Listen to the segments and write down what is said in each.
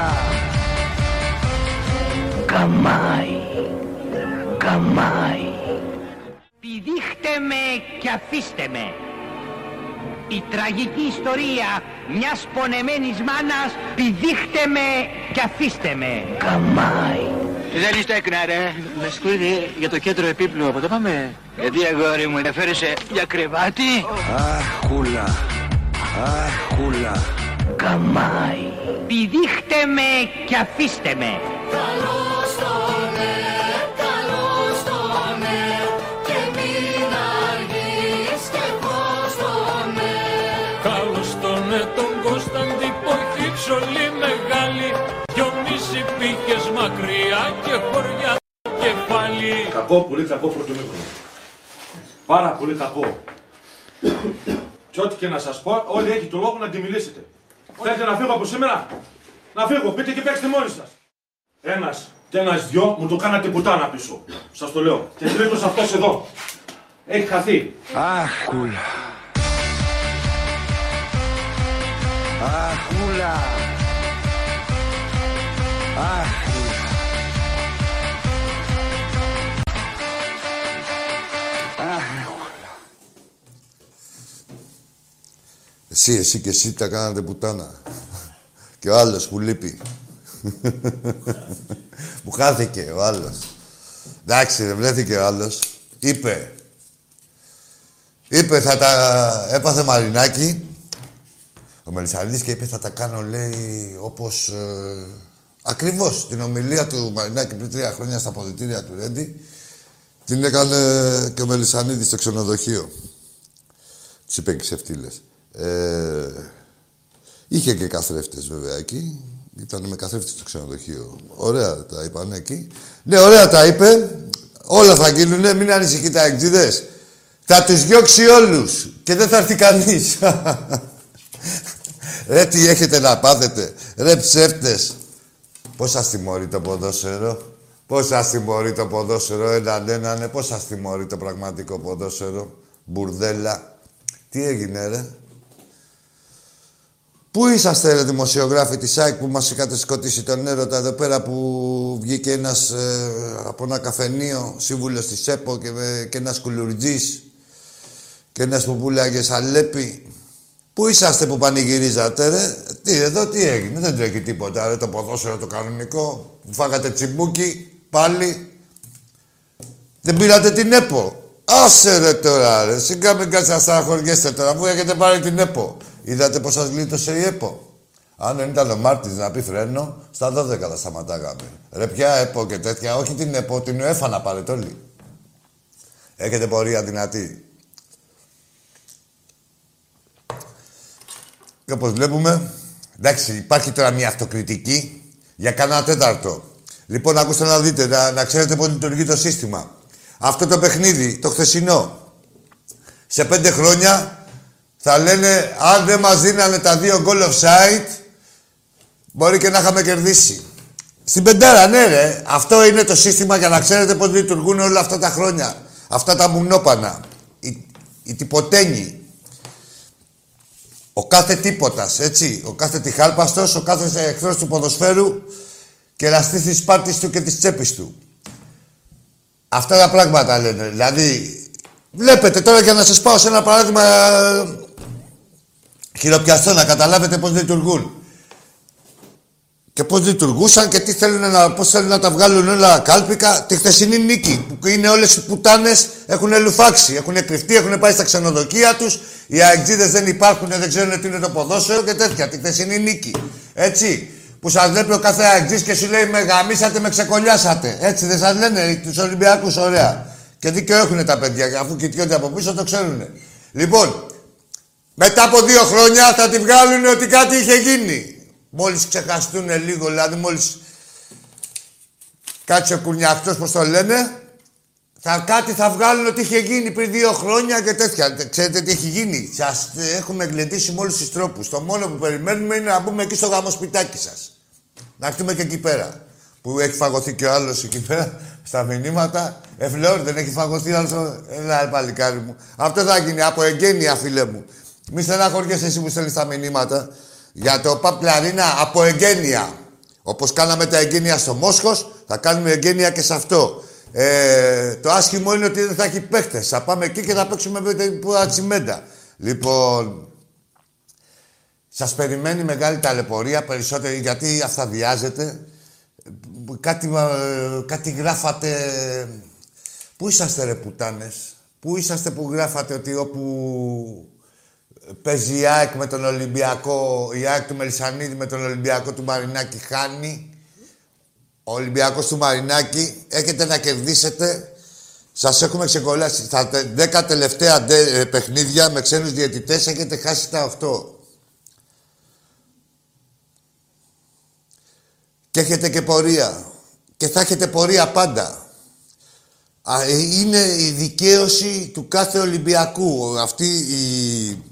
Άχουλα. Καμάι. Καμάι. Πηδήχτε με και αφήστε με. Η τραγική ιστορία μιας πονεμένης μάνας πηδήχτε με και αφήστε με. Καμάι. Δεν είστε έκνα ρε. Με συγχωρείτε για το κέντρο επίπλου. Από το πάμε. Γιατί αγόρι μου ενδιαφέρεσαι για κρεβάτι; Άχουλα. Άχουλα. Καμάι. Πηδήχτε με και αφήστε με. Καλώς τον ναι, τον Κωνσταντή Ποχύψολη μεγάλη Δυο πήγες μακριά και χωριά κεφάλι Κακό, πολύ κακό πρωτομήχρονο. Πάρα πολύ κακό. και ό,τι και να σας πω, όλοι έχει το λόγο να τη μιλήσετε. Θέλετε να φύγω από σήμερα; Να φύγω, πείτε και παίξτε μόνοι σας. Ένας και ένας δυο μου το κάνατε πουτάνα πίσω. Σας το λέω. Και τρίτος αυτός εδώ. Έχει χαθεί. Άχουλα. Άχουλα. Άχουλα. Άχουλα. Εσύ, εσύ και εσύ τα κάνατε πουτάνα. Και ο άλλος που λείπει. που χάθηκε ο άλλος. Εντάξει, δεν βρέθηκε ο άλλος. Είπε. Είπε θα τα... Έπαθε μαρινάκι. Ο Μελισσανίδης και είπε θα τα κάνω, λέει, όπως... Ε, ακριβώς την ομιλία του Μαρινάκη πριν τρία χρόνια στα αποδητήρια του Ρέντι. Την έκανε και ο Μελισσανίδης στο ξενοδοχείο. Τους είπε και ξεφτύλες. Ε, είχε και καθρέφτες βέβαια εκεί. Ήταν με καθρέφτες στο ξενοδοχείο. Ωραία τα είπαν εκεί. Ναι, ωραία τα είπε. Όλα θα γίνουνε, μην ανησυχείτε αεκτζίδες. Θα τους διώξει όλους και δεν θα έρθει κανείς. Ρε τι έχετε να πάθετε. Ρε ψεύτες. Πώς σας τιμωρεί το ποδόσφαιρο; Πώς σας τιμωρεί το ποδόσφαιρο; Έναν έναν. Πώς σας τιμωρεί το πραγματικό ποδόσφαιρο; Μπουρδέλα. Τι έγινε ρε; Πού είσαστε ρε δημοσιογράφοι της ΑΕΚ που μας είχατε σκοτήσει τον έρωτα εδώ πέρα που βγήκε ένας ε, από ένα καφενείο σύμβουλος της ΕΠΟ και, με- και ένας κουλουρτζής και ένας που πουλάγε σαλέπι. Πού είσαστε που πανηγυρίζατε ρε; Τι εδώ τι έγινε; Δεν τρέχει τίποτα ρε το ποδόσφαιρο το κανονικό. Που φάγατε τσιμπούκι πάλι. Δεν πήρατε την ΕΠΟ. Άσε ρε τώρα ρε. Σιγά μην κάτσε να στεναχωριέστε τώρα. Μου έχετε πάρει την ΕΠΟ. Είδατε πως σας γλίτωσε η ΕΠΟ; Αν δεν ήταν ο Μάρτης να πει φρένο, στα 12 θα σταματάγαμε. Ρε πια ΕΠΟ και τέτοια. Όχι την ΕΠΟ, την ΟΕΦΑ να πάρετε όλοι. Έχετε πορεία δυνατή. Και όπως βλέπουμε, εντάξει, υπάρχει τώρα μια αυτοκριτική για κανένα τέταρτο. Λοιπόν, ακούστε να δείτε, να, να ξέρετε πώς λειτουργεί το σύστημα. Αυτό το παιχνίδι, το χθεσινό, σε πέντε χρόνια θα λένε αν δεν μας δίνανε τα δύο goal offside, μπορεί και να είχαμε κερδίσει. Στην πεντέρα, ναι ρε. Αυτό είναι το σύστημα για να ξέρετε πώς λειτουργούν όλα αυτά τα χρόνια. Αυτά τα μουνόπανα. Οι, οι τυποτένιοι. Ο κάθε τίποτας, έτσι. Ο κάθε τυχάλπαστος, ο κάθε εχθρός του ποδοσφαίρου και εραστής της πάρτης του και της τσέπης του. Αυτά τα πράγματα λένε. Δηλαδή, βλέπετε τώρα για να σας πάω σε ένα παράδειγμα ε, χειροπιαστό, να καταλάβετε πώς λειτουργούν. Και πώς λειτουργούσαν και τι θέλουν να, πώς θέλουν να τα βγάλουν όλα κάλπικα. Τη χθεσινή νίκη, που είναι όλες οι πουτάνες, έχουν λουφάξει, έχουν κρυφτεί, έχουν πάει στα ξενοδοχεία τους. Οι αεξίδες δεν υπάρχουν, δεν ξέρουν τι είναι το ποδόσφαιρο και τέτοια. Τη χθεσινή νίκη. Έτσι. Που σας βλέπει ο κάθε αεξής και σου λέει με γαμίσατε, με ξεκολλιάσατε. Έτσι δεν σας λένε τους Ολυμπιακούς, ωραία. Και δίκιο έχουν τα παιδιά, αφού κοιτιόνται από πίσω το ξέρουν. Λοιπόν, μετά από δύο χρόνια θα τη βγάλουν ότι κάτι είχε γίνει. Μόλις ξεχαστούν λίγο, δηλαδή μόλις κάτσε ο κουρνιαχτός, πώς το λένε, θα, κάτι θα βγάλουν ότι είχε γίνει πριν δύο χρόνια και τέτοια. Ξέρετε τι έχει γίνει; Σας έχουμε γλεντήσει με όλους τους τρόπους. Το μόνο που περιμένουμε είναι να μπούμε εκεί στο γαμοσπιτάκι σας. Να έρθουμε και εκεί πέρα. Που έχει φαγωθεί και ο άλλος εκεί πέρα στα μηνύματα. Εφλεόρ, δεν έχει φαγωθεί άλλο. Έλα, παλικάρι μου. Αυτό θα γίνει από εγγένεια, φίλε μου. Μη στεναχωριέσαι εσύ που στέλνεις τα μηνύματα. Για το Παπλαρίνα από εγγένεια. Όπως κάναμε τα εγγένεια στο Μόσχος, θα κάνουμε εγγένεια και σε αυτό. Ε, το άσχημο είναι ότι δεν θα έχει παίχτε. Θα πάμε εκεί και θα παίξουμε με την τσιμέντα. Λοιπόν, σας περιμένει μεγάλη ταλαιπωρία περισσότερο γιατί αυταδιάζετε. Κάτι, ε, κάτι γράφατε. Πού είσαστε ρε πουτάνες; Πού είσαστε που γράφατε ότι όπου παίζει η ΑΕΚ με τον Ολυμπιακό, η ΑΕΚ του Μελισανίδη με τον Ολυμπιακό του Μαρινάκη χάνει. Ο Ολυμπιακός του Μαρινάκη έχετε να κερδίσετε. Σας έχουμε ξεκολλάσει. Στα 10 τελευταία ε, παιχνίδια με ξένους διαιτητές έχετε χάσει τα 8. Και έχετε και πορεία. Και θα έχετε πορεία πάντα. Ε, είναι η δικαίωση του κάθε Ολυμπιακού. Αυτή η,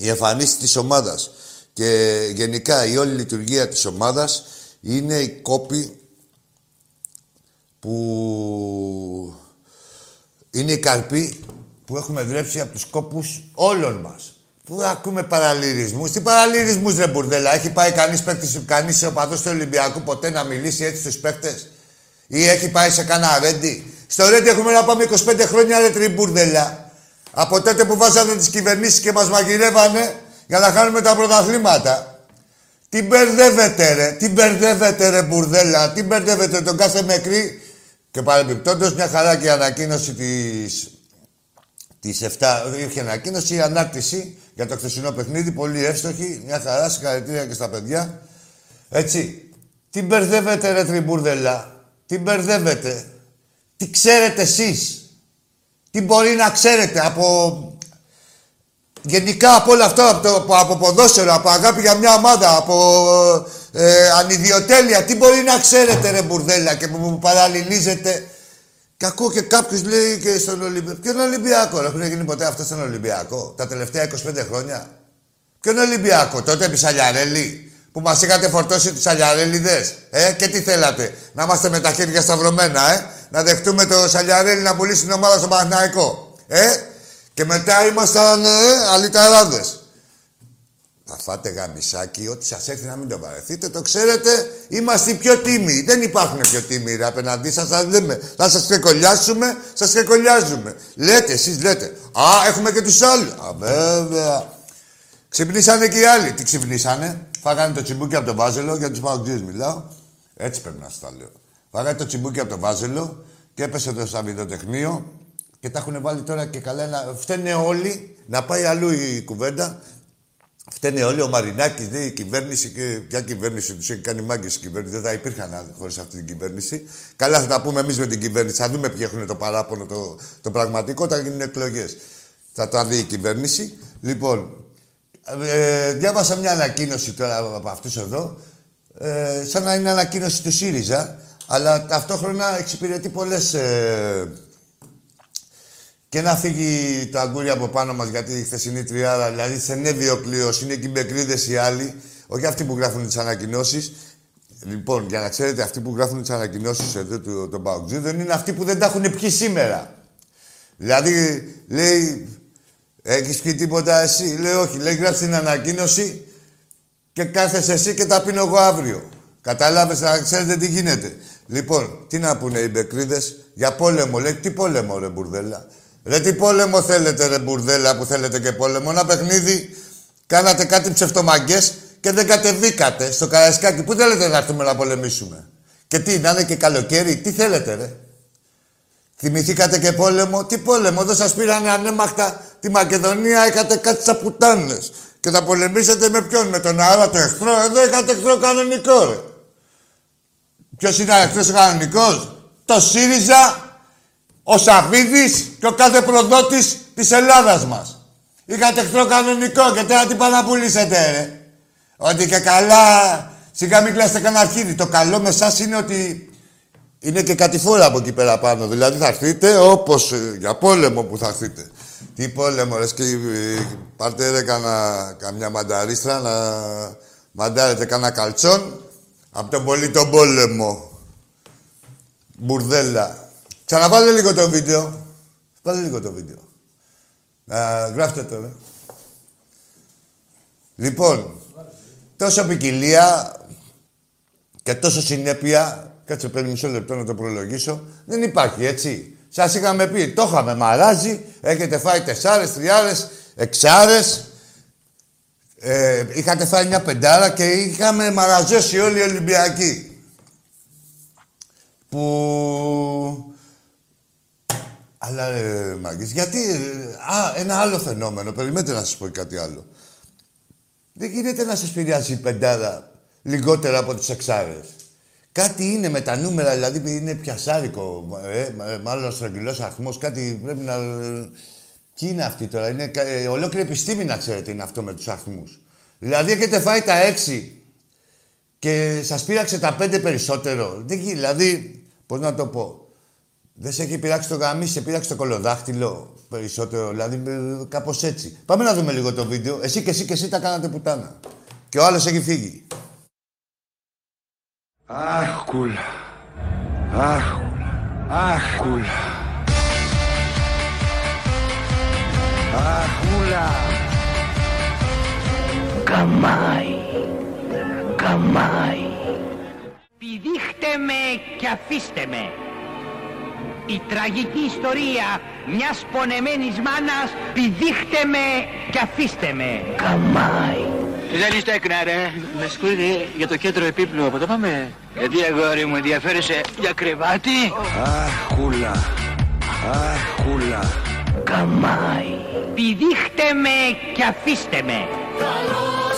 η εμφανίση της ομάδας. Και γενικά η όλη λειτουργία της ομάδας είναι η κόπη που είναι η καρπή που έχουμε δρέψει από τους κόπους όλων μας. Πού ακούμε παραλυρισμού. Τι παραλυρισμού δεν μπουρδέλα. Έχει πάει κανείς παίκτης, κανείς οπαδό του Ολυμπιακού ποτέ να μιλήσει έτσι στους παίκτες; Ή έχει πάει σε κανένα ρέντι; Στο ρέντι έχουμε να πάμε 25 χρόνια ρε τριμπούρδελα. Από τότε που βάζανε τις κυβερνήσεις και μας μαγειρεύανε για να κάνουμε τα πρωταθλήματα. Τι μπερδεύετε ρε, τι μπερδεύετε ρε μπουρδέλα, τι μπερδεύετε τον κάθε μεκρή. Και παρεμπιπτόντως μια χαρά και η ανακοίνωση της, της 7, είχε ανακοίνωση, η ανάρτηση για το χθεσινό παιχνίδι, πολύ εύστοχη, μια χαρά, συγχαρητήρια και στα παιδιά. Έτσι, τι μπερδεύετε ρε τριμπούρδελα, τι μπερδεύετε, τι ξέρετε εσείς, τι μπορεί να ξέρετε από... Γενικά από όλο αυτό, από, το, από ποδόσφαιρο, από αγάπη για μια ομάδα, από ε, ανιδιοτέλεια, τι μπορεί να ξέρετε ρε μπουρδέλα και που μου παραλληλίζετε και ακούω και κάποιος λέει και στον Ολυμπιακό. Ποιον Ολυμπιακό, ρε, έχουν γίνει ποτέ αυτό στον Ολυμπιακό τα τελευταία 25 χρόνια. Ποιον Ολυμπιακό, τότε επί Σαλιαρέλη, που μας είχατε φορτώσει του Σαλιαρέλιδες. Ε, και τι θέλατε, να είμαστε με τα χέρια σταυρωμένα, ε, να δεχτούμε το Σαλιαρέλη να πουλήσει την ομάδα στο Παναγικό. Ε, και μετά ήμασταν ε, αλυταράδες. Θα φάτε γαμισάκι, ό,τι σας έρθει να μην το παρεθείτε, το ξέρετε, είμαστε οι πιο τίμοι. Δεν υπάρχουν πιο τίμοι ρε, απέναντί σας, θα λέμε. Θα σας ξεκολλιάσουμε, σας ξεκολλιάζουμε. Λέτε, εσείς λέτε. Α, έχουμε και τους άλλους. Α, βέβαια. Ξυπνήσανε και οι άλλοι. Τι ξυπνήσανε; Φάγανε το τσιμπούκι από τον Βάζελο, για τους παγκοσμίου μιλάω. Έτσι πρέπει να σα τα λέω. Φάγανε το τσιμπούκι από τον Βάζελο και έπεσε το σταυριδοτεχνείο και τα έχουν βάλει τώρα και καλά. Να... Φταίνε όλοι να πάει αλλού η κουβέντα Φταίνε όλοι, ο Μαρινάκης, λέει, η κυβέρνηση και ποια κυβέρνηση τους έχει κάνει μάγκες η κυβέρνηση. Δεν θα υπήρχαν χωρίς αυτή την κυβέρνηση. Καλά θα τα πούμε εμείς με την κυβέρνηση. Θα δούμε ποιοι έχουν το παράπονο, το, το πραγματικό, θα γίνουν εκλογές. Θα τα δει η κυβέρνηση. Λοιπόν, ε, διάβασα μια ανακοίνωση τώρα από αυτούς εδώ. Ε, σαν να είναι ανακοίνωση του ΣΥΡΙΖΑ, αλλά ταυτόχρονα εξυπηρετεί πολλές ε, και να φύγει το αγκούρι από πάνω μας γιατί η χθεσινή τριάρα, δηλαδή σε ο πλοίος, είναι και οι μπεκρίδες οι άλλοι, όχι αυτοί που γράφουν τις ανακοινώσεις. Λοιπόν, για να ξέρετε, αυτοί που γράφουν τις ανακοινώσεις εδώ του τον δεν είναι αυτοί που δεν τα έχουν πιει σήμερα. Δηλαδή, λέει, Έχεις πει τίποτα εσύ; Λέει όχι. Λέει γράψει την ανακοίνωση και κάθεσαι εσύ και τα πίνω εγώ αύριο. Κατάλαβες να ξέρετε τι γίνεται. Λοιπόν, τι να πούνε οι μπεκρίδες; Για πόλεμο. Λέει τι πόλεμο ρε μπουρδέλα; Ρε τι πόλεμο θέλετε ρε μπουρδέλα που θέλετε και πόλεμο; Ένα παιχνίδι κάνατε κάτι ψευτομαγκές και δεν κατεβήκατε στο Καραϊσκάκι. Πού θέλετε να έρθουμε να πολεμήσουμε; Και τι, να είναι και καλοκαίρι; Τι θέλετε ρε; Θυμηθήκατε και πόλεμο; Τι πόλεμο, εδώ σας πήρανε ανέμαχτα τη Μακεδονία, είχατε κάτι σαν πουτάνες. Και θα πολεμήσετε με ποιον, με τον άλλο το εχθρό; Εδώ είχατε εχθρό κανονικό, ρε. Ποιος είναι ο εχθρός ο κανονικός; Το ΣΥΡΙΖΑ, ο Σαββίδης και ο κάθε προδότης της Ελλάδας μας. Είχατε εχθρό κανονικό και τώρα τι πάνε να πουλήσετε, ρε. Ότι και καλά, σιγά μην κλάστε κανένα αρχίδι. Το καλό με εσάς είναι ότι είναι και κατηφόρα από εκεί πέρα πάνω. Δηλαδή θα έρθείτε όπως ε, για πόλεμο που θα έρθείτε. Τι πόλεμο, ρε, και ε, πάρτε ρε κανα, καμιά μανταρίστρα να μαντάρετε κανένα καλτσόν από τον πολύ τον πόλεμο. Μπουρδέλα. Ξαναβάλε λίγο το βίντεο. Βάλε λίγο το βίντεο. Να γράφτε το, ρε. Λοιπόν, τόσο ποικιλία και τόσο συνέπεια Κάτσε παίρνει μισό λεπτό να το προλογίσω. Δεν υπάρχει, έτσι. Σας είχαμε πει, το είχαμε μαράζει, έχετε φάει τεσσάρες, τριάρες, εξάρες. Ε, είχατε φάει μια πεντάρα και είχαμε μαραζώσει όλοι οι Ολυμπιακοί. Που... Αλλά, ε, μάγκες, γιατί... ε, Α, ένα άλλο φαινόμενο. Περιμένετε να σας πω κάτι άλλο. Δεν γίνεται να σας πειράζει η πεντάρα λιγότερα από τις εξάρες. Κάτι είναι με τα νούμερα, δηλαδή είναι πιασάρικο, ε, ε, μάλλον στρογγυλός αριθμός, κάτι πρέπει να... Τι είναι αυτή τώρα, είναι ε, ολόκληρη επιστήμη να ξέρετε είναι αυτό με τους αριθμούς. Δηλαδή έχετε φάει τα έξι και σας πείραξε τα πέντε περισσότερο. Δεν γίνει, δηλαδή, πώς να το πω, δεν σε έχει πειράξει το γαμί, σε πειράξει το κολοδάχτυλο περισσότερο, δηλαδή ε, κάπως έτσι. Πάμε να δούμε λίγο το βίντεο. Εσύ και εσύ και εσύ τα κάνατε πουτάνα. Και ο άλλος έχει φύγει. Αχ, κούλα. Αχ, αχ, κούλα. Αχ, κούλα. Καμάι. Καμάι. Πηδήχτε με και αφήστε με. Η τραγική ιστορία μιας πονεμένης μάνας πηδήχτε με και αφήστε με. Καμάι. Δεν είστε έκνα ρε. Με συγχωρείτε για το κέντρο επίπλου από το πάμε. Γιατί αγόρι μου ενδιαφέρεσαι για κρεβάτι; Αχ, κούλα. Αχ, κούλα. Καμάι. Πηδήχτε με και αφήστε με. Καλώς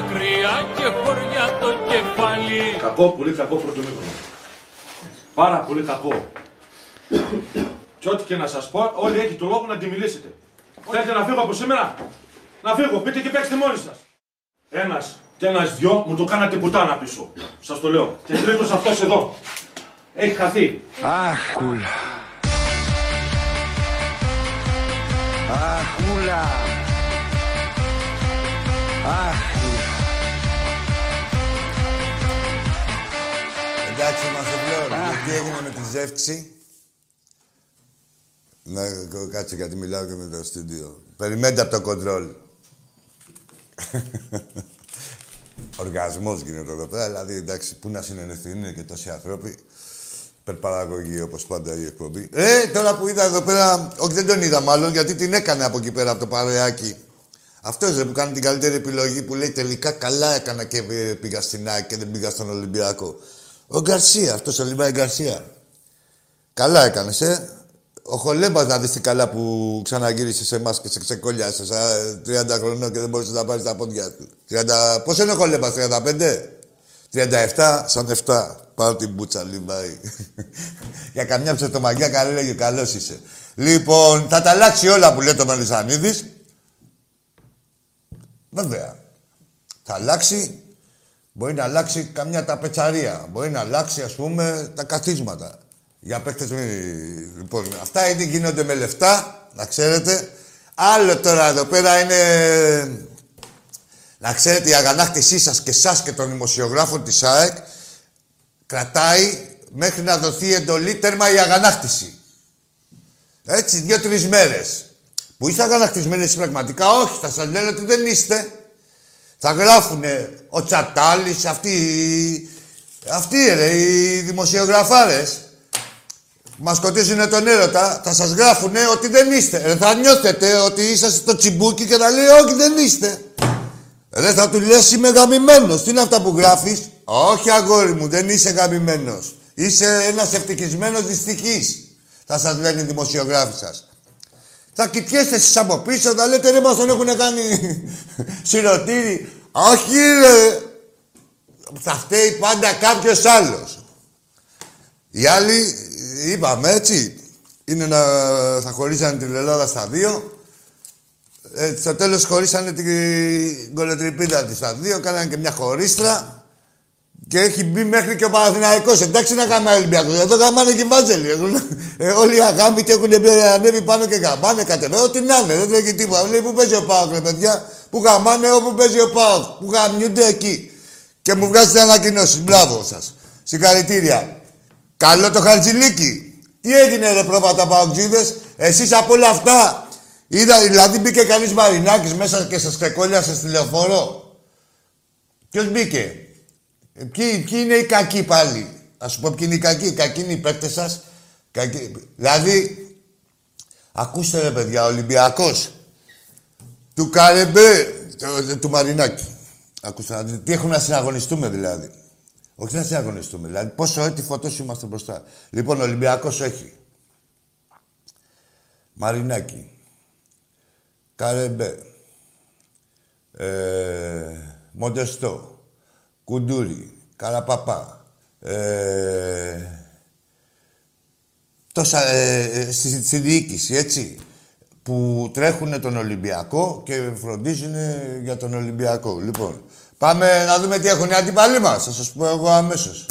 μακριά και χωριά το κεφάλι Κακό, πολύ κακό πρωτομήχρονο. Πάρα πολύ κακό. και ό,τι και να σας πω, όλοι έχει το λόγο να τη μιλήσετε. Θέλετε να φύγω από σήμερα; Να φύγω, πείτε και παίξτε μόνοι σας. Ένας και ένας δυο μου το κάνατε πουτάνα πίσω. Σας το λέω. Και τρίτος αυτός εδώ. Έχει χαθεί. Αχ, κούλα. Αχ, κούλα. Αχ, Εντάξει, είμαστε πλέον. Τι έγινε με τη ζεύξη. Να κάτσε γιατί μιλάω και με το στούντιο. Περιμένετε από το κοντρόλ. Οργασμός γίνεται εδώ πέρα, δηλαδή εντάξει, πού να συνενεθούν είναι και τόσοι άνθρωποι. Υπερπαραγωγή όπως πάντα η εκπομπή. Ε, τώρα που είδα εδώ πέρα, όχι δεν τον είδα μάλλον, γιατί την έκανε από εκεί πέρα από το παρεάκι. Αυτός ρε που κάνει την καλύτερη επιλογή που λέει τελικά καλά έκανα και ε, πήγα στην ΑΕΚ και δεν πήγα στον Ολυμπιακό. Ο Γκαρσία, αυτός ο Λιβάη Γκαρσία. Καλά έκανες, ε. Ο Χολέμπας να δεις τι καλά που ξαναγύρισε σε εμάς και σε ξεκολλιάσες σαν 30 χρονών και δεν μπορούσες να πάρεις τα πόδια του. 30... Πώς είναι ο Χολέμπας, 35? 37, σαν 7. Πάω την μπούτσα, Λιβάη. Για καμιά ψευτομαγιά καλή λέγε, καλός είσαι. Λοιπόν, θα τα αλλάξει όλα που λέει το Μελισανίδης. Βέβαια. Θα αλλάξει, μπορεί να αλλάξει καμιά ταπετσαρία. Μπορεί να αλλάξει, ας πούμε, τα καθίσματα. Για παίκτες μη... Λοιπόν, αυτά ήδη γίνονται με λεφτά, να ξέρετε. Άλλο τώρα εδώ πέρα είναι... Να ξέρετε, η αγανάκτησή σας και σας και των δημοσιογράφων της ΑΕΚ κρατάει μέχρι να δοθεί εντολή τέρμα η αγανάκτηση. Έτσι, δύο-τρεις μέρες. Που είστε αγανακτισμένοι εσείς πραγματικά, όχι, θα σας λένε ότι δεν είστε. Θα γράφουνε ο Τσατάλης, αυτοί, αυτοί ρε, οι δημοσιογραφάρες. Μας σκοτίζουν τον έρωτα, θα σας γράφουν ότι δεν είστε. Ε, θα νιώθετε ότι είσαστε στο τσιμπούκι και θα λέει Όχι, δεν είστε. Ρε, θα του λες είμαι γαμημένος. Τι είναι αυτά που γράφεις; Όχι, αγόρι μου, δεν είσαι γαμημένος. Είσαι ένας ευτυχισμένος δυστυχής. Θα σας λένε οι δημοσιογράφοι σας. Θα κοιτιέστε εσείς από πίσω, θα λέτε ρε, μας τον έχουν κάνει σιρωτήρι. Όχι, ρε. Θα φταίει πάντα κάποιος άλλος. Οι άλλοι είπαμε έτσι, είναι να θα χωρίσανε την Ελλάδα στα δύο. Ε, στο τέλος χωρίσανε την κολοτριπίδα της στα δύο, κάνανε και μια χωρίστρα και έχει μπει μέχρι και ο Παναθηναϊκός. Εντάξει να κάνουμε Ολυμπιακός, εδώ γαμάνε και οι Βάζελοι. Ε, όλοι οι αγάμητοι έχουν ανέβει πάνω και γαμάνε, κατεβαίνουν, ό,τι να είναι, δεν τρέχει τίποτα. Λέει που παίζει ο Πάοκ, ρε παιδιά, που γαμάνε όπου παίζει ο Πάοκ, που γαμιούνται εκεί. Και μου βγάζετε ανακοινώσεις, μπράβο σας. Συγχαρητήρια. Καλό το Χαρτζηλίκι. Τι έγινε ρε πρόβατα παοξίδες. Εσείς από όλα αυτά. Είδα, δηλαδή μπήκε κανείς Μαρινάκης μέσα και σας ξεκόλιασε στη λεωφόρο; Ποιος μπήκε; Ε, ποιοι, ποιοι είναι οι κακοί πάλι; Ας σου πω ποιοι είναι οι κακοί. Οι κακοί είναι οι παίκτες σας. Κακοί. Δηλαδή, ακούστε ρε παιδιά, ο Ολυμπιακός του Καρεμπέ, του, του Μαρινάκη. Ακούστε, τι έχουν να συναγωνιστούμε δηλαδή. Όχι να συναγωνιστούμε. Δηλαδή, πόσο έτη φωτός είμαστε μπροστά. Λοιπόν, ο Ολυμπιακός έχει. Μαρινάκι. Καρεμπέ. Ε, Μοντεστό. Κουντούρι. Καραπαπά. Ε, τόσα ε, ε στη, στη διοίκηση, έτσι. Που τρέχουν τον Ολυμπιακό και φροντίζουν για τον Ολυμπιακό. Λοιπόν, Πάμε να δούμε τι έχουν οι αντίπαλοι μας. Θα σας πω εγώ αμέσως.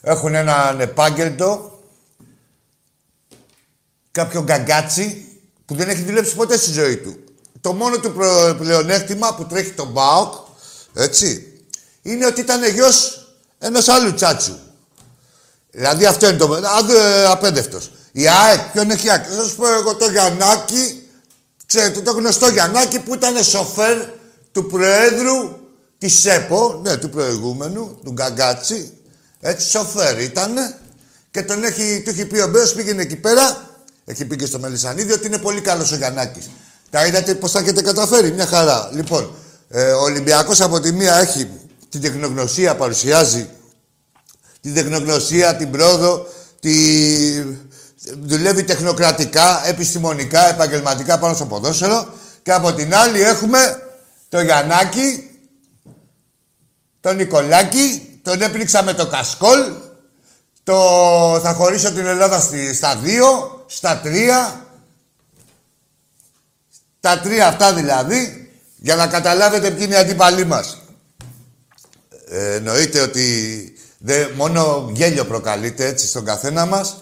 Έχουν έναν επάγγελτο, κάποιο γκαγκάτσι, που δεν έχει δουλέψει ποτέ στη ζωή του. Το μόνο του πλεονέκτημα που τρέχει τον ΜΠΑΟΚ, έτσι, είναι ότι ήταν γιος ενός άλλου τσάτσου. Δηλαδή αυτό είναι το ε, απέντευτος. Η ΑΕΚ, ποιον έχει ΑΕΚ. Θα σας πω εγώ το Γιαννάκη, ξέρετε, το γνωστό Γιαννάκη που ήταν σοφέρ του Προέδρου Της ΣΕΠΟ, ναι, του προηγούμενου, του Γκαγκάτσι, έτσι, σοφέρ ήταν και τον έχει, του έχει πει ο Μπέος, πήγαινε εκεί πέρα, έχει πει και στο Μελισανίδη ότι είναι πολύ καλός ο Γιαννάκης. Τα είδατε πώς θα έχετε καταφέρει, μια χαρά. Λοιπόν, ε, ο Ολυμπιακός από τη μία έχει την τεχνογνωσία, παρουσιάζει. Την τεχνογνωσία, την πρόοδο, τη... δουλεύει τεχνοκρατικά, επιστημονικά, επαγγελματικά πάνω στο ποδόσφαιρο. Και από την άλλη έχουμε το Γιαννάκη τον Νικολάκη, τον έπληξα με το Κασκόλ, το... θα χωρίσω την Ελλάδα στη... στα δύο, στα τρία, τα τρία αυτά δηλαδή, για να καταλάβετε ποιοι είναι οι αντίπαλοι μας. Ε, εννοείται ότι δε, μόνο γέλιο προκαλείται έτσι στον καθένα μας,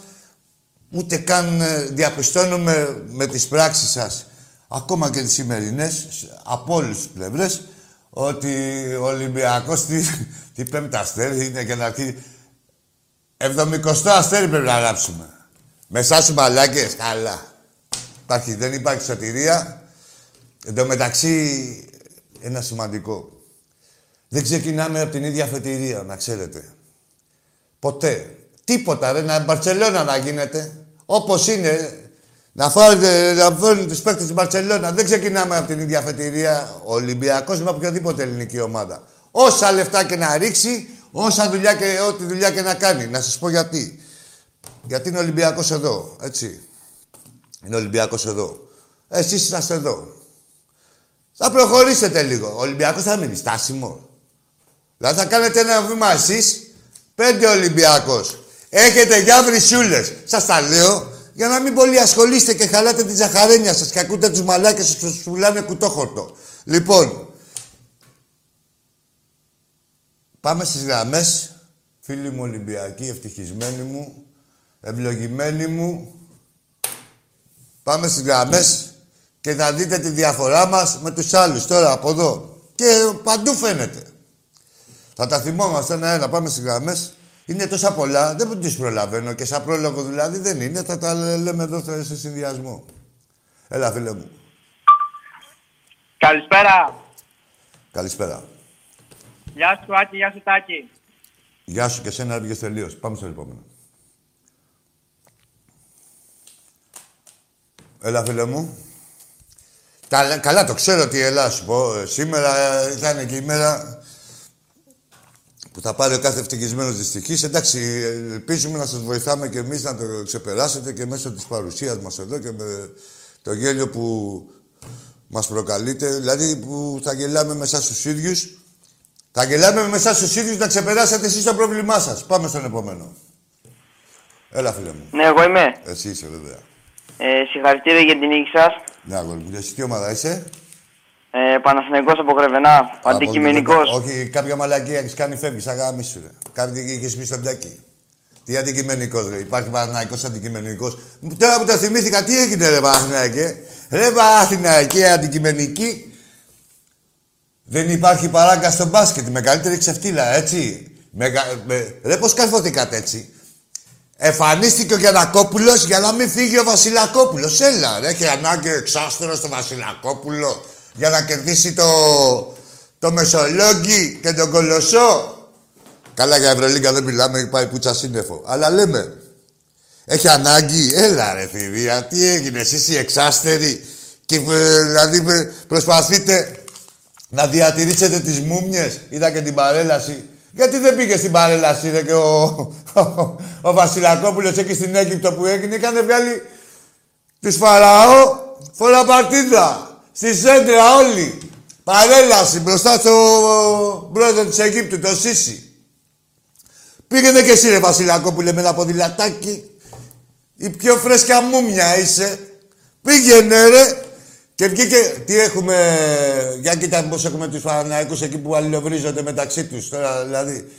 ούτε καν ε, διαπιστώνουμε με τις πράξεις σας, ακόμα και τις σημερινές, από όλες τις πλευρές, ότι ο Ολυμπιακός τι, τι πέμπτη αστέρι είναι και να αρχίσει. Εβδομικοστό αστέρι πρέπει να γράψουμε. Μεσά σου μαλάκες, καλά. Υπάρχει, δεν υπάρχει σωτηρία. Εν τω μεταξύ, ένα σημαντικό. Δεν ξεκινάμε από την ίδια αφετηρία, να ξέρετε. Ποτέ. Τίποτα, ρε, να Μπαρτσελώνα να γίνεται. Όπως είναι, να φάρετε, να φέρουν τους παίκτες της Μπαρσελόνα. Δεν ξεκινάμε από την ίδια αφετηρία. Ο Ολυμπιακός με οποιαδήποτε ελληνική ομάδα. Όσα λεφτά και να ρίξει, όσα δουλειά και ό,τι δουλειά και να κάνει. Να σας πω γιατί. Γιατί είναι Ολυμπιακός εδώ, έτσι. Είναι Ολυμπιακός εδώ. Εσείς είσαστε εδώ. Θα προχωρήσετε λίγο. Ο Ολυμπιακός θα μείνει στάσιμο. Δηλαδή θα κάνετε ένα βήμα εσείς, πέντε Ολυμπιακός. Έχετε για βρυσούλε. Σας τα λέω. Για να μην πολύ ασχολείστε και χαλάτε τη ζαχαρένια σας και ακούτε τους μαλάκες που σου πουλάνε κουτόχορτο. Λοιπόν, πάμε στις γραμμές. Φίλοι μου Ολυμπιακοί, ευτυχισμένοι μου, ευλογημένοι μου. Πάμε στις γραμμές Και θα δείτε τη διαφορά μας με τους άλλους τώρα από εδώ. Και παντού φαίνεται. Θα τα θυμόμαστε ένα-ένα, πάμε στις γραμμές. Είναι τόσα πολλά, δεν τις προλαβαίνω και σαν πρόλογο δηλαδή δεν είναι. Θα τα λέμε εδώ σε συνδυασμό. Έλα, φίλε μου. Καλησπέρα. Καλησπέρα. Γεια σου Άκη, γεια σου Τάκη. Γεια σου και σένα έβγες τελείως. Πάμε στο επόμενο. Έλα, φίλε μου. Καλά, καλά το ξέρω τι έλα σου πω. Ε, Σήμερα ε, ήταν και η μέρα που θα πάρει ο κάθε ευτυχισμένος δυστυχής. Εντάξει, ελπίζουμε να σας βοηθάμε και εμείς να το ξεπεράσετε και μέσω της παρουσίας μας εδώ και με το γέλιο που μας προκαλείτε. Δηλαδή που θα γελάμε με εσάς τους ίδιους. Θα γελάμε με εσάς τους ίδιους να ξεπεράσετε εσείς το πρόβλημά σας. Πάμε στον επόμενο. Έλα, φίλε μου. Ναι, εγώ είμαι. Εσύ είσαι, βέβαια. Ε, συγχαρητήρια για την νίκη σας. Ναι, αγόρι μου. Εσύ τι ομάδα είσαι; Ε, Παναθηναϊκός από Κρεβενά. Αντικειμενικός. Όχι, κάποια μαλακία έχεις κάνει, φεύγεις. Αγάμι σου, ρε. Κάτι είχε πει στον Τάκη. Τι αντικειμενικός, ρε. Υπάρχει Παναθηναϊκός αντικειμενικός. Τώρα που το θυμήθηκα, τι έγινε, ρε Παναθηναϊκέ; Ρε Παναθηναϊκέ, αντικειμενική. Δεν υπάρχει παράγκας στο μπάσκετ. Μεγαλύτερη ξεφτύλα, έτσι. Μεγα... Με... Ρε, πώς καρφωθήκατε έτσι. Εμφανίστηκε ο Γιανακόπουλος για να μην φύγει ο Βασιλακόπουλος. Έλα, ρε, έχει ανάγκη εξάστερο στο Βασιλακόπουλο για να κερδίσει το, το Μεσολόγγι και τον Κολοσσό. Καλά για Ευρωλίγκα δεν μιλάμε, έχει πάει πουτσα σύννεφο. Αλλά λέμε, έχει ανάγκη, έλα ρε θηρία, τι έγινε, εσείς οι εξάστεροι και ε, δηλαδή ε, προσπαθείτε να διατηρήσετε τις μούμιες. Είδα και την παρέλαση. Γιατί δεν πήγε στην παρέλαση ρε, και ο, ο, ο Βασιλακόπουλος εκεί στην Αίγυπτο που έγινε, είχαν βγάλει τους Φαραώ φορά παρτίδα. Στη σέντρα όλοι. Παρέλαση μπροστά στο πρόεδρο της Αιγύπτου, το Σίση. Πήγαινε και εσύ ρε Βασιλακόπουλε με ένα ποδηλατάκι. Η πιο φρέσκια μούμια είσαι. Πήγαινε ρε. Και βγήκε, τι έχουμε, για κοίτα πώς έχουμε τους Παναθηναϊκούς εκεί που αλληλοβρίζονται μεταξύ τους τώρα, δηλαδή.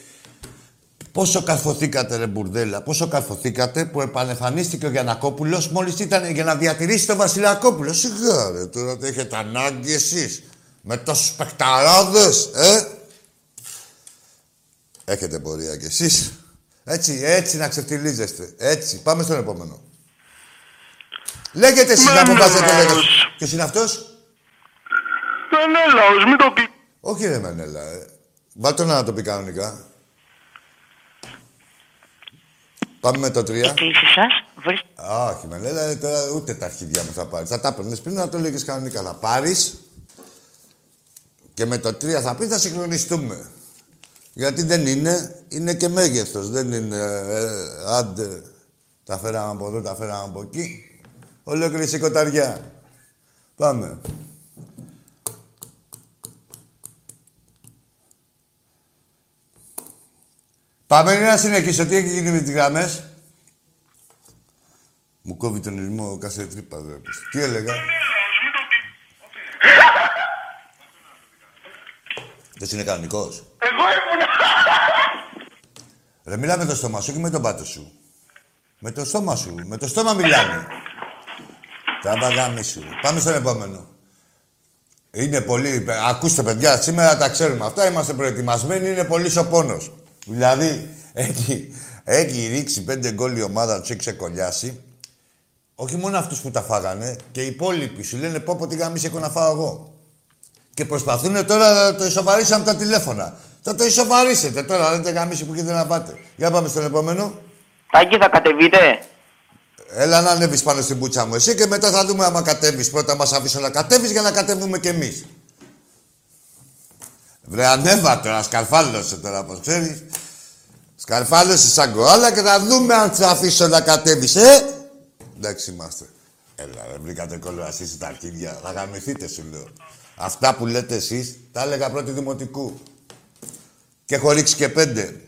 Πόσο καρφωθήκατε ρε μπουρδέλα, πόσο καρφωθήκατε που επανεφανίστηκε ο Γιανακόπουλος μόλις ήταν για να διατηρήσει τον Βασιλακόπουλο. Σιγά ρε, τώρα το έχετε ανάγκη εσείς. Με τόσους παικταράδες, ε. Έχετε πορεία κι εσείς. Έτσι, έτσι να ξεφτυλίζεστε. Έτσι. Πάμε στον επόμενο. Λέγεται εσείς να μου βάζετε λέγεται. Ποιος είναι αυτός; Μενέλαος, μην το πει. Όχι ρε Μενέλα. Ε. Βάλτε να το πει κανονικά. Πάμε με το 3. Η κλήση σας βρίσκεται. Α, όχι, Μενέλα, τώρα ούτε τα αρχίδια μου θα πάρεις. Θα τα έπαιρνε πριν να το λέγε κανονικά. Θα πάρεις και με το 3 θα πεις θα συγχρονιστούμε. Γιατί δεν είναι, είναι και μέγεθος. Δεν είναι, ε, άντε, τα φέραμε από εδώ, τα φέραμε από εκεί. Ολόκληρη σηκωταριά. Πάμε. Πάμε να συνεχίσω. Τι έχει γίνει με τις γραμμές; Μου κόβει τον ρυθμό κάθε τρύπα. δε. Τι έλεγα; Δεν είναι κανονικός. Εγώ ήμουν. Ρε, μιλά με το στόμα σου και με τον πάτο σου. Με το στόμα σου. Με το στόμα μιλάμε. Τα βαγάμι σου. Πάμε στον επόμενο. Είναι πολύ... Ακούστε, παιδιά, σήμερα τα ξέρουμε αυτά. Είμαστε προετοιμασμένοι. Είναι πολύ ο πόνος. Δηλαδή, έχει, έχει ρίξει πέντε γκολ η ομάδα, τους έχει ξεκολλιάσει. Όχι μόνο αυτούς που τα φάγανε, και οι υπόλοιποι σου λένε πω πω τι γαμίση έχω να φάω εγώ. Και προσπαθούν τώρα να το ισοβαρίσουν από τα τηλέφωνα. Θα το ισοβαρίσετε τώρα, δεν το γαμίση που γίνεται να πάτε. Για πάμε στον επόμενο. Τάκη, θα κατεβείτε; Έλα να ανέβεις πάνω στην πούτσα μου εσύ και μετά θα δούμε άμα κατέβεις. Πρώτα μας αφήσω να κατέβεις για να κατέβουμε κι εμείς. Βρε ανέβα τώρα, σκαρφάλωσε τώρα, πώς ξέρεις. Σκαρφάλωσε σαν κοάλα και θα δούμε αν θα αφήσω να κατέβεις, ε! Εντάξει είμαστε. Έλα ρε, βρήκατε κολοασί στα αρχίδια. Θα γαμηθείτε σου λέω. Αυτά που λέτε εσείς, τα έλεγα πρώτη δημοτικού. Και έχω ρίξει και πέντε.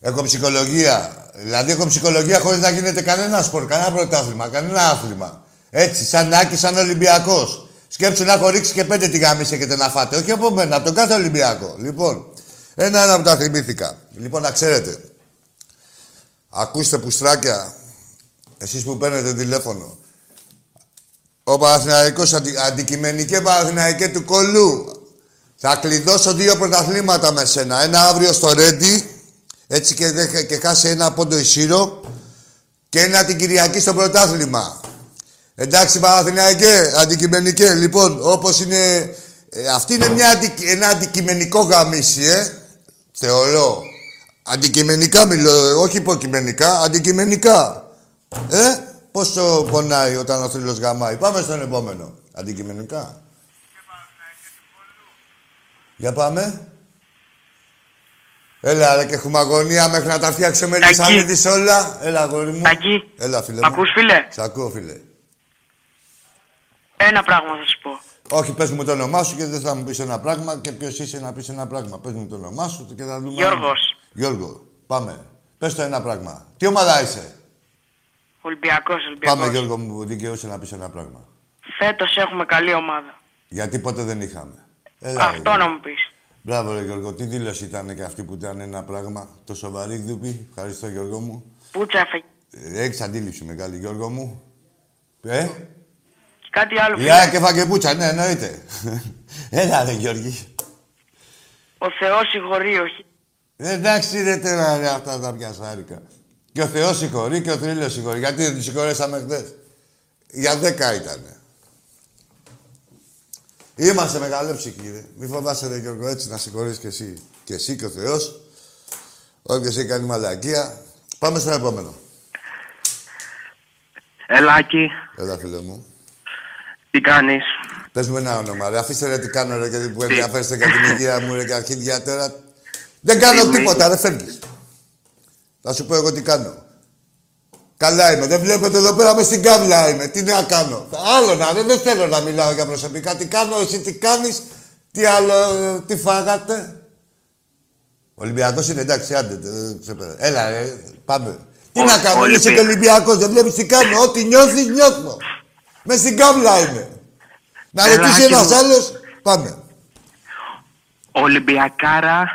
Έχω ψυχολογία. Δηλαδή έχω ψυχολογία χωρίς να γίνεται κανένα σπορ, κανένα πρωτάθλημα, κανένα άθλημα. Έτσι, σαν Άκης, σαν Ολυμπιακός. Σκέψου να έχω ρίξει και πέντε τη γάμιση έχετε να φάτε. Όχι από μένα, από τον κάθε Ολυμπιακό. Λοιπόν, ένα-ένα που τα θυμήθηκα. Λοιπόν, να ξέρετε. Ακούστε πουστράκια, εσείς που παίρνετε τηλέφωνο. Ο Παναθηναϊκός αντι, αντικειμενικέ Παναθηναϊκέ του κολλού. Θα κλειδώσω δύο πρωταθλήματα με σένα. Ένα αύριο στο Ρέντι, έτσι και, δεν- και χάσει ένα πόντο Ισύρο. Και ένα την Κυριακή στο πρωτάθλημα. Εντάξει Παναθηναϊκέ, αντικειμενικέ. Λοιπόν, όπως είναι... ε, αυτή είναι μια, αντι- ένα αντικειμενικό γαμίσι, ε. Θεωρώ. Αντικειμενικά μιλώ, όχι υποκειμενικά, αντικειμενικά. Ε, πόσο πονάει όταν ο θρύλος γαμάει. Πάμε στον επόμενο. Αντικειμενικά. Για πάμε. Έλα ρε και έχουμε αγωνία μέχρι να τα φτιάξει ο Μελισσανίδης όλα. Έλα αγόρι μου. Τάκη. Έλα φίλε Μ' μου. ακούς, φίλε; Σ' ακούω φίλε. Ένα πράγμα θα σου πω. Όχι, πες μου το όνομά σου και δεν θα μου πεις ένα πράγμα και ποιος είσαι να πεις ένα πράγμα. Πες μου το όνομά σου και θα δούμε... Γιώργος. Γιώργο, πάμε. Πες το ένα πράγμα. Τι ομάδα είσαι; Ολυμπιακός, Ολυμπιακός. Πάμε Γιώργο μου, δικαιούσε να πεις ένα πράγμα. Φέτος έχουμε καλή ομάδα. Γιατί ποτέ δεν είχαμε. Έλα, Αυτό ρε, να μου πεις. Μπράβο ρε Γιώργο, τι δήλωση ήταν και αυτή που ήταν ένα πράγμα. Το σοβαρή γδουπή. Ευχαριστώ Γιώργο μου. Πούτσα έφαγε. Ε, Έχεις αντίληψη μεγάλη Γιώργο μου. Ε, Και κάτι άλλο, η φίλε. ΑΕΚ έφαγε πουτσα, ναι εννοείται. Έλα ρε Γιώργη. Ο Θεός συγχωρεί, όχι. Ε, εντάξει ρε τώρα ρε, αυτά τα πιασάρικα. Και ο Θεός συγχωρεί και ο θρύλος συγχωρεί. Γιατί δεν τους συγχωρέσαμε χθες; Για δέκα ήτανε. Είμαστε μεγαλόψυχοι, ρε. Μη φοβάσαι, ρε Γιώργο, έτσι να συγχωρείς και εσύ. Και εσύ και ο Θεός. Όποιος έχει κάνει μαλακία. Πάμε στον επόμενο. Ελάκη, Έλα, φίλε μου. Τι κάνεις; Πες μου ένα όνομα, ρε. Αφήστε ρε τι κάνω, ρε, γιατί που ενδιαφέρεστε για την υγεία μου, ρε, και αρχίδια τώρα. Δεν κάνω Είμαι. τίποτα, ρε, φεύγεις. Θα σου πω εγώ τι κάνω. Καλά είμαι. Δεν βλέπετε εδώ πέρα μες στην κάβλα είμαι. Τι να κάνω; Άλλο να δεν, δεν θέλω να μιλάω για προσωπικά. Τι κάνω, εσύ τι κάνεις, τι άλλο, ε, τι φάγατε; Ο Ολυμπιακός είναι εντάξει, άντε, δεν ξεπέρα. Έλα, ρε, πάμε. Τι Ο- να κάνω, Ολυμπια- είσαι και Ολυμπιακός, δεν βλέπεις τι κάνω. Ό,τι νιώθεις, νιώθω. Με στην κάβλα είμαι. Να Έλα, ρωτήσει Άκη ένας μου. άλλος, πάμε. Ολυμπιακάρα,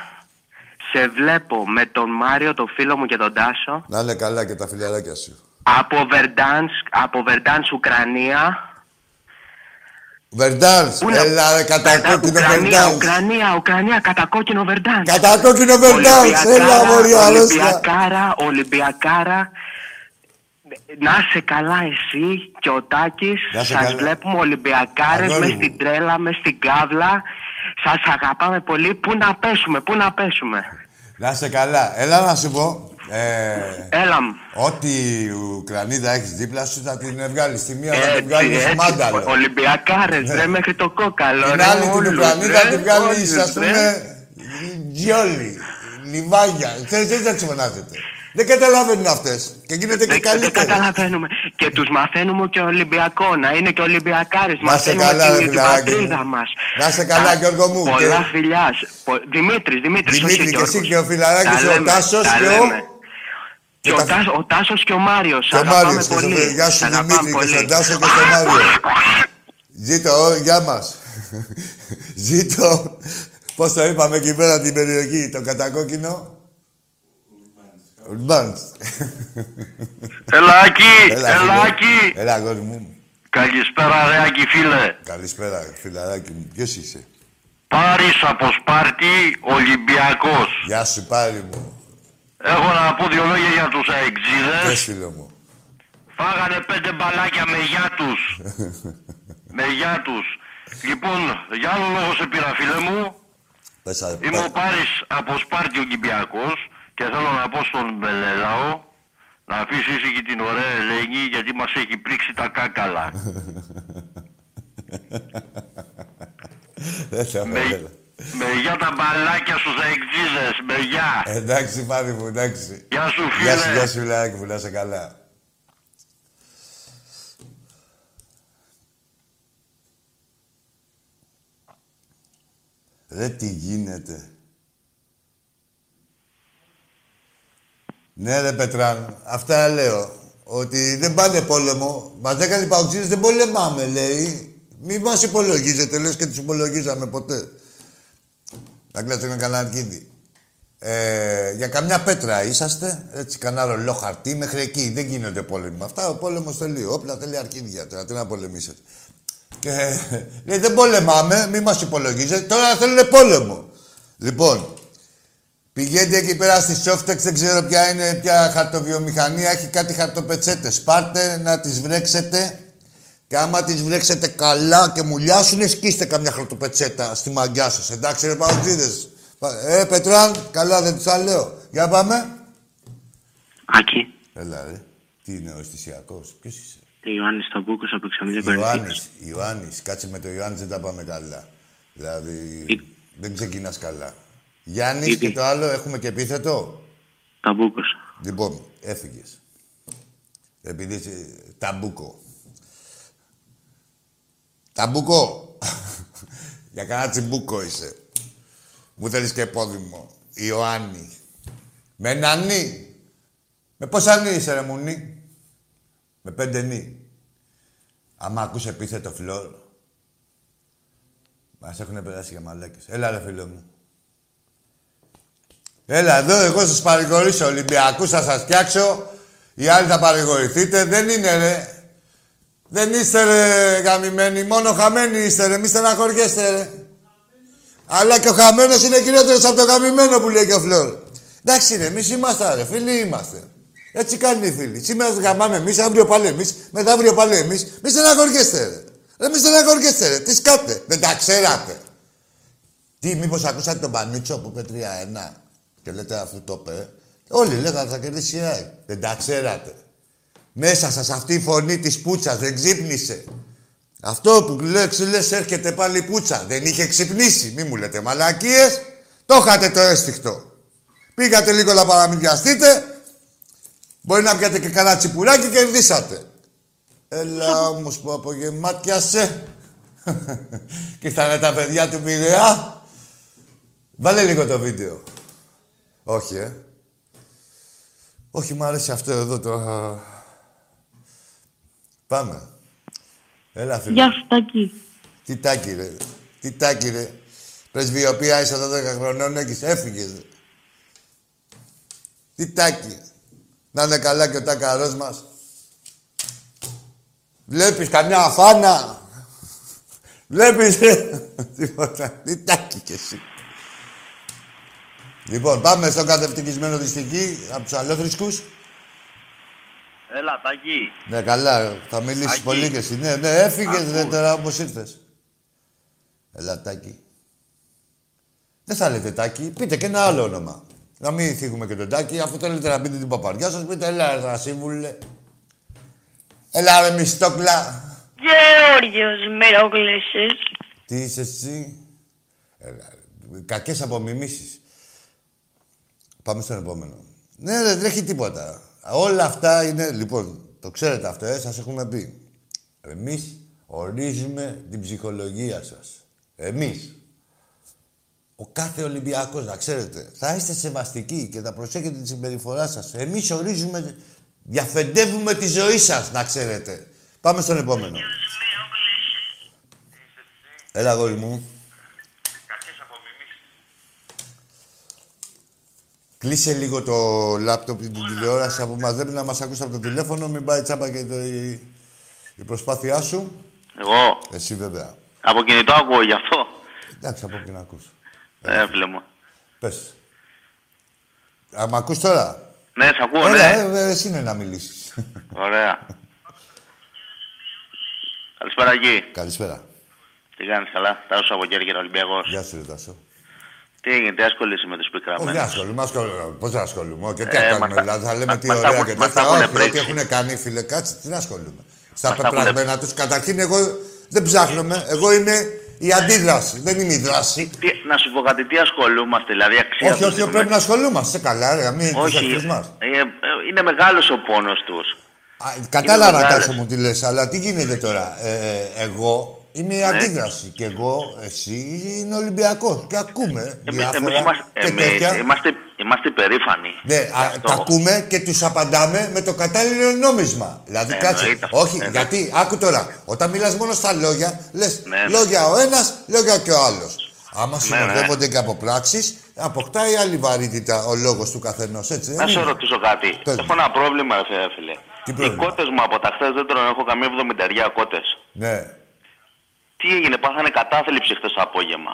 σε βλέπω με τον Μάριο, τον φίλο μου και τον Τάσο. Να είναι καλά και τα φιλαράκια σου. Από Βερντάνσκ, από Βερντάνσκ, Ουκρανία. Βερντάνς, Πού να- έλα ρε κατακόκκινο Ουκρανία, Βερντάνς. Ουκρανία, Ουκρανία, κατακόκκινο Βερντάνσκ. Κατακόκκινο Βερντάνς, έλα μωρή αρρώστια. Ολυμπιακάρα, Ολυμπιακάρα. Να είσαι καλά εσύ και ο Τάκης. Να είσαι Σας καλά. βλέπουμε Ολυμπιακάρες Αγόρι με μου. στην τρέλα, με στην κάβλα. Σας αγαπάμε πολύ. Πού να πέσουμε, πού να πέσουμε. Να είσαι καλά. Έλα να σου πω. Ε, Έλα μου. ό,τι Ουκρανίδα έχεις δίπλα σου θα την βγάλεις. Τη μία θα την Έτσι, βγάλεις έτσι. μάνταλο. Ολυμπιακάρες, ρε, μέχρι το κόκαλο. Την ρε, άλλη την όλους, Ουκρανίδα ρε, την βγάλεις, όλους, ας ρε. πούμε, Τζιόλι, Λιβάγια. Ξέρεις, έτσι θα τις φωνάζετε. Δεν καταλαβαίνουν αυτές. Και γίνεται και Δεν, δεν καλύτερα. καταλαβαίνουμε. Και τους μαθαίνουμε και Ολυμπιακό, να είναι και Ολυμπιακάρες. Να σε Μαθαίνουμε καλά, ρε την, την φιλαράκι μου. πατρίδα μας. Να σε καλά, Τα- Γιώργο μου. Πολλά Και- φιλιάς. Πο- Δημήτρης, Δημήτρης, Δημήτρη, όχι και εσύ Γιώργος. και ο φιλαράκης, Τα ο λέμε, Τάσος τα και ο- λέμε. και Και ο, τα- Τάσος, ο Τάσος και ο Μάριος. Και ο Αγαπάμε Μάριος, και πολύ. στο- γεια σου Σ' αγαπάμε Δημήτρη, και πολύ. στον Τάσο και στον Μάριο. Ζήτω, ω, γεια μας. Ζήτω, πώς το είπαμε εκεί πέρα την περιοχή, το κατακόκκινο. Ουρμπάντς. Ελάκη, Έλα, φίλε. Ελάκη. Έλα, αγόρι μου. Καλησπέρα ρε Άκη φίλε. Καλησπέρα, φιλαράκι μου. Ποιος είσαι; Πάρης από Σπάρτη, Ολυμπιακός. Γεια σου, πάρη μου. Έχω να πω δύο λόγια για τους Πες, αεξίδες. φίλο μου. Φάγανε πέντε μπαλάκια με γιά τους. με γιά τους. Λοιπόν, για άλλο λόγο σε πήρα φίλε μου. Πες, α- Είμαι ο πες. Πάρης από Σπάρτη Ολυμπιακός και θέλω να πω στον Μπελελάο να αφήσει ήσυχη την ωραία Ελένη γιατί μας έχει πρίξει τα κάκαλα. Δεν θα με, ήθελα. με γεια τα μπαλάκια στους αεξίδες, με γεια. Εντάξει, πάρη μου, εντάξει. Γεια σου Γεια σου, φίλε. γεια σου, φιλαράκι μου, να είσαι καλά. Ρε, τι γίνεται. Ναι, ρε Πετράν, αυτά λέω. Ότι δεν πάνε πόλεμο. Μας δεν κάνει παουξίδες, δεν πολεμάμε, λέει. Μη μας υπολογίζετε, λες και τους υπολογίζαμε ποτέ. Να κλάψτε ένα καναρκίδι. Ε, για καμιά πέτρα είσαστε, έτσι κανένα ρολό χαρτί, μέχρι εκεί. Δεν γίνονται πόλεμοι με αυτά. Ο πόλεμος τελείω. Όπλα θέλει αρχίδια τώρα. Τι να πολεμήσετε. Και λέει δεν πολεμάμε, μη μας υπολογίζετε. Τώρα θέλουν πόλεμο. Λοιπόν, πηγαίνετε εκεί πέρα στη Softex, δεν ξέρω ποια είναι, ποια χαρτοβιομηχανία, έχει κάτι χαρτοπετσέτες. Πάρτε να τις βρέξετε και άμα τις βρέξετε καλά και μουλιάσουν, σκίστε καμιά χαρτοπετσέτα στη μαγκιά σας. Εντάξει ρε παουτζίδες. Ε, Πετράν, καλά δεν τους τα λέω. Για πάμε. Άκη. Έλα ρε. Τι είναι ο αισθησιακός; Ποιος είσαι; Ιωάννης Ταμπούκος από Εξαμιλία Κορυφής. Ιωάννης, Ιωάννης, κάτσε με το Ιωάννης δεν τα πάμε καλά. Δηλαδή, δεν ξεκινάς καλά. Γιάννης Γιατί; και το άλλο έχουμε και επίθετο; Ταμπούκος. Λοιπόν, έφυγες. Επειδή είσαι ταμπούκο. Ταμπούκο! Για κανένα τσιμπούκο είσαι. Μου θέλεις και πόδιμο. Ιωάννη. Με νανί. Με πόσα νι είσαι ρε μουνί. Με πέντε νι. Άμα ακούς επίθετο φλόρ. Μας έχουν περάσει για μαλάκες. Έλα ρε φίλο μου. Έλα εδώ, εγώ σας παρηγορήσω. Ολυμπιακούς θα σας φτιάξω. Οι άλλοι θα παρηγορηθείτε. Δεν είναι ρε. Δεν είστε ρε γαμημένοι. Μόνο χαμένοι είστε ρε. Μη στεναχωριέστε ρε. Αλλά και ο χαμένος είναι κυριότερος από το γαμημένο που λέει και ο Φλόρ. Εντάξει ρε, εμείς είμαστε ρε. Φίλοι είμαστε. Έτσι κάνουν οι φίλοι. Σήμερα γαμάμε εμείς, αύριο πάλι εμείς, μεθαύριο πάλι εμείς. Μη στεναχωριέστε ρε. Ρε μη στεναχωριέστε ρε. Τι σκάτε. Δεν τα ξέρατε. Τι, μήπως ακούσατε τον Πανίτσο που είπε 3-1 και λέτε αφού το είπε. Όλοι λέγανε θα κερδίσει η ΑΕΚ. Δεν τα ξέρατε. Μέσα σας αυτή η φωνή της πούτσας δεν ξύπνησε. Αυτό που λες, λες έρχεται πάλι η πούτσα. Δεν είχε ξυπνήσει. Μη μου λέτε μαλακίες. Το είχατε το αίσθηκτο. Πήγατε λίγο να παραμυθιαστείτε. Μπορεί να πιάτε και κανένα τσιπουράκι και κερδίσατε. Έλα όμως που απογεμάτιασε. και ήρθανε τα παιδιά του Πειραιά. Βάλε λίγο το βίντεο. Όχι, ε. Όχι, μου αρέσει αυτό εδώ το... Πάμε. Έλα, φίλε. Γεια σου, Τάκη. Τι τάκι, ρε. Τι τάκι, ρε. Πρεσβειοποία είσαι 12 χρονών, έχεις. Έφυγες, ρε. Τι τάκι. Να είναι καλά και ο τάκαρός μας. Βλέπεις καμιά αφάνα. Βλέπεις, ρε. Τίποτα. Τι τάκι κι εσύ. Λοιπόν, πάμε στον κατευτικισμένο δυστυχή από τους αλλόθρησκους. Έλα, Τάκη. Ναι, καλά. Θα μιλήσεις Άκη. πολύ και εσύ. Ναι, ναι, έφυγες Ακούς. ρε τώρα όπως ήρθες. Έλα, Τάκη. Δεν θα λέτε Τάκη. Πείτε και ένα άλλο όνομα. Να μην θίγουμε και τον Τάκη. Αφού θέλετε να πείτε την παπαριά σας, πείτε έλα, ρε, σύμβουλε. Έλα, ρε, μιστόκλα. Γεώργιος Μερόκλησης. Τι είσαι εσύ; Έλα, ρε. Κακές απομιμήσεις. Πάμε στον επόμενο. Ναι, ρε, δεν έχει τίποτα. Όλα αυτά είναι, λοιπόν, το ξέρετε αυτό, ε, σας έχουμε πει. Εμείς ορίζουμε την ψυχολογία σας. Εμείς. Ο κάθε Ολυμπιακός, να ξέρετε, θα είστε σεβαστικοί και θα προσέχετε τη συμπεριφορά σας. Εμείς ορίζουμε, διαφεντεύουμε τη ζωή σας, να ξέρετε. Πάμε στον επόμενο. Έλα, αγόρι μου. Κλείσε λίγο το λάπτοπ και την τηλεόραση από μαζεύει να μας ακούσει από το τηλέφωνο. Μην πάει τσάπα και το, η, η προσπάθειά σου. Εγώ; Εσύ βέβαια. από κινητό ακούω γι' αυτό. Εντάξει, από εκεί να ακούς. Ε, φίλε μου. Πες. Α, μ' ακούς τώρα. Ναι, σ' ακούω, Έλα, ναι. ε, ε, εσύ είναι να μιλήσεις. Ωραία. Καλησπέρα εκεί. Καλησπέρα. Τι κάνεις καλά; Τάσο από Κέρκυρα Ολυμπιακός. Γεια σου, ρε Τάσο. Τι έγινε, τι ασχολείσαι με τους Όχι, πικραμένους. δεν ασχολούμαι, ασχολούμαι. Πώς να ασχολούμαι. Και τι Ε, να μας κάνουμε, τα- δηλαδή θα λέμε μας- τι μας τα ωραία έχουν- και μας τα τέτοια. έχουν Όχι, ό,τι πρίξει. έχουν κάνει, φίλε, κάτσε, τι να ασχολούμαι. Στα Μας τα έχουν- πεπραγμένα τους, καταρχήν εγώ δεν ψάχνομαι. Εγώ είμαι η αντίδραση, δεν είμαι η δράση. Τι, να σου πω κάτι, τι ασχολούμαστε, δηλαδή αξία Όχι, τους όχι, δίνουμε. πρέπει να ασχολούμαστε. Καλά, ρε, μην τους Όχι, εχθρούς μας. ε, ε, είναι μεγάλος ο πόνος τους. Α, Κατάλαβα, Είναι μεγάλες. Τάσο μου, τι λες, αλλά τι γίνεται τώρα. Ε, ε, εγώ είμαι η Ναι. αντίδραση και εγώ, εσύ είναι Ολυμπιακός και ακούμε Εμείς, διάφορα εμείς είμαστε, και εμείς τέτοια. είμαστε, είμαστε περήφανοι. Ναι, Γι' α, αυτό. τα ακούμε και τους απαντάμε με το κατάλληλο νόμισμα. Δηλαδή, Ε, κάτσε. εννοείται αυτό. Όχι, Ε, ναι. γιατί, άκου τώρα, όταν μιλάς μόνο στα λόγια, λες Ναι, ναι. λόγια ο ένας, λόγια και ο άλλος. Άμα ναι. συνοδεύονται και από πράξεις, αποκτάει άλλη βαρύτητα ο λόγος του καθενός, έτσι δεν Να σε είναι; ρωτήσω κάτι. Πες μου. Έχω ένα πρόβλημα, ρε φίλε, φίλε. Τι Οι πρόβλημα; κότες μου από τα χθες δεν τρώνε, έχω καμία εβδομητεριά κότες. Ναι. Τι έγινε, πάθανε κατάθλιψη χθες το απόγευμα.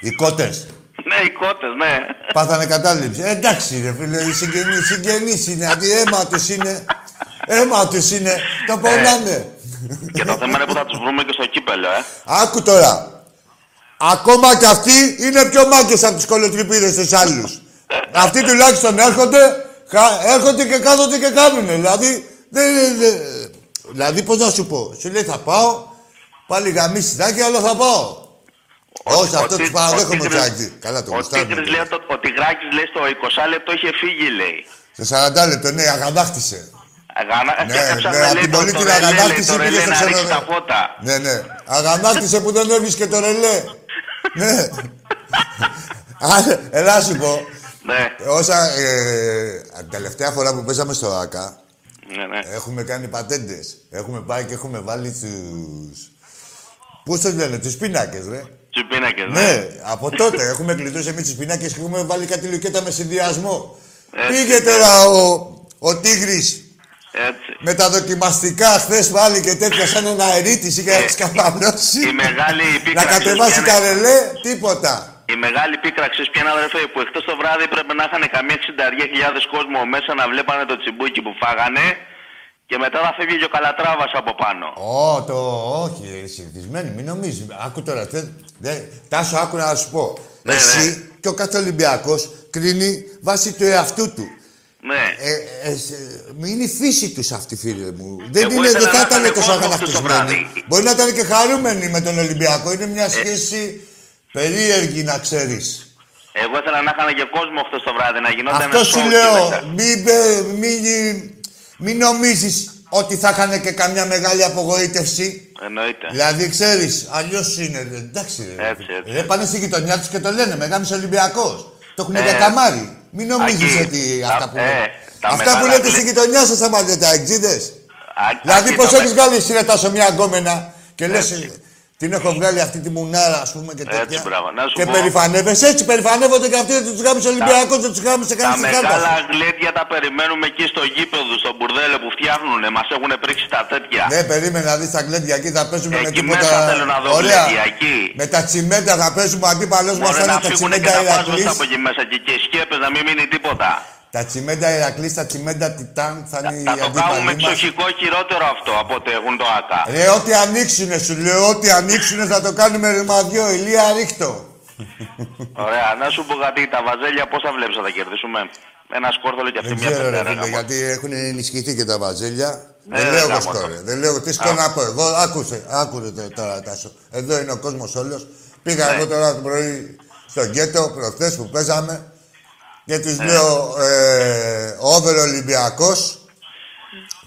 Οι κότες. Ναι, οι κότε, ναι. Πάθανε κατάληψη. Ε, εντάξει, ρε φίλε, οι συγγενείς, συγγενείς είναι. Αντί αίμα τους είναι. Αίμα τους είναι. Το πονάνε. Και το θέμα είναι που θα τους βρούμε και στο κύπελο, ε. Άκου τώρα. Ακόμα κι αυτοί είναι πιο μάγκες από τους κολοτρυπίδες τους άλλους. αυτοί τουλάχιστον έρχονται, κα- έρχονται και κάθονται και κάνουνε. Δηλαδή, δεν είναι... δεν- Δηλαδή, πώς να σου πω. Σου λέει θα πάω, πάλι γαμίσιδάκι, αλλά θα πάω. Όχι, αυτό Τί- τους παραδέχομαι ο Τίγρης- τσάκι. Καλά το Ο γουστάρουν. Τίγρης λέει ότι ο Τιγράκης λέει στο 20 λεπτό είχε φύγει, λέει. Σε 40 λεπτό, ναι, αγανάκτησε. Αγανα... Ναι, και έψαχνα, ναι, απ' λέει, την το- πολύ το την ρελέ, λέει, αγανάκτηση το πήγε ρελέ στο να ρίξει ξενοδοχείο. τα φώτα. Ναι, ναι. Αγανάκτησε που δεν έβρισκε το ρελέ. ναι. Α, Ελά σου πω. Ναι, Όσα ε, την τελευταία φορά που παίζαμε στο ΆΚΑ, ναι, ναι. έχουμε κάνει πατέντες. Έχουμε πάει και έχουμε βάλει τους... Πώς το λένε, τους πίνακες, ρε. Τους πίνακες, ναι. Ναι, από τότε έχουμε κλειδώσει εμείς τους πίνακες και έχουμε βάλει κάτι λουκέτα με συνδυασμό. Έτσι. Πήγε τώρα ο, ο Τίγρης Έτσι. με τα δοκιμαστικά χθες πάλι και τέτοια σαν ένα αερίτη είχε Ε, σκαπανώσει. η μεγάλη Να επίκραξη κατεβάσει ποια τα είναι; ρελέ, τίποτα. Η μεγάλη πίκραξη ποια είναι, αδερφέ, που εχθές το βράδυ πρέπει να είχαν καμία 60.000 κόσμο μέσα να βλέπανε το τσιμπούκι που φάγανε και μετά θα φεύγει και ο Καλατράβας από πάνω. Ω, το όχι, συνηθισμένοι, μην νομίζεις. Άκου τώρα, θε, δε, τάσο, άκου να σου πω. Ναι, Εσύ ναι. και ο κάθε Ολυμπιακός κρίνει βάσει του εαυτού του. Ναι. Ε, ε, σε- είναι η φύση τους αυτή, φίλε μου. Δεν, Εγώ είναι, ήθελα δεν θα να ήταν ήταν τόσο κόσμο χτες το αγανακτισμένοι. βράδυ. Μπορεί να ήταν και χαρούμενοι με τον Ολυμπιακό. Είναι Ε. μια σχέση περίεργη, να ξέρεις. Εγώ ήθελα να είχαν και κόσμο χθες το βράδυ, να γινόταν Αυτό ένα σου show λέω. εκεί μέσα. Μην, πε- μην, μην νομίζεις ότι θα είχαν και καμιά μεγάλη απογοήτευση. Εννοείται. Δηλαδή, ξέρεις, αλλιώς είναι. ρε, Εντάξει, ρε. Έτσι, έτσι. Ρε, πάνε στη γειτονιά τους και το λένε. Μεγάλος Ολυμπιακός. Το έχουν Ε, για καμάρι. Μην νομίζεις Ακή, ότι τα- αυτά που ε, λέτε. τα Αυτά που μεγάλα λέτε γλε- στη γειτονιά σας, άμα λέτε αεξίδες. Α- Δηλαδή, Ακή, πώς τα έχεις με- βγάλει εσύ ρε τόσο μια γκόμενα και λες, την έχω βγάλει αυτή τη μουνάρα, ας πούμε, και τέτοια. Έτσι, μπράβο. Να σου και πω. περηφανεύεσαι έτσι, περηφανεύονται και αυτοί, δεν τους γάμισε Ολυμπιακός, δεν τους γάμισε Τα κανείς στην μεγάλα χάρτα. γλέντια τα περιμένουμε εκεί στο γήπεδο, στο μπουρδέλο που φτιάχνουνε. Μας έχουν πρίξει τα τέτοια. Ναι, περίμενε να δεις τα γλέντια εκεί, θα παίζουμε με Εκεί τίποτα. μέσα θέλω να δω Ωραία. γλέντια, εκεί. Με τα τσιμέντα θα παίζουμε, ο αντίπαλος μας Μπορεί θα να είναι τα φύγουν και τσιμέντα τα πάσματα Ηρακλής. από εκεί μέσα και, και σκέπες να μην μείνει τίποτα. Τα τσιμέντα Ηρακλής, τα τσιμέντα Τιτάν θα είναι οι Θα το κάνουμε αντίπαλοι μας. εξοχικό χειρότερο αυτό από ό,τι έχουν το ΑΚΑ. Ρε, ό,τι ανοίξουνε σου λέω, ό,τι ανοίξουνε θα το κάνουμε ρημαδιό, ηλία ρίχτο. Ωραία, να σου πω κάτι, τα βαζέλια πώς θα βλέπεις θα τα κερδίσουμε; Ένα σκόρδολο και αυτή Δεν μια ξέρω, ρε πεντέρα. φίλε, γάμο. γιατί έχουν ενισχυθεί και τα βαζέλια. Ε, δεν λέω εγώ γάμο το. τώρα. Δεν λέω τι σκό να πω. Εγώ άκουσε, άκουρε το- τώρα Τάσο. Εδώ είναι ο κόσμος όλος. Πήγα Ναι. εγώ τώρα το πρωί στο γκέτο προχθές που παίζαμε και του Ναι. λέω ε, over Ολυμπιακός.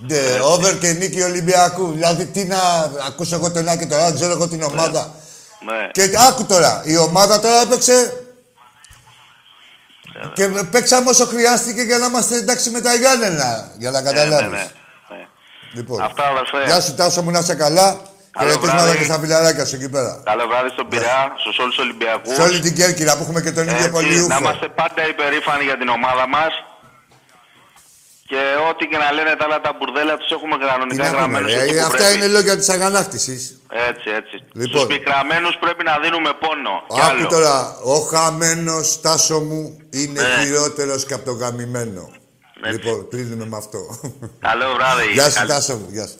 Ναι. over και νίκη Ολυμπιακού. Δηλαδή τι να ακούσω εγώ τον Άκη τώρα, δεν ξέρω εγώ την ομάδα. Ναι. Και άκου τώρα, η ομάδα τώρα έπαιξε. Και παίξαμε όσο χρειάστηκε για να είμαστε εντάξει με τα Γιάννενα. Για να Ναι, ναι, καταλάβεις. ναι. ναι. Λοιπόν. Αυτά, αδερφέ. Γεια σου Τάσο μου, να είσαι καλά. Καλό Χαιρετίσματα βράδυ. και στα φιλαράκια σου εκεί πέρα. Καλό βράδυ στον Πειραιά, στους όλους τους Ολυμπιακούς. Σε όλη την Κέρκυρα που έχουμε και τον ίδιο Έτσι, να πολιούχο. είμαστε πάντα υπερήφανοι για την ομάδα μας. Και ό,τι και να λένε τα άλλα τα μπουρδέλα τους έχουμε Τι κανονικά να πούμε, γραμμένους εκεί ρε, που αυτά πρέπει. είναι λόγια της αγανάκτησης. Έτσι, έτσι. Λοιπόν. Στους πικραμένους πρέπει να δίνουμε πόνο. Κι Άκου άλλο. τώρα, ο χαμένος Τάσο μου είναι Ναι. χειρότερος και από τον γαμημένο. Έτσι. Λοιπόν, κλείνουμε με αυτό. Καλό βράδυ. Γεια σου Καλή- Τάσο μου, γεια σου.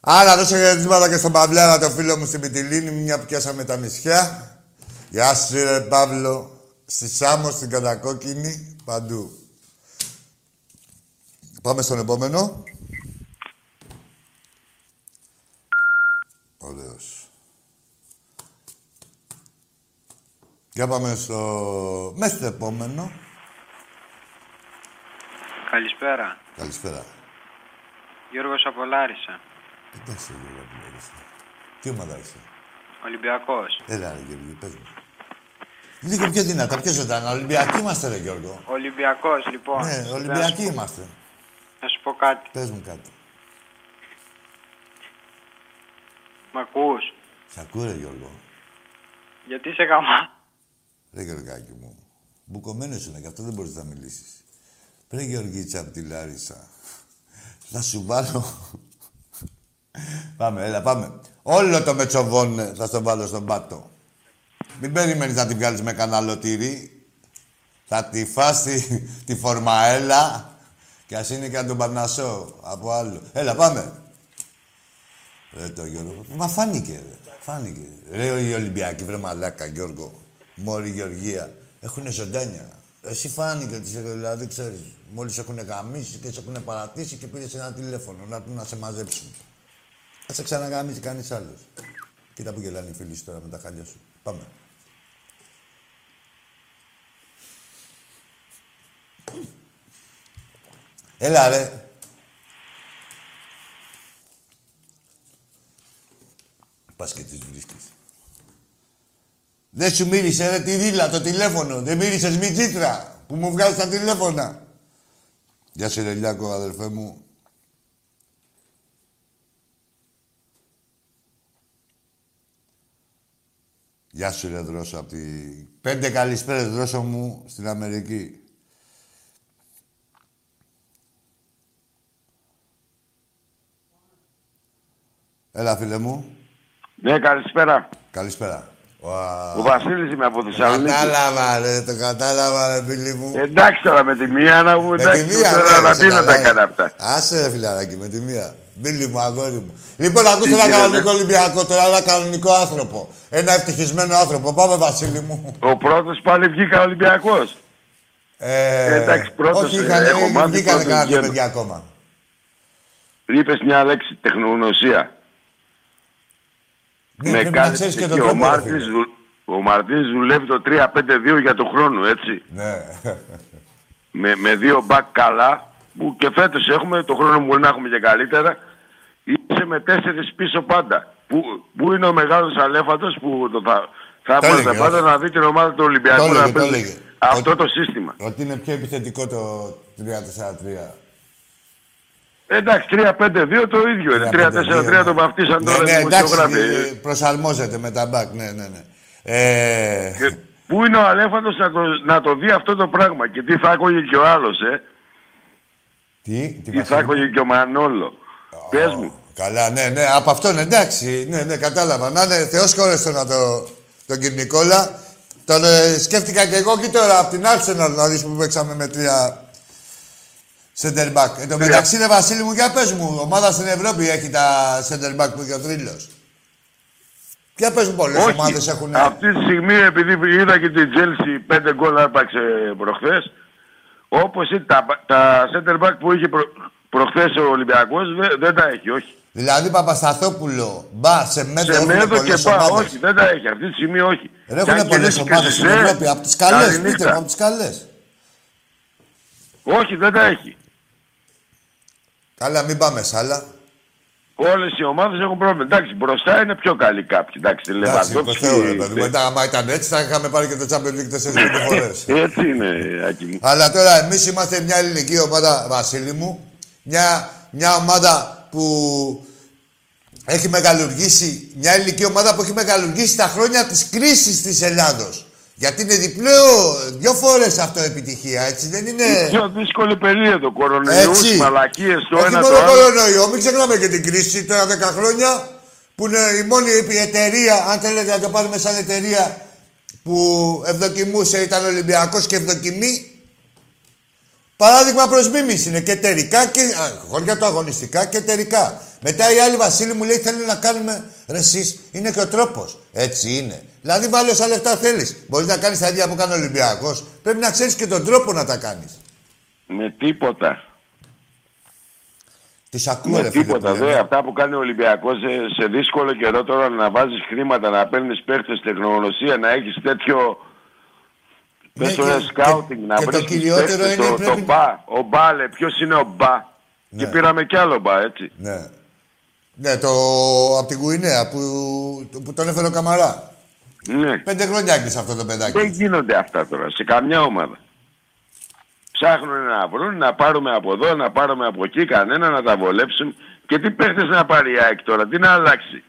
Άρα δώσε χαιρετίσματα και στον Παυλάρα, το φίλο μου στην Μυτιλίνη, μια που πιάσαμε τα νησιά. Γεια σου ρε Παύλο. Στη Σάμο, στην Κατακόκκινη, παντού. Πάμε στον επόμενο. Ωραίος. Για πάμε στο... Μέσα στο επόμενο. Καλησπέρα. Καλησπέρα. Γιώργος από Λάρισα. Εντάξει, Γιώργο, που λέγεσαι. Τι ομάδα είσαι; Ολυμπιακός. Έλα, ρε Γιώργο, πες μου. Λίγο πιο δυνατά, πιο ζωντανά. Ολυμπιακοί είμαστε, ρε Γιώργο. Ολυμπιακός, λοιπόν. Ναι, Να σου Ολυμπιακοί πω- είμαστε. Να σου πω κάτι. Πες μου κάτι. Μ' ακούς; Σ' ακούω, ρε Γιώργο. Γιατί σε γαμά; Ρε Γεωργάκη μου. Μπουκωμένος είναι, γι' αυτό δεν μπορείς να μιλήσεις. Ρε Γεωργίτσα από τη Λάρισα. Θα σου βάλω... πάμε, έλα, πάμε. Όλο το μετσοβόν θα στο βάλω στον πάτο. Μην περιμένεις να την βγάλεις με κανένα τυρί. Θα τη φας τη, τη φορμαέλα και ας είναι και αν τον Παρνασσό από άλλο. Έλα, πάμε. Ρε το Γιώργο. Μα φάνηκε, ρε. Φάνηκε. Ρε οι Ολυμπιακοί, βρε μαλάκα, Γιώργο. Μόρι Γεωργία. Έχουνε ζωντάνια. Εσύ φάνηκε ότι σε- δηλαδή ξέρεις, μόλις έχουν γαμίσει και σε έχουν παρατήσει και πήρες ένα τηλέφωνο να έρθουν να σε μαζέψουν. Θα σε ξαναγαμίσει κανείς άλλος. Κοίτα που γελάνε οι φίλοι σου τώρα με τα χάλια σου. Πάμε. Έλα ρε. Πας και τις βρίσκεις. Δεν σου μίλησε ρε τη δίλα το τηλέφωνο. Δεν μίλησες μη τσίτρα που μου βγάζεις τα τηλέφωνα. Γεια σου ρε Λιάκο, αδερφέ μου. Γεια σου ρε Δρόσο από τη... Πέντε καλησπέρες Δρόσο μου στην Αμερική. Έλα φίλε μου. Ναι, καλησπέρα. Καλησπέρα. Ο Βασίλης είμαι από Θεσσαλονίκη. Κατάλαβα ρε, το κατάλαβα ρε φίλοι μου. Εντάξει τώρα με τη μία να μου Με τη εντάξει μία, τώρα ναι, να σε τι να τα καλά. έκανα αυτά. Άσε ρε φιλαράκι, με τη μία. Μπίλι μου, αγόρι μου. Λοιπόν, ακούστε ένα γίνεται; κανονικό Ολυμπιακό τώρα, ένα κανονικό άνθρωπο. Ένα ευτυχισμένο άνθρωπο. Πάμε, Βασίλη μου. Ο πρώτος πάλι βγήκα Ολυμπιακός. Ε, εντάξει, πρώτος, Όχι, ε, είχαν, έχω μάθει βγήκανε πρώτος κανένα δύο βγαίνω. παιδιά ακόμα. Είπες μια λέξη, τεχνογνωσία. Ναι, πρέπει να ξέρεις και τον ο τρόπο, ρε Μάρτins, φίλε. δου- ο Μαρτίνς δουλεύει το 3-5-2 για το χρόνο, έτσι. Ναι. Με, με δύο μπακ καλά, που και φέτος έχουμε, το χρόνο μπορεί να έχουμε και καλύτερα. Είσαι με τέσσερις πίσω πάντα. Πού, πού είναι ο μεγάλος αλέφαντος που το θα, θα Το έμαθα έλεγε, πάντα όχι. να δει την ομάδα του Ολυμπιακού Το έλεγε, να το παίζει έλεγε. αυτό το σύστημα. Ότι είναι πιο επιθετικό το 3-4-3. Εντάξει, 3-5-2 το ίδιο είναι. 3-4-3 το βαφτίσαν Ναι, τώρα ναι, οι εντάξει, δημοσιογράφοι. ε, προσαρμόζεται με τα μπακ, ναι, ναι, ναι. Ε, Και Πού είναι ο Αλέφαντος να το, να το δει αυτό το πράγμα και τι θα άκουγε και ο άλλος, ε; τι, τι Τι θα άκουγε και ο Μανόλο. Πες μου. Καλά, ναι, ναι, από αυτόν εντάξει. Ναι, ναι, κατάλαβα. Να είναι Θεός χώρεστο να το, τον κύριο Νικόλα. Τον ε, σκέφτηκα και εγώ και τώρα από την Arsenal να δεις που παίξαμε με τρία center back. Εν τω μεταξύ, ρε Βασίλη μου, για πες μου, ομάδα στην Ευρώπη έχει τα center back που είχε ο Τρίλος. Για πες μου, πολλές Όχι, ομάδες έχουν... αυτή τη στιγμή επειδή είδα και την Τζέλσι πέντε γκολ άρπαξε προχθές όπως είναι τα, τα center back που είχε προ, προχθές ο Ολυμπιακός δεν, δεν τα έχει, όχι. Δηλαδή, Παπασταθόπουλο, μπα, σε μέτρο, Σε έχουν μέδο και πολλές πά, ομάδες. όχι, δεν τα έχει. Αυτή τη στιγμή όχι. Ρε, Και αν έχουν πολλές κερδίσει και ομάδες στην στη ΣΕ, Ευρώπη, από τις καλές, καλή πείτε νύχτα. μου, από τις καλές. Όχι, δεν τα έχει. Καλά, μην πάμε σ' άλλα. Όλες οι ομάδες έχουν πρόβλημα. Εντάξει, μπροστά είναι πιο καλοί κάποιοι. Εντάξει, Εντάξει, προς Λεβαντόφσκι. Θεού, ρε παιδί μου. Μετά, άμα ήταν έτσι, θα είχαμε πάρει και το Champions League 4-5 φορές. Έτσι είναι, Άκη μου. Αλλά τώρα εμείς είμαστε μια ελληνική ομάδα, Βασίλη μου. Μια, μια ομάδα που έχει μεγαλουργήσει, μια ελληνική ομάδα που έχει μεγαλουργήσει τα χρόνια της κρίσης της Ελλάδος. Γιατί είναι διπλό, δυο φορές αυτό επιτυχία, έτσι δεν είναι... Η πιο δύσκολη περίοδο. Κορονοϊούς, Έτσι. μαλακίες, το Όχι ένα μόνο το άλλο. κορονοϊό, μην ξεχνάμε και την κρίση τώρα 10 χρόνια που είναι η μόνη εταιρεία, αν θέλετε να το πάρουμε σαν εταιρεία που ευδοκιμούσε, ήταν Ολυμπιακός και ευδοκιμεί. Παράδειγμα προς μίμηση είναι και εταιρικά και α, χωριά το αγωνιστικά και εταιρικά. Μετά η άλλη Βασίλη μου λέει θέλει να κάνουμε ρε εσείς, είναι και ο τρόπος. Έτσι είναι. Δηλαδή βάλει όσα λεφτά θέλεις. Μπορείς να κάνεις τα ίδια που κάνει ο Ολυμπιακός. Πρέπει να ξέρεις και τον τρόπο να τα κάνεις. Με τίποτα. Τις ακούω Με ρε φίλε τίποτα. που Δε, λένε. αυτά που κάνει ο Ολυμπιακός σε, σε δύσκολο καιρό τώρα να βάζεις χρήματα, να παίρνεις παίχτες τεχνογνωσία, να έχεις τέτοιο... Ναι, Πες το και- ρε, σκάουτινγκ, να και το βρίσκεις κυριότερο παίχτες, είναι το, πρέπει- το μπα, ο μπάλε, ποιος είναι ο μπα; Ναι. Και πήραμε κι άλλο μπα, έτσι. Ναι. Ναι, το από την Γουινέα που, που τον έφερε ο Καμαρά. Ναι. Πέντε χρόνια έκλεισε αυτό το παιδάκι. Δεν γίνονται αυτά τώρα σε καμιά ομάδα. Ψάχνουν να βρουν, να πάρουμε από εδώ, να πάρουμε από εκεί, κανένα να τα βολέψουν. Και τι παίχτες να πάρει η ΑΕΚ τώρα, τι να αλλάξει.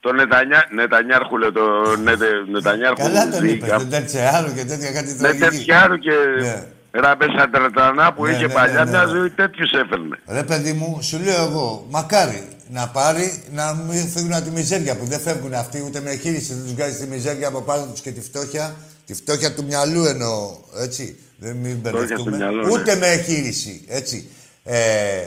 Το Νετανιά, Νετανιάρχου, λέω, το Νετε, Νετανιάρχου. Καλά τον Ζήκα. είπες, τον Τερτσεάρου και τέτοια κάτι Ναι, τραγική. Τετσιάρου και Ναι. Ραμπέσα Τερτανά που Ναι, είχε ναι, παλιά, ναι, μια ναι. ζωή τέτοιους έφερνε. Ρε παιδί μου, σου λέω εγώ, μακάρι να πάρει να μην φύγουν από τη μιζέρια που δεν φεύγουν αυτοί ούτε με χείριση. Δεν τους βγάζει τη μιζέρια από πάνω τους και τη φτώχεια. Τη φτώχεια του μυαλού εννοώ, έτσι. Δεν μην του μπερδευτούμε. μυαλού, ναι. Ούτε με εγχείρηση, έτσι. Ε,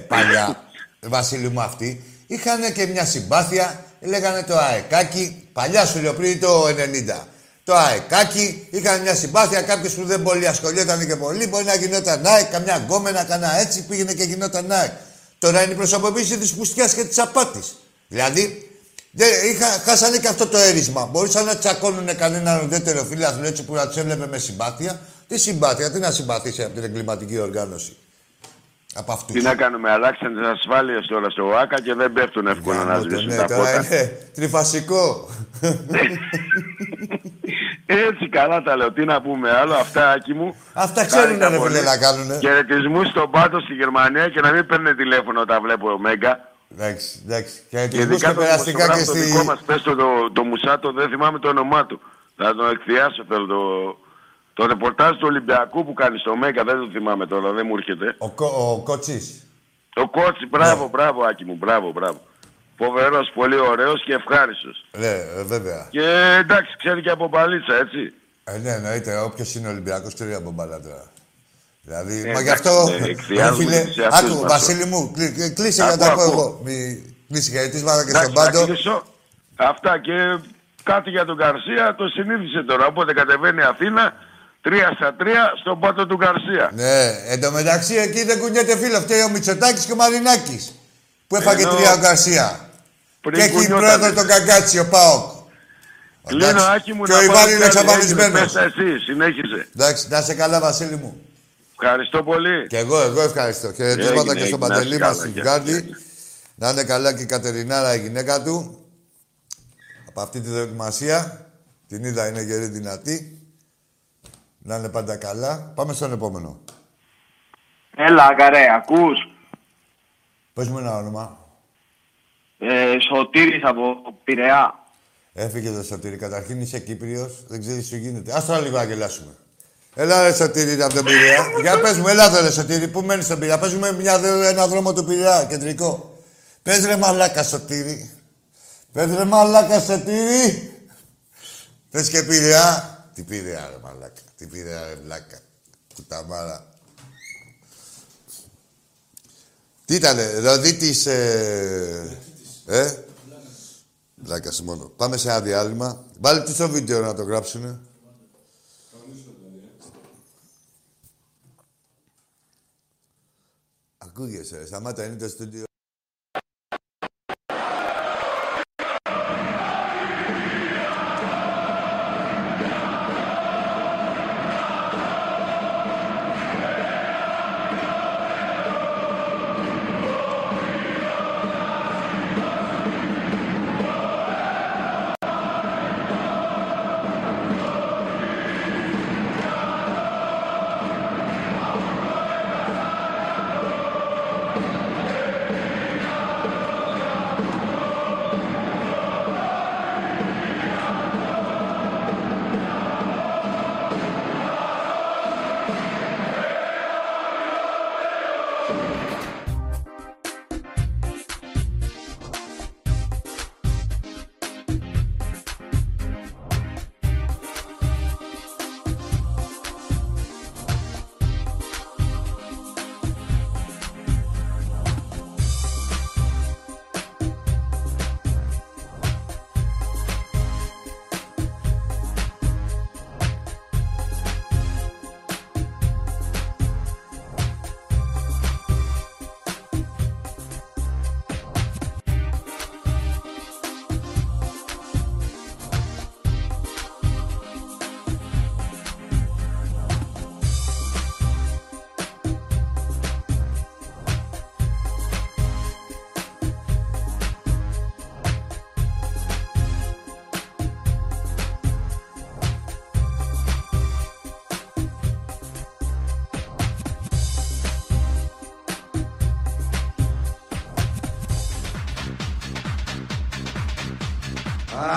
παλιά, Βασίλη μου αυτοί, είχαν και μια συμπάθεια, λέγανε το αεκάκι, παλιά σου λέω πριν το 90. Το αεκάκι, είχαν μια συμπάθεια, κάποιος που δεν πολύ ασχολιόταν και πολύ, μπορεί να γινόταν ΑΕΚ, καμιά γκόμενα, κανένα έτσι, πήγαινε και γινόταν ΑΕΚ. Τώρα είναι η προσωποποίηση της πουστιά και της απάτης. Δηλαδή, δεν, είχα, χάσανε και αυτό το έρισμα. Μπορούσαν να τσακώνουν κανέναν ουδέτερο φίλαθλο έτσι που να τους έβλεπε με συμπάθεια. Τι συμπάθεια, τι να συμπαθήσει από την εγκληματική οργάνωση. Από αυτούς. Τι να κάνουμε, αλλάξαν τις ασφάλειες τώρα στο ΟΑΚΑ και δεν πέφτουν εύκολα να σβήσουν Ναι, τα τώρα φώτα. είναι τριφασικό. Έτσι καλά τα λέω. Τι να πούμε άλλο, αυτά άκη μου. Αυτά ξέρουν Χάρηκα ρε πολύ. φίλε να κάνουνε. Χαιρετισμού στον Πάτο στη Γερμανία και να μην παίρνει τηλέφωνο όταν βλέπω Μέγκα. Εντάξει, εντάξει. Και Χαιρετισμούς ειδικά και το περαστικά και δημοσιογράφο το στη... δικό μας, πες το, το, το Μουσάτο, δεν θυμάμαι το όνομά του. Θα τον εκθιάσω θέλω το, το ρεπορτάζ του Ολυμπιακού που κάνει στο Μέγκα, δεν το θυμάμαι τώρα, δεν μου έρχεται. Ο, Κο- ο Κότσης. Το κότσι, μπράβο, Ναι. μπράβο Άκη μου, μπράβο, μπράβο. Φοβερός, πολύ ωραίος και ευχάριστος. Ναι, ε, βέβαια. Και εντάξει, ξέρει και από μπαλίτσα, έτσι. Ε, ναι, εννοείται. Όποιος είναι Ολυμπιακός ξέρει από μπάλα τώρα. Δηλαδή, Ε, μα γι' εντάξει, αυτό. ε, ρε εκφιάζουμε φίλε, τους εαυτούς άκου, μας Βασίλη μου, κλει- κλει- κλείσε για Ακούω, να τα πω ακούω. εγώ. Μη κλείσει χαιρετίσματα και Εντάξει, στον πάντο. θα κλείσω. Αυτά και κάτι για τον Καρσία το συνήθισε τώρα. Οπότε κατεβαίνει η Αθήνα, 3 στα 3 στον πάτο του Γκαρσία. Ναι, εν τω μεταξύ εκεί δεν κουνιέται φίλο. Φταίει ο Μητσοτάκης και ο Μαρινάκης. Που έφαγε Ενώ- τρία ο Γκαρσία. Πριν Και έχει κουνιότανε. πρόεδρο τον Καγκάτσι, ο Πάοκ. Κλείνω, Εντάξει. Άκη μου, Και να ο πάω Ιβάν είναι πια, εξαφανισμένος. έγινε, πες τα εσύ, συνέχισε. Εντάξει, να είσαι καλά, Βασίλη μου. Ευχαριστώ πολύ. Και εγώ, εγώ ευχαριστώ. Χαιρετίσματα Έγινε, και στον έγινε, Παντελή να μα είσαι στη καλά, Βγάντη. Να είναι καλά και η Κατερινάρα, η γυναίκα του. Από αυτή τη δοκιμασία. Την είδα, είναι γερή δυνατή. Να είναι πάντα καλά. Πάμε στον επόμενο. Έλα, καρέ, ακούς. Πες μου ένα όνομα. Ε, Σωτήρης από Πειραιά. Έφυγε το Σωτήρη. Καταρχήν είσαι Κύπριος, δεν ξέρεις τι γίνεται. Άστο να λίγο να γελάσουμε. Έλα ρε Σωτήρη από τον Πειραιά. Για πες μου, έλα εδώ ρε Σωτήρη. Πού μένεις στον Πειραιά; Πες μου μια, ένα δρόμο του Πειραιά, κεντρικό. Πες ρε μαλάκα Σωτήρη. Πες ρε μαλάκα Σωτήρη. Πες και Πειραιά. Τι Πειραιά ρε μαλάκα. Τι Πειραιά ρε μαλάκα. Κουταμάρα. Τι ήτανε, Ροδίτης, ε... ε; Βλάκας μόνο. Πάμε σε ένα διάλειμμα. Βάλε τι στο βίντεο να το γράψουνε. Ακούγεσαι, ρε. Σταμάτα, είναι το στούντιο.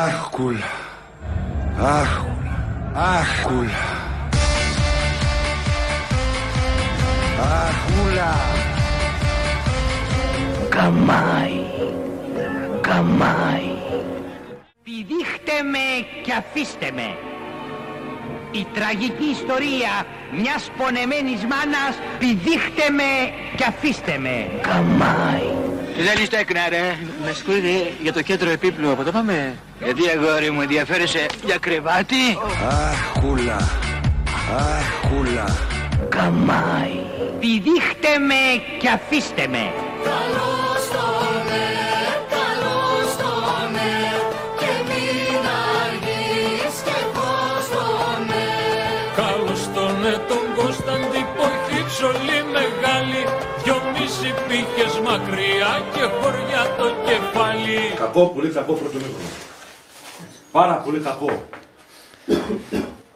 Αχ, κούλα. Αχ, κούλα. Αχ, κούλα. Αχ, κούλα. Καμάι. Καμάι. Πηδήχτε με και αφήστε με. Η τραγική ιστορία μιας πονεμένης μάνας πηδήχτε με και αφήστε με. Καμάι. Δεν είστε έκνα ρε. Με συγχωρείτε για το κέντρο επίπλου. Από το πάμε. Γιατί αγόρι μου ενδιαφέρεσαι για κρεβάτι; Αχ, κούλα. Αχ, κούλα. Καμάι. Πηδήχτε με και αφήστε με. Καλώς τον ναι, καλώς τον ναι Και μην αργείς και πώς τον ναι Καλώς τον ναι τον Κωνσταντή Ποχύψολη μεγάλη Δυο πήχες μακριά και χωριά το κεφάλι Κακό, πολύ κακό πρωτομήχρονο. Πάρα πολύ κακό.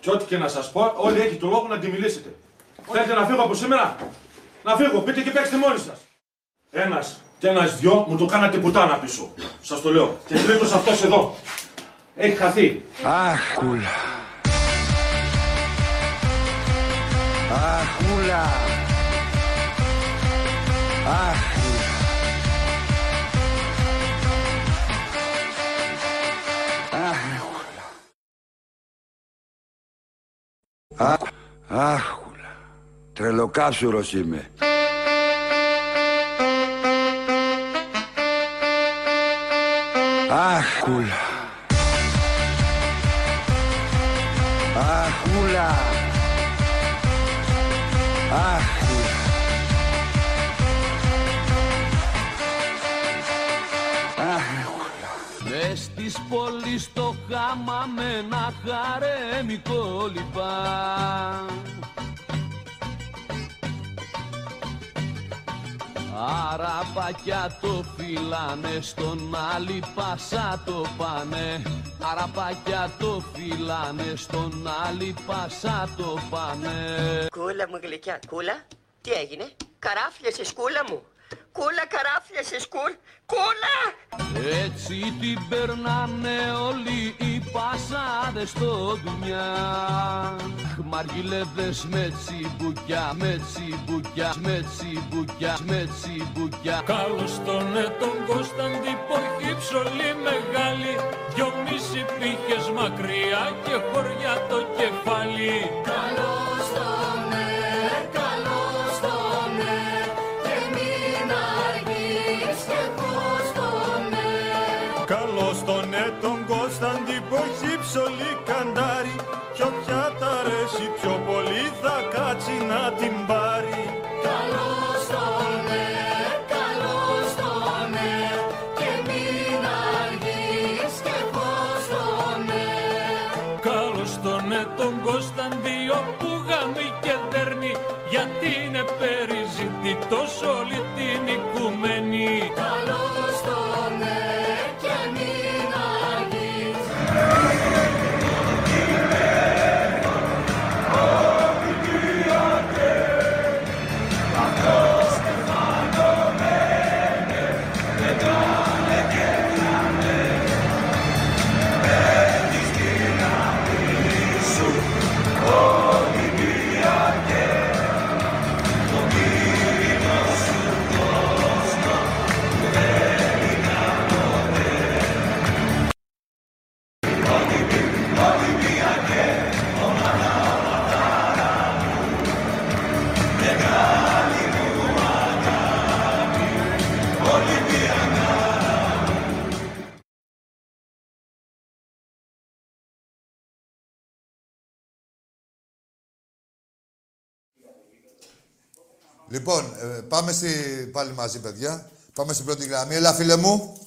και ό,τι και να σας πω, όλοι έχει το λόγο να τη μιλήσετε. Θέλετε να φύγω από σήμερα; Να φύγω, πείτε και παίξτε μόνοι σας. Ένας και ένας δυο μου το κάνατε πουτάνα πίσω. Σας το λέω. Και τρίτος αυτός εδώ. Έχει χαθεί. Αχ, κούλα. Αχ, κούλα. Αχ, κούλα. Αχ, Αχ, αχ, κούλα. Τρελοκάψουρος είμαι. Αχ, κούλα. Αχ, κούλα. Αχ, κούλα. Αχ, της πόλης το χάμα με ένα χαρέμικο λιπά. Αραπάκια το φυλάνε στον άλλη πάσα το πάνε. Αραπάκια το φυλάνε στον άλλη πάσα το πάνε. Κούλα μου γλυκιά, κούλα, τι έγινε, καράφιασες κούλα μου. Κούλα καράφιασες κούλ, κούλα! Έτσι την περνάνε όλοι οι πασάδες στο δουλειά Μαργιλεύδες με τσιμπουκιά, με τσιμπουκιά, με τσιμπουκιά, με τσιμπουκιά. Καλώς τον ναι τον Κωνσταντή Ποχύψολη μεγάλη. Δυο πήχες μακριά και χωριά το κεφάλι περιζητητός όλη Λοιπόν, ε, πάμε στη... πάλι μαζί, παιδιά. Πάμε στην πρώτη γραμμή. Έλα, φίλε μου.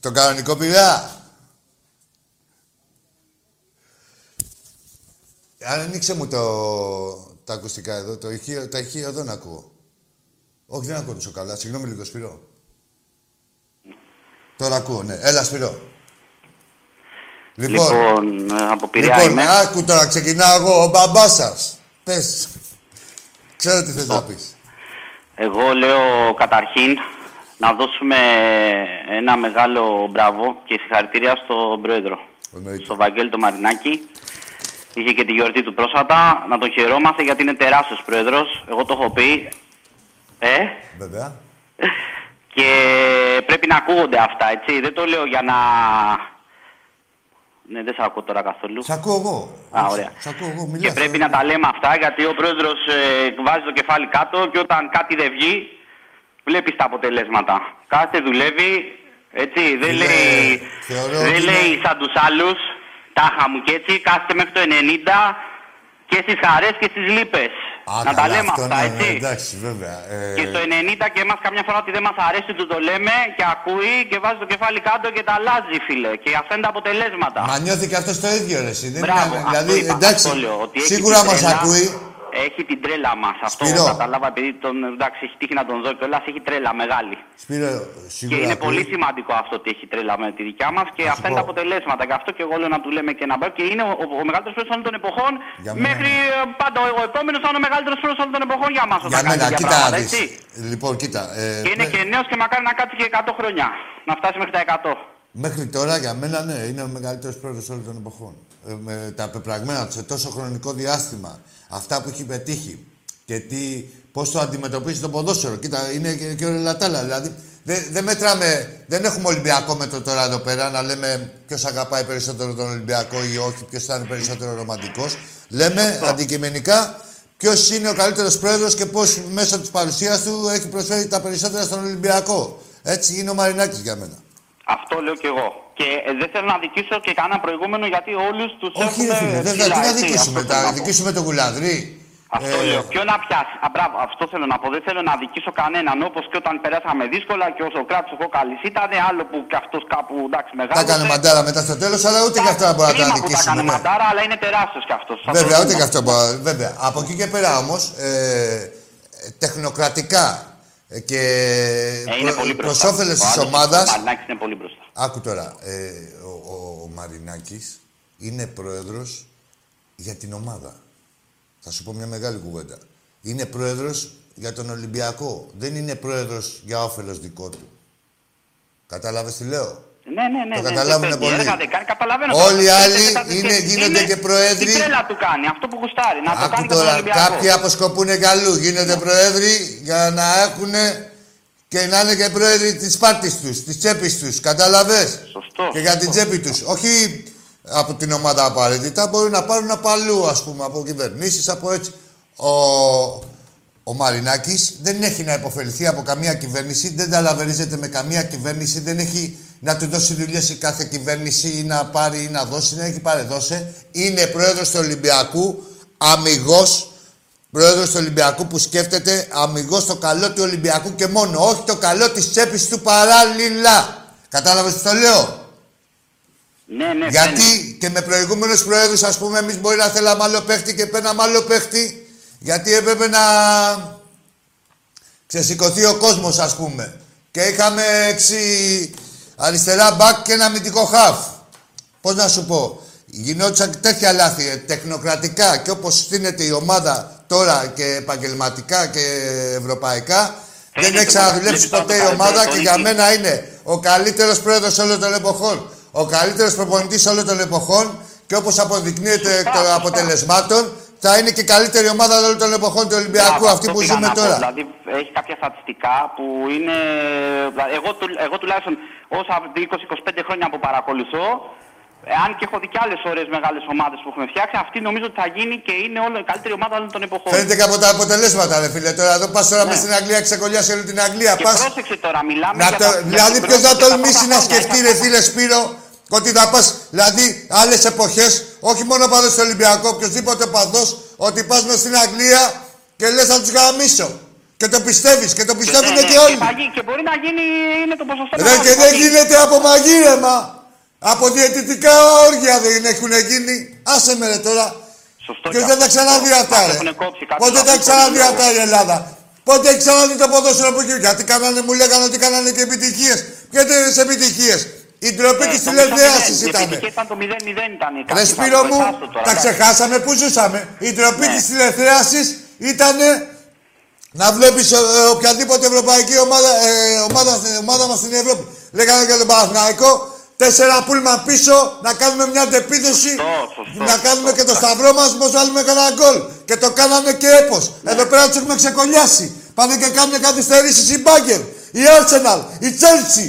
Το κανονικό πειρά. Αν ανοίξε μου το... τα ακουστικά εδώ, το ηχείο, τα ηχεία εδώ να ακούω. Όχι, δεν ακούω τόσο καλά. Συγγνώμη λίγο, Σπυρό. Τώρα ακούω, ναι. Έλα, Σπυρό. Λοιπόν, Λοιπόν, ε, από Πειραιά λοιπόν είμαι. άκου τώρα, ξεκινάω εγώ, ο μπαμπάς σας. Πες. Ξέρω τι θες να πεις. Εγώ λέω καταρχήν Να δώσουμε ένα μεγάλο μπράβο και συγχαρητήρια στον Πρόεδρο. Στο Βαγγέλη το Μαρινάκη. Είχε και τη γιορτή του πρόσφατα. Να τον χαιρόμαστε γιατί είναι τεράστιος Πρόεδρος. Εγώ το έχω πει. Ε, Βέβαια. και πρέπει να ακούγονται αυτά, έτσι. Δεν το λέω για να... Ναι, δεν σε ακούω τώρα καθόλου. Σ' ακούω εγώ. Α, ωραία. Σ' ακούω εγώ. Και Μιλάς. πρέπει να τα λέμε αυτά γιατί ο πρόεδρος βάζει το κεφάλι κάτω και όταν κάτι δεν βγει, βλέπεις τα αποτελέσματα. Κάθε δουλεύει, έτσι. Δεν Είναι- λέει, θεωρώ δεν ότι λέει είναι- σαν τους άλλους, τάχα μου και έτσι. Κάθεται μέχρι το 90 και στις χαρές και στις λύπες. Α, Να τα καλά, λέμε αυτό, αυτά, ναι, ναι, έτσι. Εντάξει, βέβαια. Ε, Και στο 90 και εμάς καμιά φορά ότι δεν μας αρέσει του το λέμε και ακούει και βάζει το κεφάλι κάτω και τα αλλάζει φίλε. Και αυτά είναι τα αποτελέσματα. Μα νιώθει και αυτό το ίδιο, ρε. εσύ. Δεν Μπράβο, είναι, αυτό δηλαδή, είπα, εντάξει, αυτό λέω, ότι έχει σίγουρα την μας τρέλα. ακούει. Έχει την τρέλα μας. Αυτό Σπύρο. κατάλαβα επειδή τον. Εντάξει, έχει τύχει να τον δω κιόλας. Έχει τρέλα μεγάλη. Σπύρο, Και σίγουρα είναι ακούει. πολύ σημαντικό αυτό ότι έχει τρέλα με τη δικιά μας και αυτά είναι τα αποτελέσματα. Και αυτό και εγώ λέω να του λέμε και να μπει. Και είναι ο, ο, ο μεγαλύτερος πρόεδρο όλων των εποχών. Για μένα, μέχρι ε, πάντα ο, ο επόμενος θα είναι ο μεγαλύτερος πρόεδρο όλων των εποχών για μας. Για μένα, τέτοια κοίτα να πράγματα, δεις. έτσι. Λοιπόν, κοίτα. Ε, Και είναι με- και νέος και μακάρι να κάτσει και 100 χρόνια. Να φτάσει μέχρι τα 100. Μέχρι τώρα για μένα ναι, είναι ο μεγαλύτερος πρόεδρο όλων των εποχών. Ε, με τα πεπραγμένα του σε τόσο χρονικό διάστημα, αυτά που έχει πετύχει και τι, πώς το αντιμετωπίζει το ποδόσφαιρο. Κοίτα, είναι και, και ο Ρελατάλα. Δηλαδή, δεν, δεν μετράμε, δεν έχουμε Ολυμπιακό μέτρο τώρα εδώ πέρα να λέμε ποιος αγαπάει περισσότερο τον Ολυμπιακό ή όχι, ποιος θα είναι περισσότερο ρομαντικός. Λέμε αντικειμενικά ποιος είναι ο καλύτερος πρόεδρος και πώς μέσω της παρουσίας του έχει προσφέρει τα περισσότερα στον Ολυμπιακό. Έτσι είναι ο Μαρινάκης για μένα. Αυτό λέω κι εγώ. Και ε, δεν θέλω να δικήσω και κανένα προηγούμενο γιατί όλους τους Όχι, έχουμε. ρε φίλε, δεν ψηλά, θα τι να έτσι, δικήσουμε. αυτό θέλω Θα να πω. δικήσουμε τον Γουλανδρή. Αυτό Ε, λέω. Ποιο να πιάσει. Α, μπράβο, αυτό θέλω να πω. Δεν θέλω να δικήσω κανέναν. Όπως και όταν περάσαμε δύσκολα και ο Σοκράτη ο Κόκαλη ήταν άλλο που κι αυτός κάπου εντάξει Τα μεγάλο. έκανε μαντάρα μετά στο τέλος, αλλά ούτε και αυτό δεν μπορεί να τα Κρίμα που τα δικήσουμε. έκανε ναι. μαντάρα, αλλά είναι τεράστιος κι αυτός. Βέβαια, ούτε και αυτό μπορεί. Βέβαια. Από εκεί και πέρα όμως, ε, τεχνοκρατικά ε, και Ε, είναι πολύ προ μπροστά. όφελο Ο της άλλος, ομάδας. Ο Μαρινάκης είναι πολύ μπροστά. Άκου τώρα. Ε, ο, ο, ο Μαρινάκης είναι πρόεδρος για την ομάδα. Θα σου πω μια μεγάλη κουβέντα. Είναι πρόεδρος για τον Ολυμπιακό. Δεν είναι πρόεδρος για όφελος δικό του. Κατάλαβες τι λέω; Ναι, ναι, ναι. Το ναι, καταλάβουνε δεν πολύ. παίζει, έργα δεν κάνει, καταλαβαίνω. Όλοι οι Τώρα, άλλοι μετά τις είναι- σχέσεις. γίνονται Είναι και πρόεδροι. Η τρέλα του κάνει, αυτό που γουστάρει. Να το Άκου κάνει και τον τώρα, Ολυμπιακό. κάποιοι αποσκοπούν αλλού. Γίνονται πρόεδροι για να έχουν και να είναι και πρόεδροι της πάρτη τους, της τσέπης τους. Κατάλαβες; Σωστό. Και για την τσέπη τους. Όχι από την ομάδα απαραίτητα, μπορεί να πάρουν από αλλού, ας πούμε, από κυβερνήσεις, από έτσι. Ο, ο Μαρινάκης δεν έχει να υποφεληθεί από καμία κυβέρνηση, δεν ταλαβερίζεται με καμία κυβέρνηση, δεν έχει να του δώσει δουλειές η κάθε κυβέρνηση ή να πάρει ή να δώσει, δεν έχει πάρει δώσε. Είναι πρόεδρος του Ολυμπιακού, αμυγός πρόεδρος του Ολυμπιακού που σκέφτεται αμυγός το καλό του Ολυμπιακού και μόνο, όχι το καλό της τσέπης του παράλληλα. Κατάλαβες τι το λέω; Ναι, ναι, Γιατί και με προηγούμενους προέδρου, ας πούμε, εμείς μπορεί να θέλαμε άλλο παίχτη και παίρναμε άλλο παίχτη. Γιατί έπρεπε να ξεσηκωθεί ο κόσμος, ας πούμε. Και είχαμε έξι αριστερά μπακ και ένα μυντικό χαφ. Πώς να σου πω. Γινόντουσαν τέτοια λάθη ε, τεχνοκρατικά και όπως στείνεται η ομάδα τώρα και επαγγελματικά και ευρωπαϊκά. Δεν έχει ξαναδουλέψει ποτέ η ομάδα και για μένα είναι ο καλύτερος πρόεδρος όλων των εποχών. Ο καλύτερος προπονητής όλων των εποχών και όπως αποδεικνύεται εκ των αποτελεσμάτων, θα είναι και η καλύτερη ομάδα όλων των εποχών του Ολυμπιακού, Μπράβο, αυτή αυτό που πήγα ζούμε να πω. τώρα. Δηλαδή έχει κάποια στατιστικά που είναι. δηλαδή, Εγώ, του- εγώ τουλάχιστον όσα 20-25 χρόνια που παρακολουθώ, αν και έχω δει και άλλες ωραίες μεγάλες ομάδες που έχουμε φτιάξει, αυτή νομίζω ότι θα γίνει και είναι όλο, η καλύτερη ομάδα όλων των εποχών. Φαίνεται και από τα αποτελέσματα, ρε φίλε. Τώρα εδώ πας τώρα μες στην Αγγλία, ξεκολλιάσει όλη την Αγγλία. Και Πας... πρόσεξε τώρα, μιλάμε Να για το, τα- για δηλαδή, την ποιος θα πρόκληση τα τολμήσει πρώτα να χρόνια. σκεφτεί, ρε φίλε Σπύρο, ότι θα πας, δηλαδή, άλλες εποχές, όχι μόνο παδό στο Ολυμπιακό, οποιοδήποτε παδός, ότι πας μες στην Αγγλία και λες να τους γαμίσω. Και το πιστεύεις και το πιστεύουν Ναι, και, ναι, όλοι. θα γίνει- Και μπορεί να γίνει, είναι το ποσοστό Ρε μεγάλο, και δεν θα γίνεται από μαγείρεμα. Από διαιτητικά όργια δεν έχουν γίνει. Άσε με ρε τώρα. Σωστό Και κι δεν τα αυτό. ξαναδεί αυτά, Μας ρε. έχουν κόψει κάποιους Πότε τα βαθμούς ξαναδεί λόγο. αυτά η Ελλάδα; Πότε έχει ξαναδεί το ποδόσφαιρο που εκεί. Γιατί κάνανε, μου λέγανε ότι κάνανε και επιτυχίες. Ποιες επιτυχίες; Η ντροπή Ε, τη το τηλεθέαση 0-0. Η ήταν. επιτυχία ήταν το 0-0 ήταν. Ρε Κάποιοι Σπύρο θα το μου, πετάσω τώρα, τα εντάξει. ξεχάσαμε που ζούσαμε. Η ντροπή Ναι. της τηλεθέασης ήταν Να βλέπεις ε, ε, οποιαδήποτε ευρωπαϊκή ομάδα, ε, ομάδα, στην- ομάδα μας στην Ευρώπη. Λέγανε για τον Παναθηναϊκό, τέσσερα πούλμα πίσω, να κάνουμε μια αντεπίθεση, να κάνουμε και το σταυρό μας, πως βάλουμε κανένα γκολ. Και το κάνανε και έπος. Εδώ πέρα τους έχουμε ξεκολλιάσει. Πάνε και κάνουν καθυστερήσεις η Μπάγκερ, η Arsenal, η Chelsea.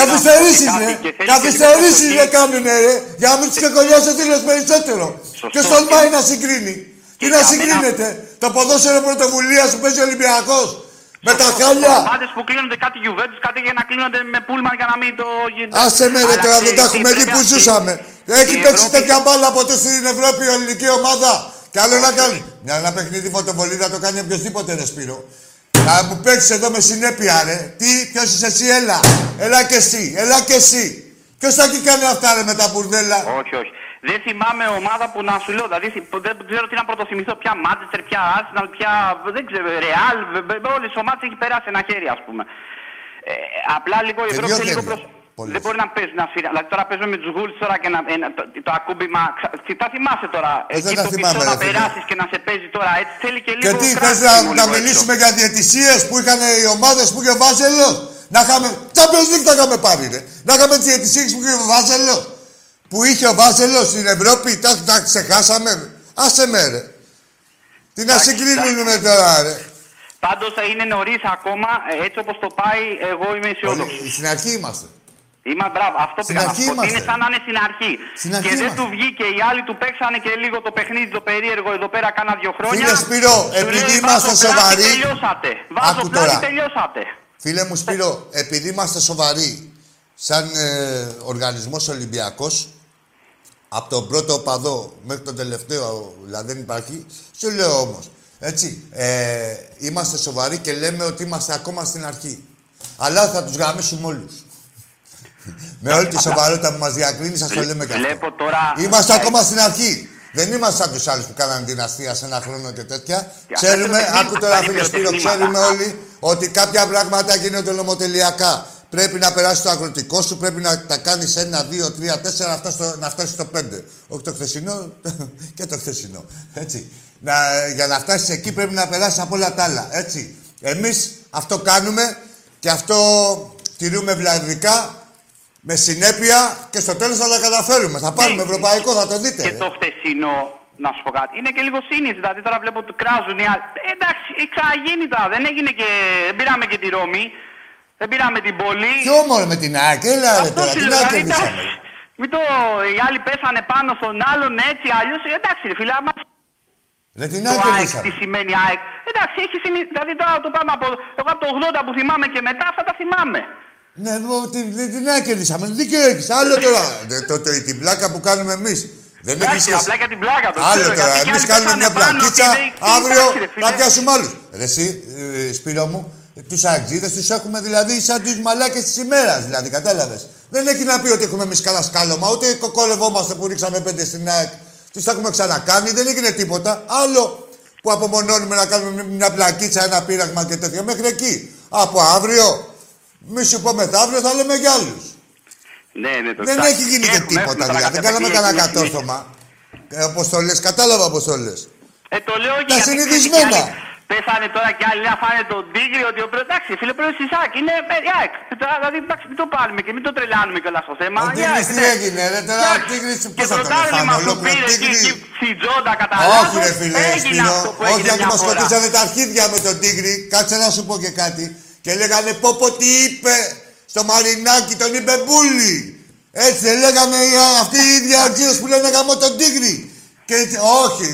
Καθυστερήσεις και ρε, κάτι, και θέλει καθυστερήσεις και ρε κάνουνε ρε, για να μην τους ξεκολλιάσει ο Τίλος περισσότερο. Και τολμάει να συγκρίνει. Τι να για μένα- συγκρίνεται, το ποδόσφαιρο πρωτοβουλία που παίζει ο Ολυμπιακός. Με τα χάλια. Ομάδες που κλείνονται κάτι Juventus, κάτι για να κλείνονται με πούλμαν για να μην το... Άσε με ρε Αλλά τώρα, δεν ξέρεις τα τι, έχουμε δει πρέπει που να- ζούσαμε. Έχει η παίξει Ευρώπη- τέτοια μπάλα ποτέ στην Ευρώπη η ελληνική ομάδα. Και άλλο να κάνει. Μια ένα παιχνίδι φωτοβολίδα το κάνει οποιοδήποτε ρε Σπύρο. Να μου παίξεις εδώ με συνέπεια ρε. Τι, ποιος είσαι εσύ, έλα. Έλα και εσύ, έλα και εσύ. Ποιος θα εκεί κάνει αυτά ρε με τα μπουρδέλα; Όχι, όχι. Δεν θυμάμαι ομάδα που να σου λέω. Δηλαδή που δεν ξέρω τι να πρωτοθυμηθώ. Πια Manchester, πια Arsenal, πια. Δεν ξέρω. Real. Όλες τι ομάδες έχει περάσει ένα χέρι, ας πούμε. Ε, απλά λίγο η Και Ευρώπη δύο θέλει λίγο χέρια. Προς... Δεν μπορεί να παίζει να σφυρά. Δηλαδή τώρα παίζουμε με τους Γούλτ τώρα και να, ένα, το, το ακούμπημα. ξα- Τι τα θυμάσαι τώρα. Ε, δεν Εκεί τα το θυμάμαι, πίσω ρε να φίλε. περάσεις και να σε παίζει τώρα έτσι. Θέλει και λίγο. Και τι, θες κράτημα να, λίγο να έξω. μιλήσουμε για διαιτησίες που είχαν οι ομάδες που είχε ο Βάζελος; Να είχαμε, Champions League τα είχαμε πάρει ρε. Να είχαμε τις διαιτησίες που είχε ο Βάζελος; Που είχε ο Βάζελος στην Ευρώπη, τα, τα ξεχάσαμε. Άσε με ρε. Τι να συγκρίνουμε τώρα ρε. Πάντως είναι νωρίς ακόμα. ε, Έτσι όπως το πάει, εγώ είμαι αισιόδοξος. Όλοι- Στην αρχή είμαστε. Είμαι μπράβο. Αυτό Στην πήγα να αρχή σου πω. ότι είμαστε. Είναι σαν να είναι στην αρχή. Στην αρχή και δεν είμαστε. του βγήκε. Οι άλλοι του παίξανε και λίγο το παιχνίδι το περίεργο εδώ πέρα κάνα δύο χρόνια. Φίλε Σπύρο, Του επειδή λέει, είμαστε «Βάζω πλάτη, σοβαροί». Τελειώσατε. Βάζω Άκου πλάτη, τώρα. τελειώσατε. Φίλε μου Σπύρο, επειδή είμαστε σοβαροί σαν ε, οργανισμός Ολυμπιακός, από τον πρώτο οπαδό μέχρι τον τελευταίο, δηλαδή δεν υπάρχει, σου λέω όμως, έτσι, ε, είμαστε σοβαροί και λέμε ότι είμαστε ακόμα στην αρχή. Αλλά θα τους γαμίσουμε όλους. Με όλη τη σοβαρότητα που μας διακρίνεις, σας το λέμε και αυτό. Βλέπω τώρα. Είμαστε ακόμα στην αρχή. Δεν είμαστε σαν τους άλλους που κάνανε δυναστεία σε ένα χρόνο και τέτοια. Ξέρουμε, τεχνήματα, άκου τώρα τα φίλε Σπύρο, τεχνήματα. ξέρουμε όλοι ότι κάποια πράγματα γίνονται νομοτελειακά. Πρέπει να περάσει το αγροτικό σου, πρέπει να τα κάνεις ένα, δύο, τρία, τέσσερα, να φτάσει στο, να φτάσεις στο πέντε. Όχι το χθεσινό και το χθεσινό. Έτσι. Να, για να φτάσεις εκεί πρέπει να περάσεις από όλα τα άλλα. Έτσι. Εμείς αυτό κάνουμε και αυτό τηρούμε βλαβικά με συνέπεια και στο τέλος θα τα καταφέρουμε. Θα πάρουμε ευρωπαϊκό, θα το δείτε. Και ρε. το χτεσινό, να σου πω κάτι, είναι και λίγο σύνηθι. Δηλαδή τώρα βλέπω ότι κράζουν οι άλλοι. Ε, εντάξει, έχει ξαναγίνει τώρα. Δεν έγινε και. Δεν πήραμε και τη Ρώμη. Δεν πήραμε την πόλη. Ποιο μόνο με την ΑΕΚ, έλα ρε Αυτό τώρα, σου την λέω, ΑΕΚ δηλαδή, κερδίσαμε. εντάξει, Μην το. Οι άλλοι πέσανε πάνω στον άλλον έτσι, αλλιώς. Εντάξει, ρε φίλε, άμα Ρε την το ΑΕΚ ΑΕΚ τι κερδίσαμε. σημαίνει ΑΕΚ. Εντάξει, έχει συνηθίσει. Δηλαδή τώρα το πάμε από. Εγώ από το 80 που θυμάμαι και μετά αυτά τα θυμάμαι. Ναι, εγώ την, την, την ΑΕΚ κερδίσαμε. Δίκαιο έχεις. Άλλο τώρα. Δε- το, το, την πλάκα που κάνουμε εμείς. Δεν έχεις Εντάξει, σχέση. απλά για την πλάκα το Άλλο ξέρω, τώρα. γιατί κι Εμείς άλλοι κάνουμε πέσανε μια πάνω πλακίτσα. και δεν- Αύριο εντάξει, ρε φίλε; θα πιάσουμε άλλους. Ρε εσύ, ε, Σπύρο μου, τους αεξίδες τους έχουμε δηλαδή σαν τους μαλάκες της ημέρας. Δηλαδή, κατάλαβες. Δεν έχει να πει ότι έχουμε εμείς καλά σκάλωμα, ούτε κοκολευόμαστε που ρίξαμε πέντε στην ΑΕΚ. Τους τα έχουμε ξανακάνει, δεν έγινε τίποτα. Άλλο που απομονώνουμε να κάνουμε μια πλακίτσα, ένα πείραγμα και τέτοιο. Μέχρι εκεί. Από αύριο, μη σου πω μεθαύριο, θα λέμε για άλλους. Ναι, ναι, το Δεν ξέρω. έχει γίνει και Έχουμε, τίποτα έχουμε τώρα δηλαδή. Δεν κάποια κάναμε παιχνίδια, κανένα έχουμε συνήθεια. κατόρθωμα. Ε, όπως το λες, κατάλαβα πώς το λες. Ε, το λέω και Τα γιατί συνηθισμένα. ξέρεις, κι άλλοι Πέσανε τώρα κι άλλοι να φάνε τον Τίγρη ότι ο πρώτος. Εντάξει, φίλε, πρώτος της ΑΕΚ είναι ε, η ΑΕΚ. Ε, τώρα, Δηλαδή, εντάξει, μην το πάρουμε και μην το τρελάνουμε κιόλας στο θέμα. Ο Η Τίγρης ΑΕΚ, τι ναι. έγινε, ρε, τώρα ο Εντάξει, Τίγρης Και πώς θα το τον τάρλιμα φάνε, που ολόκληρο πήρε εκεί, Τίγρη. εκεί Σιτζόντα κατά Όχι ρε φίλε έγινε Σπύρο, αυτό που όχι έγινε γιατί μια μας φορά. σκοτήσανε τα αρχίδια με τον Τίγρη. Κάτσε να σου πω και κάτι. Και λέγανε πω πω τι είπε στο Μαρινάκι, τον είπε Μπούλι. Έτσι δεν λέγανε οι- αυτοί οι ίδιοι αργύρες που λένε γαμώ τον Τίγρη. Και έτσι, όχι,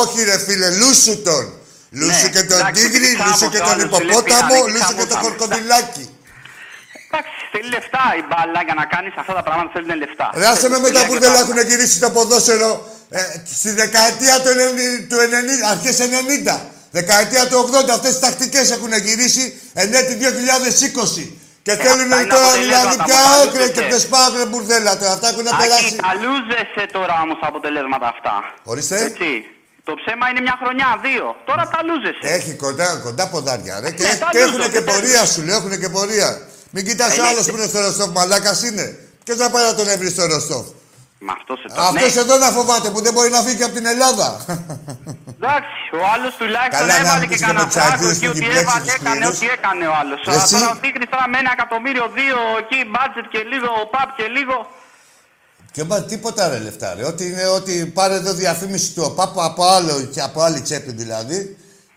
όχι ρε φίλε, λούσου τον. Λούσου Ναι, και τον εντάξει, Τίγρη, τι λούσου και τον άλλος, φίλε, υποπόταμο, πήρανε, τι λούσου και τον χαμώσαμε. κορκοδιλάκι. Εντάξει, θέλει λεφτά η μπάλα για να κάνεις αυτά τα πράγματα θέλουν λεφτά. Ρε άσε με μετά που δεν έχουν γυρίσει το ποδόσφαιρο ε, στη δεκαετία του, 90, του 90, αρχές 90. Δεκαετία του 80 αυτές τις τακτικές έχουν γυρίσει εν έτη 2020. Και Ε, θέλουν αυτά είναι τώρα αποτελέσματα δηλαδή που πια τα έκρε και λούζεσαι. πες πάγρε μπουρδέλα τώρα. Αυτά έχουν περάσει. Άκη, τα λούζεσαι τώρα όμως τα αποτελέσματα αυτά. Ορίστε. Έτσι. Το ψέμα είναι μια χρονιά, δύο. Τώρα τα λούζεσαι. Έχει κοντά, κοντά ποδάρια ρε. Και, Ναι, τα και έχουν λούζω, και δεν πορεία σου λέω, έχουν και πορεία. Μην κοιτάς Ε, ο ναι, άλλος και- που είναι στο Ροστόφ, μαλάκας είναι. Ποιος θα πάει να τον έβρει στο Ροστόφ. Με αυτός σε Αυτός εδώ να φοβάται που δεν μπορεί να φύγει από την Ελλάδα. Εντάξει, ο άλλος τουλάχιστον Καλά, να έβαλε μου και πεις και κανένα με τσακίδες φράγκο εκεί που ότι διπλέξεις έβαλε, τους έκανε σκληρούς. ό,τι έκανε ο άλλος. Εσύ; Τώρα ο Τίγρης τώρα με ένα εκατομμύριο δύο εκεί, μπάτζετ και λίγο, ο παπ και λίγο. Και μα τίποτα ρε λεφτά ρε. Ότι είναι ότι πάρε εδώ διαφήμιση του ΟΠΑΠ από άλλο και από άλλη τσέπη δηλαδή.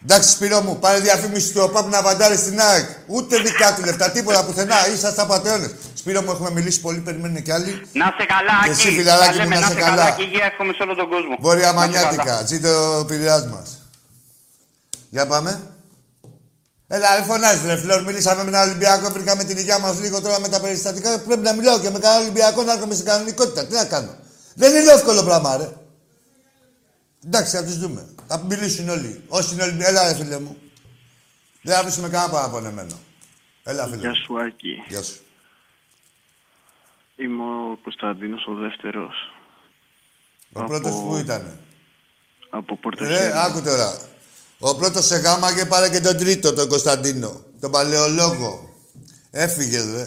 Εντάξει Σπύρο μου, πάρε διαφήμιση του ΟΠΑΠ να βαντάρεις στην ΑΕΚ. Ούτε δικά του λεφτά, τίποτα πουθενά. Είσαστε απαταιώνες. Σπύρο μου, έχουμε μιλήσει πολύ, περιμένουν και άλλοι. Να σε καλά, Και εσύ, Άκη. φιλαράκι Τα μου, λέμε, να σε καλά. και υγεία εύχομαι σε όλο τον κόσμο. Βόρεια Να σε καλά. Μανιάτικα, ζήτω ο Πειραιάς μας. Για πάμε. Έλα, δεν φωνάζεις, ρε Φλόρ. Μιλήσαμε με έναν Ολυμπιακό, βρήκαμε την υγεία μας λίγο τώρα με τα περιστατικά. Πρέπει να μιλάω και με κανένα Ολυμπιακό να έρχομαι στην κανονικότητα. Τι να κάνω. Δεν είναι εύκολο πράγμα, ρε. Εντάξει, θα τους δούμε. Θα μιλήσουν όλοι. Όσοι είναι Ολυμπιακοί, έλα, ρε φίλε μου. Δεν θα αφήσουμε κανένα παραπονεμένο. Έλα, φίλε. Γεια μου. σου, Άκη. Γεια σου. Είμαι ο Κωνσταντίνος, ο δεύτερος. Ο πρώτος που ήταν. Από Πορτοσέλη. Ρε, άκου τώρα. Ο πρώτος σε γάμα και πάρε και τον τρίτο, τον Κωνσταντίνο. Τον παλαιολόγο. Έφυγε, δε.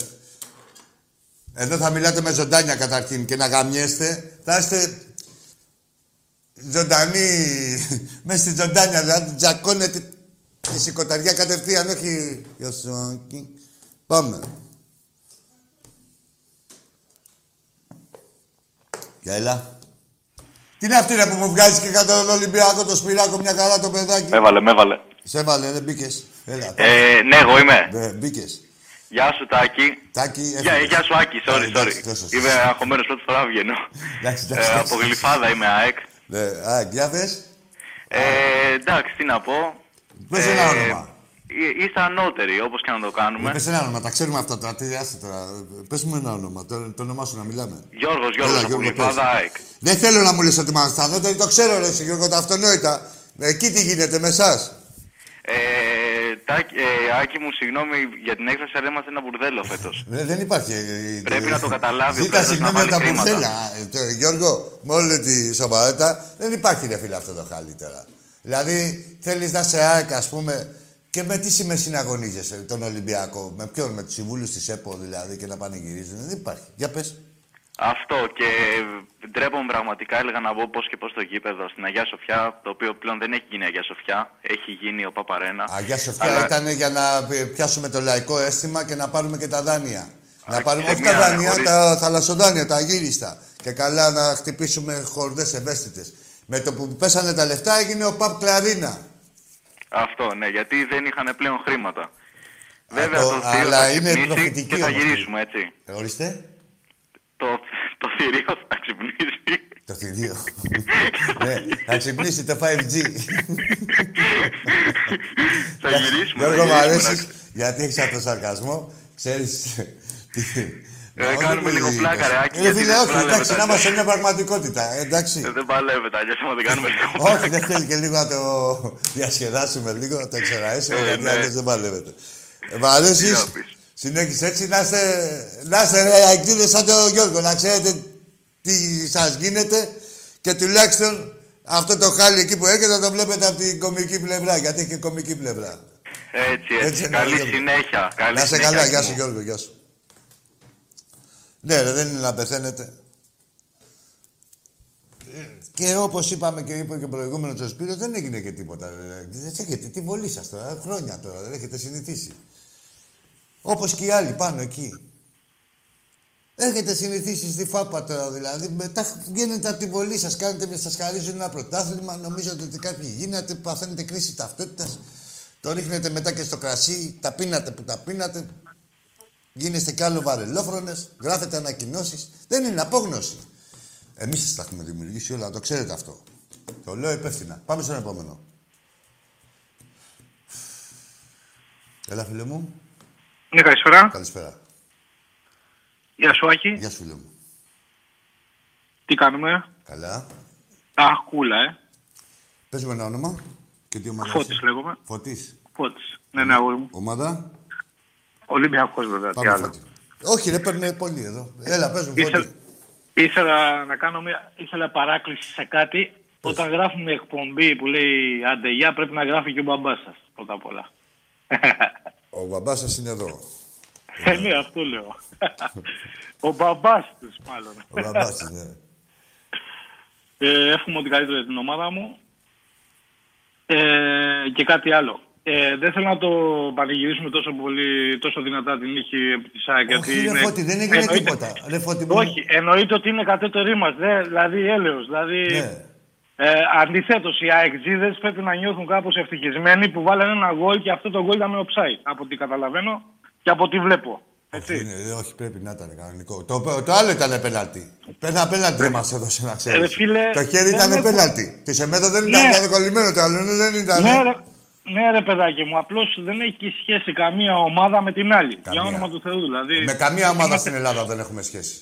Εδώ θα μιλάτε με ζωντάνια καταρχήν και να γαμιέστε. Θα είστε ζωντανοί μέσα στη ζωντάνια. Δηλαδή τζακώνετε τη σηκωταριά κατευθείαν, όχι. Γεια σου, Άκη. Πάμε. Για έλα. Τι είναι αυτή ρε που μου βγάζει και κάτω τον Ολυμπιακό, το Σπυράκο, μια καλά το παιδάκι; Με έβαλε, με έβαλε. Σε έβαλε, δεν μπήκες. Έλα. Ε, ναι, εγώ είμαι. Ναι, μπήκες. Γεια σου, Τάκη. Τάκη, Γεια, έφυγες. γεια σου, Άκη. Sorry, Ε, εντάξει, sorry. τόσο. Είμαι αγχωμένος πρώτη φορά βγαίνω. Εντάξει, εντάξει, Ε, εντάξει. από Γλυφάδα είμαι ΑΕΚ. Ναι, α, για πες. Ε, εντάξει, τι να πω. Πες ένα όνομα. Εί- Είστε ανώτεροι, όπως και να το κάνουμε. Πες ένα όνομα, τα ξέρουμε αυτά τώρα. Τι άστε τώρα. Πες μου ένα όνομα, το, το όνομά σου να μιλάμε. Γιώργος, Γιώργος, Έλα, από Γιώργο, Γλυφάδα πες. ΑΕΚ. Δεν θέλω να μου λες ότι είμαστε ανώτεροι, το ξέρω ρε εσύ, Γιώργο, τα αυτονόητα. Εκεί τι γίνεται με εσάς; Ε, Τάκη, ε, Άκη μου, συγγνώμη για την έκφραση, αλλά είμαστε ένα μπουρδέλο φέτος. Ε, δεν υπάρχει. ε, Πρέπει ε, να το καταλάβει ο Ζήτα Πέτρος να συγγνώμη βάλει από τα χρήματα. μπουρδέλα. Ε, το- Γιώργο, με όλη τη σοβαρότητα, δεν υπάρχει ρε φίλε αυτό το χάλι τώρα. Δηλαδή, θέλεις να σε ΑΕΚ, ας πούμε, και με τι σημαίνει συναγωνίζεσαι τον Ολυμπιακό; Με ποιον, με τους συμβούλους της ΕΠΟ δηλαδή και να πανηγυρίζουν; Δεν υπάρχει. Για πες. Αυτό και ντρέπομαι πραγματικά, έλεγα να μπω πώς και πώς το γήπεδο στην Αγία Σοφιά, το οποίο πλέον δεν έχει γίνει Αγία Σοφιά, έχει γίνει ο Παπαρένα. Αγία Σοφιά Αλλά- ήταν για να πι- πιάσουμε το λαϊκό αίσθημα και να πάρουμε και τα δάνεια. να πάρουμε σε όχι μια τα δάνεια, χωρίς- τα θαλασσοδάνεια, τα αγύριστα. Και καλά να χτυπήσουμε χορδές ευαίσθητες. Με το που πέσανε τα λεφτά έγινε ο Παπ Κλαρίνα. Αυτό, ναι, γιατί δεν είχαν πλέον χρήματα. Βέβαια το- το θηρίο αλλά θα είναι ξυπνήσει προφητική και θα όμως. γυρίσουμε, έτσι. Ε, Ορίστε. Το, το θηρίο θα ξυπνήσει. Το θηρίο. ναι, θα ξυπνήσει το 5G. θα γυρίσουμε, θα Γιώργο, μου γυρίσουμε, αρέσεις, γιατί έχεις αυτό το σαρκασμό. Ξέρεις... τι- Ε, Όχι κάνουμε πολύ λίγο δίκαιος. πλάκα, ρε, Άκη, Ε, γιατί φίλε, δεν όχι, παλεύει εντάξει, τα να είμαστε νέα. μια πραγματικότητα. ε, Εντάξει. Ε, δεν παλεύεται, αλλιώς άμα δεν κάνουμε λίγο Όχι, δεν θέλει και λίγο να το διασκεδάσουμε λίγο, να το εξεράσουμε, Ε, γιατί ναι. αλλιώς δεν παλεύεται. Ε, Μ' αρέσεις. Τι να πεις. Συνέχισε έτσι, να είστε, να είστε ρε, αεκτήδες σαν τον Γιώργο, να ξέρετε τι σας γίνεται και τουλάχιστον αυτό το χάλι εκεί που έρχεται να το βλέπετε από την κομική πλευρά, γιατί έχει και κομική πλευρά. Έτσι, έτσι. Έτσι είναι, Καλή Γιώργο. συνέχεια. Καλή να είσαι συνέχεια, καλά, Άκη γεια μου. σου Γιώργο, γεια σου. Ναι, ρε, δεν είναι να πεθαίνετε. Και όπως είπαμε και είπε και προηγούμενος ο Σπύρος, δεν έγινε και τίποτα. ρε. Δεν έχετε τη βολή σας τώρα, χρόνια τώρα, δεν έχετε συνηθίσει. Όπως και οι άλλοι πάνω εκεί. Έχετε συνηθίσει στη φάπα τώρα δηλαδή. Μετά βγαίνετε από τη βολή σας, κάνετε, σας χαρίζουν ένα πρωτάθλημα. Νομίζετε ότι κάποιοι γίνατε, παθαίνετε κρίση ταυτότητας. Το ρίχνετε μετά και στο κρασί, τα πίνατε που τα πίνατε. Γίνεστε κι άλλο βαρελόφρονες, γράφετε ανακοινώσεις. Δεν είναι απόγνωση. Εμείς σας τα έχουμε δημιουργήσει όλα, το ξέρετε αυτό. Το λέω υπεύθυνα. Πάμε στον επόμενο. Έλα, φίλε μου. Ναι, καλησπέρα. Καλησπέρα. Γεια σου, Άκη. Γεια σου, φίλε μου. Τι κάνουμε; Καλά. Αχ, κούλα, ε. Πες μου ένα όνομα και τι ομάδα Φώτης είσαι. λέγομαι. Φώτης. Φώτης. Ναι, ναι, αγόρι μου. Ομάδα. Ολυμπιακός βέβαια, τι Πάμε, άλλο. Φώτη. Όχι, ρε, παίρνει πολύ εδώ. Έλα, πες μου, Φώτη. Ήθελα, ήθελα να κάνω μια ήθελα παράκληση σε κάτι. Όταν γράφουμε εκπομπή που λέει αντεγιά, πρέπει να γράφει και ο μπαμπάς σας, πρώτα απ' όλα. Ο μπαμπάς σας είναι εδώ. Ε, ναι, αυτό λέω. ο μπαμπάς τους, μάλλον. Ο μπαμπάς της, ναι. Ε, εύχομαι ότι καλύτερο για την ομάδα μου. Ε, και κάτι άλλο. Ε, δεν θέλω να το πανηγυρίσουμε τόσο πολύ, τόσο δυνατά την νύχη επί της ΑΕΚ. γιατί Όχι, ρε είναι- Φώτη, δεν έγινε εννοείται- τίποτα. Ρε Φώτη μου. Όχι, εννοείται ότι είναι κατώτεροι μας, δε, δηλαδή έλεος. Δηλαδή, Ναι. ε, αντιθέτως, οι αεξίδες πρέπει να νιώθουν κάπως ευτυχισμένοι που βάλανε ένα γκολ και αυτό το γκολ ήταν με offside, από ό,τι καταλαβαίνω και από ό,τι βλέπω. Έτσι. Είναι, ε, όχι, πρέπει να ήταν κανονικό. Το, το άλλο ήταν πέναλτι. Ένα πέναλτι δεν μας έδωσε να ξέρεις. Ε, φίλε, το χέρι δεν ήταν έχω- πέναλτι. Της εμέδο δεν Ναι. ήταν κολλημένο, το άλλο δεν ήταν. Ναι, ρε, ναι, ρε παιδάκι μου, απλώς δεν έχει σχέση καμία ομάδα με την άλλη. Για όνομα του Θεού δηλαδή. Με καμία ομάδα Είμαστε- στην Ελλάδα δεν έχουμε σχέση.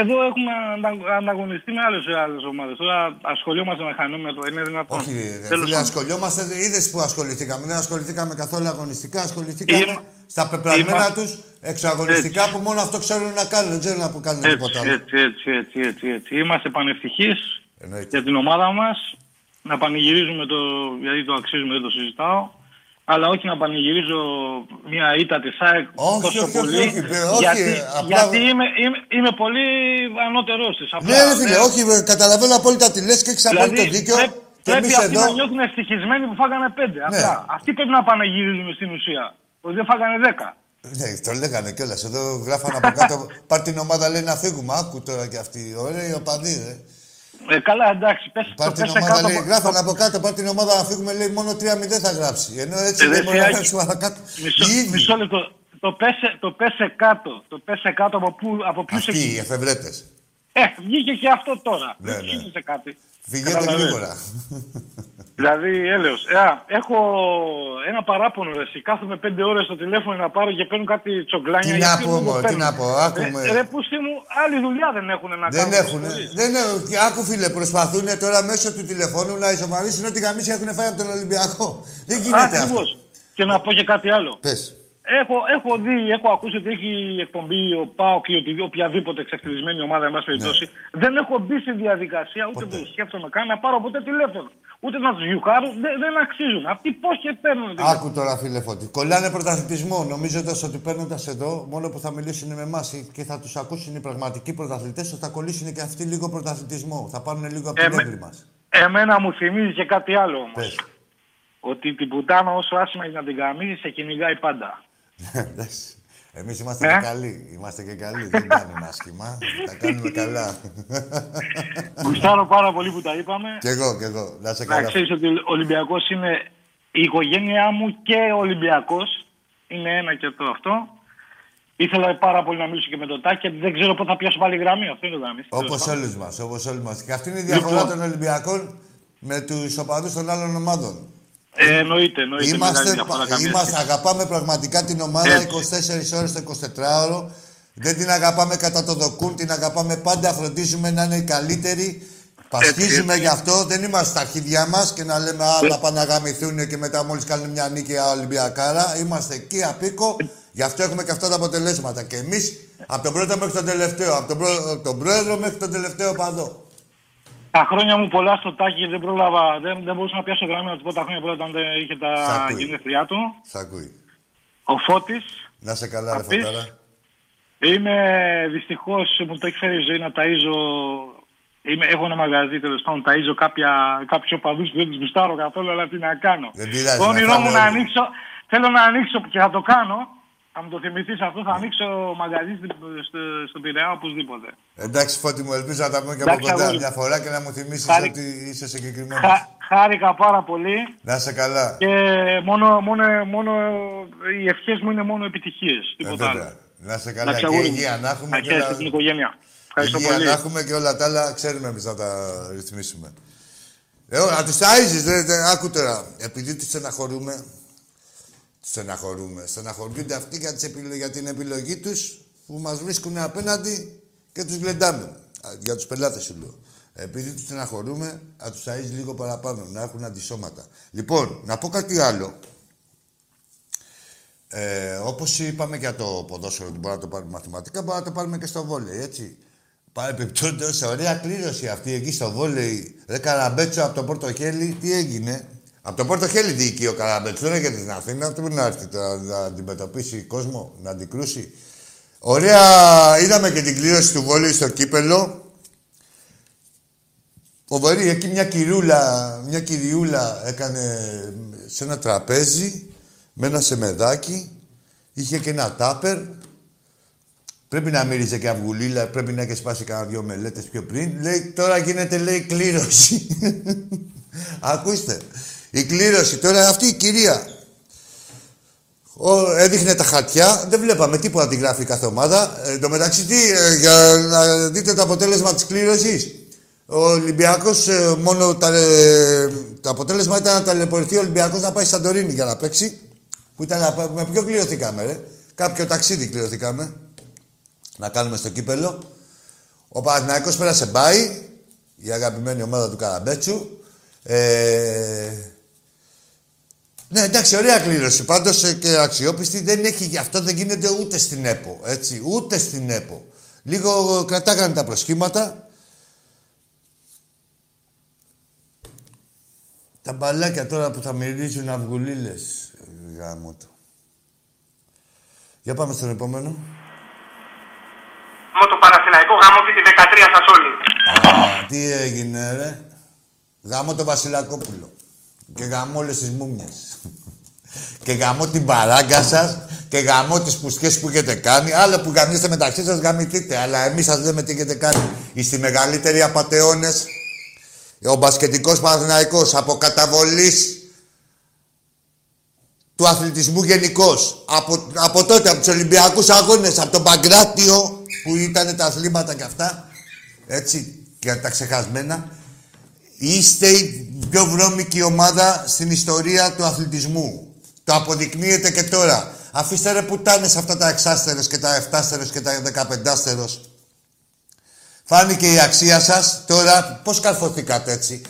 Εδώ έχουμε αντα- ανταγωνιστεί με άλλες άλλες ομάδες. Τώρα ασχολιόμαστε με χανόμετρο, είναι δυνατόν. Όχι, ρε, Τέλος φίλε, πάντων. ασχολιόμαστε. Είδες που ασχοληθήκαμε. Δεν ασχοληθήκαμε καθόλου αγωνιστικά. Ασχοληθήκαμε Είμα- στα πεπραγμένα Είμα- τους εξωαγωνιστικά που μόνο αυτό ξέρουν να κάνουν. Δεν ξέρουν να κάνουν Έτσι, τίποτα άλλο. έτσι, έτσι, έτσι, έτσι, έτσι. Είμαστε πανευτυχείς Εννοείται. για την ομάδα μας. Να πανηγυρίζουμε το. γιατί το αξίζουμε, δεν το συζητάω. Αλλά όχι να πανηγυρίζω μια ήττα της ΑΕΚ Όχι, τόσο όχι, όχι, πολύ. όχι, παι- όχι, γιατί απλά- γιατί είμαι, είμαι, είμαι πολύ ανώτερός της. Ναι, ρε φίλε, όχι, ε, καταλαβαίνω απόλυτα τι λες και έχεις απόλυτο δίκιο. Δηλαδή, Πρέπει, Και πρέπει εμεί αυτοί εδώ. Ναι. να νιώθουν ευτυχισμένοι που φάγανε πέντε. Απλά. Αυτοί πρέπει να πανηγυρίζουν στην ουσία. Ότι δεν φάγανε δέκα. Ναι, το λέγανε κιόλας. Εδώ γράφανε από κάτω. Πάρ την ομάδα λέει να φύγουμε. Άκου τώρα κι αυτοί. Ωραία, οι οπαδοί, ρε. Ε, καλά, εντάξει, πες, Πάρ το την πες ομάδα, κάτω λέει, από- γράφανε από κάτω. Πάρ την ομάδα να φύγουμε, λέει μόνο 3-0 θα γράψει. Ενώ έτσι Ε, λέει δεν μπορεί να χρειάζεται. γράψει παρακάτω. Μισό, Οι ίδιοι. μισό λεπτό. Το πέσε, το πέσε κάτω. Το πέσε κάτω από, πού, από ποιους Αυτοί οι εκεί. εφευρέτες. Ε, βγήκε και αυτό τώρα. Ναι, δεν ναι. ψήφισε κάτι. Φυγέτε Καταλαβαίνεις. γρήγορα. Δηλαδή, έλεος. Ε, α, έχω ένα παράπονο, ρε, εσύ. Κάθομαι πέντε ώρες στο τηλέφωνο να πάρω και παίρνουν κάτι τσογκλάνια. Τι για να ποιο πω, λόγο μωρέ, τι παίρνουν. να πω, άκουμε. Ε, ρε, πούστη μου, άλλη δουλειά δεν έχουν να Δεν κάνουν. έχουν. Δεν έχουν. Και Άκου φίλε, προσπαθούν τώρα μέσω του τηλεφώνου να ισομαρίσουν ό,τι γαμίσια έχουν φάει από τον Ολυμπιακό. Δεν γίνεται αυτό. Ακριβώς. Και να πω και κάτι άλλο. Πες. Έχω, έχω δει, έχω ακούσει ότι έχει εκπομπή ο ΠΑΟΚ ή οτι- οποιαδήποτε εξευτελισμένη ομάδα, εν πάση περιπτώσει. Δεν έχω μπει στη διαδικασία, ούτε το σκέφτομαι καν να πάρω ποτέ τηλέφωνο. Ούτε να τους γιουκάρω, δεν, δεν αξίζουν. Αυτοί πώς και παίρνουν τηλέφωνο. Άκου τώρα, φίλε Φώτη. Κολλάνε πρωταθλητισμό, νομίζοντα ότι παίρνοντας εδώ, μόνο που θα μιλήσουν με εμάς και θα τους ακούσουν οι πραγματικοί πρωταθλητές, θα κολλήσουν και αυτοί λίγο πρωταθλητισμό. Θα πάρουν λίγο από την Ε, με- έβρη μας. Εμένα μου θυμίζει και κάτι άλλο όμως. Ότι την πουτάνα όσο άσχημα και να την καμίζει, σε κυνηγάει πάντα. Εμείς είμαστε Ε; και καλοί. Είμαστε και καλοί. Δεν κάνουμε άσχημα. Τα κάνουμε καλά. Γουστάρω πάρα πολύ που τα είπαμε. κι εγώ, κι εγώ. Να σε Να καλά. ξέρεις ότι ο Ολυμπιακός είναι η οικογένειά μου και ο Ολυμπιακός. Είναι ένα και το αυτό. Ήθελα πάρα πολύ να μιλήσω και με τον Τάκη, γιατί δεν ξέρω πότε θα πιάσω πάλι γραμμή. Αυτό είναι το γραμμή. Όπως όλους μας. Όπως όλοι μας. Και αυτή είναι η διαφορά Λοιπόν. των Ολυμπιακών με τους οπαδούς των άλλων ομάδων. Ε, εννοείται, εννοείται. μεγάλη Είμαστε, διαφορά, καμία είμαστε, σχέση. αγαπάμε πραγματικά την ομάδα Έτσι. 24 ώρες το 24ωρο. Δεν την αγαπάμε κατά το δοκούν, την αγαπάμε πάντα, φροντίζουμε να είναι οι καλύτεροι. Πασχίζουμε έτσι. γι' αυτό, δεν είμαστε στα αρχίδια μας και να λέμε α, να πάνε να γαμηθούν και μετά μόλις κάνουν μια νίκη α, Ολυμπιακάρα. Είμαστε εκεί απίκο, γι' αυτό έχουμε και αυτά τα αποτελέσματα. Και εμείς από τον πρώτο μέχρι τον τελευταίο, από τον, πρό, από τον πρόεδρο μέχρι τον τελευταίο παδό. Τα χρόνια μου πολλά στο Τάκη δεν πρόλαβα, δεν, δεν μπορούσα να πιάσω γραμμή να του πω τα χρόνια πολλά όταν δεν είχε Σ' τα ακούει. γενέθλιά του. Σ' ακούει. Ο Φώτης. Να σε καλά, ρε Θα πεις. φωτάρα. Είμαι δυστυχώς μου το έχει φέρει η ζωή να ταΐζω. Είμαι, έχω ένα μαγαζί τέλος πάντων, ταΐζω κάποια, κάποιους οπαδούς που δεν τους γουστάρω καθόλου, αλλά τι να κάνω. Δεν πειράζει, Το να όνειρό φάνε μου να όλοι. ανοίξω, θέλω να ανοίξω και θα το κάνω. Θα μου το θυμηθείς αυτό, θα ανοίξω μαγαζί στην- στο, στο Πειραιά οπωσδήποτε. Εντάξει, Φώτη μου, ελπίζω να τα πούμε και από Εντάξει, κοντά αγόρι. μια φορά και να μου θυμίσεις Χάρη- ότι είσαι συγκεκριμένος. Χα, χάρηκα πάρα πολύ Να είσαι καλά. και μόνο, μόνο, μόνο οι ευχές μου είναι μόνο επιτυχίες. Ε, Τίποτα άλλο. βέβαια. Να είσαι καλά Εντάξει, και αγόρι μου. υγεία να έχουμε. Να και χαίρεσαι όλα- την οικογένεια. Ευχαριστώ υγεία πολύ. να έχουμε και όλα τα άλλα ξέρουμε εμείς να τα ρυθμίσουμε. Ε, ω, να τους ταΐζεις, δεν, δεν, άκου τώρα. Επειδή τους στεναχωρούμε, τους στεναχωρούμε. Στεναχωριούνται αυτοί για, τις επιλο- για την επιλογή τους που μας βρίσκουν απέναντι και τους γλεντάμε. Α, Για τους πελάτες σου λέω. Επειδή τους στεναχωρούμε, να τους ταΐζεις λίγο παραπάνω, να έχουν αντισώματα. Λοιπόν, να πω κάτι άλλο. Ε, Όπως είπαμε για το ποδόσφαιρο ότι μπορούμε να το πάρουμε μαθηματικά, μπορούμε να το πάρουμε και στο βόλεϊ, έτσι. Παρεπιπτόντω, ωραία κλήρωση αυτή εκεί στο βόλεϊ. Ρε Καραμπέτσο από το Πόρτο Χέλι, τι έγινε; Από το Πόρτο Χέλι διοικεί ο Καραμπέτσο, δεν έρχεται στην Αθήνα. Αυτό πρέπει να έρθει τώρα να αντιμετωπίσει κόσμο, να αντικρούσει. Ωραία, είδαμε και την κλήρωση του βόλεϊ στο κύπελο. Φοβερή, εκεί μια κυριούλα, μια κυριούλα έκανε σε ένα τραπέζι με ένα σεμεδάκι, είχε και ένα τάπερ. Πρέπει να μύριζε και αυγουλίλα, πρέπει να έχει σπάσει κανένα δυο μελέτες πιο πριν. Λέει, τώρα γίνεται, λέει, κλήρωση. Ακούστε. Η κλήρωση τώρα, αυτή η κυρία ο, έδειχνε τα χαρτιά, δεν βλέπαμε τίποτα τι γράφει κάθε ομάδα. Ε, εν τω μεταξύ, τι, ε, για να δείτε το αποτέλεσμα της κλήρωσης. Ο Ολυμπιακός, ε, μόνο τα, ε, το αποτέλεσμα ήταν να ταλαιπωρηθεί ο Ολυμπιακός να πάει στη Σαντορίνη για να παίξει. Που ήταν, να πά- με ποιο κληρωθήκαμε, ρε. Κάποιο ταξίδι κληρωθήκαμε. Να κάνουμε στο κύπελο. Ο Παναθηναϊκός πέρασε μπάι, η αγαπημένη ομάδα του Καραμπέτσου. Ε, ναι, εντάξει, ωραία κλήρωση. Πάντως και αξιόπιστη δεν έχει, γι' αυτό δεν γίνεται ούτε στην ΕΠΟ. Έτσι, ούτε στην ΕΠΟ. Λίγο κρατάγανε τα προσχήματα. Τα μπαλάκια τώρα που θα μυρίζουν αυγουλίλες. Γάμο το. Για πάμε στον επόμενο. Με το Παναθηναϊκό γάμο τη 13 σας όλοι. Α, τι έγινε, ρε. Γάμο το Βασιλακόπουλο. Και γάμο όλες τις μούμιες. Και γάμο την παράγκα σας και γάμο τις πουσκές που έχετε κάνει. Άλλο που γαμίστε μεταξύ σας γαμηθείτε. Αλλά εμείς σας λέμε τι έχετε κάνει. Είστε οι μεγαλύτεροι απατεώνες. Ο μπασκετικός Παναθηναϊκός από καταβολής του αθλητισμού γενικώς. Από, από τότε, από τους Ολυμπιακούς Αγώνες, από τον Παγκράτιο που ήταν τα αθλήματα και αυτά. Έτσι, και τα ξεχασμένα. Είστε η πιο βρώμικη ομάδα στην ιστορία του αθλητισμού. Το αποδεικνύεται και τώρα. Αφήστε ρε πουτάνες αυτά τα εξάστερες και τα εφτάστερες και τα δεκαπεντάστερος. Φάνηκε η αξία σας. Τώρα πώς καρφωθήκατε έτσι;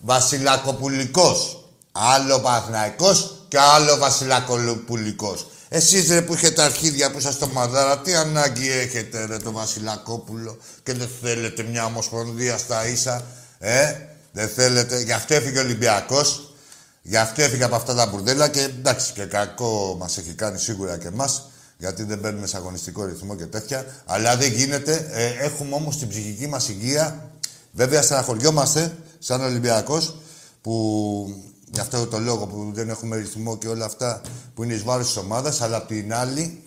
Βασιλακοπουλικός. Άλλο Παναθηναϊκός και άλλο Βασιλακοπουλικός. Εσείς ρε που έχετε αρχίδια που είσαστε μαδάρα, τι ανάγκη έχετε ρε το Βασιλακόπουλο; Και δεν θέλετε μια ομοσπονδία στα ίσα, ε, δεν θέλετε. Γι' αυτό έφυγε ο Ολυμπιακός, γι' αυτό έφυγε από αυτά τα μπουρδέλα και εντάξει και κακό μας έχει κάνει σίγουρα και εμάς, γιατί δεν μπαίνουμε σε αγωνιστικό ρυθμό και τέτοια, αλλά δεν γίνεται. Ε, έχουμε όμως την ψυχική μας υγεία. Βέβαια στεναχωριόμαστε σαν Ολυμπιακός που γι' αυτό το λόγο που δεν έχουμε ρυθμό και όλα αυτά που είναι εις βάρος της ομάδας, αλλά απ' την άλλη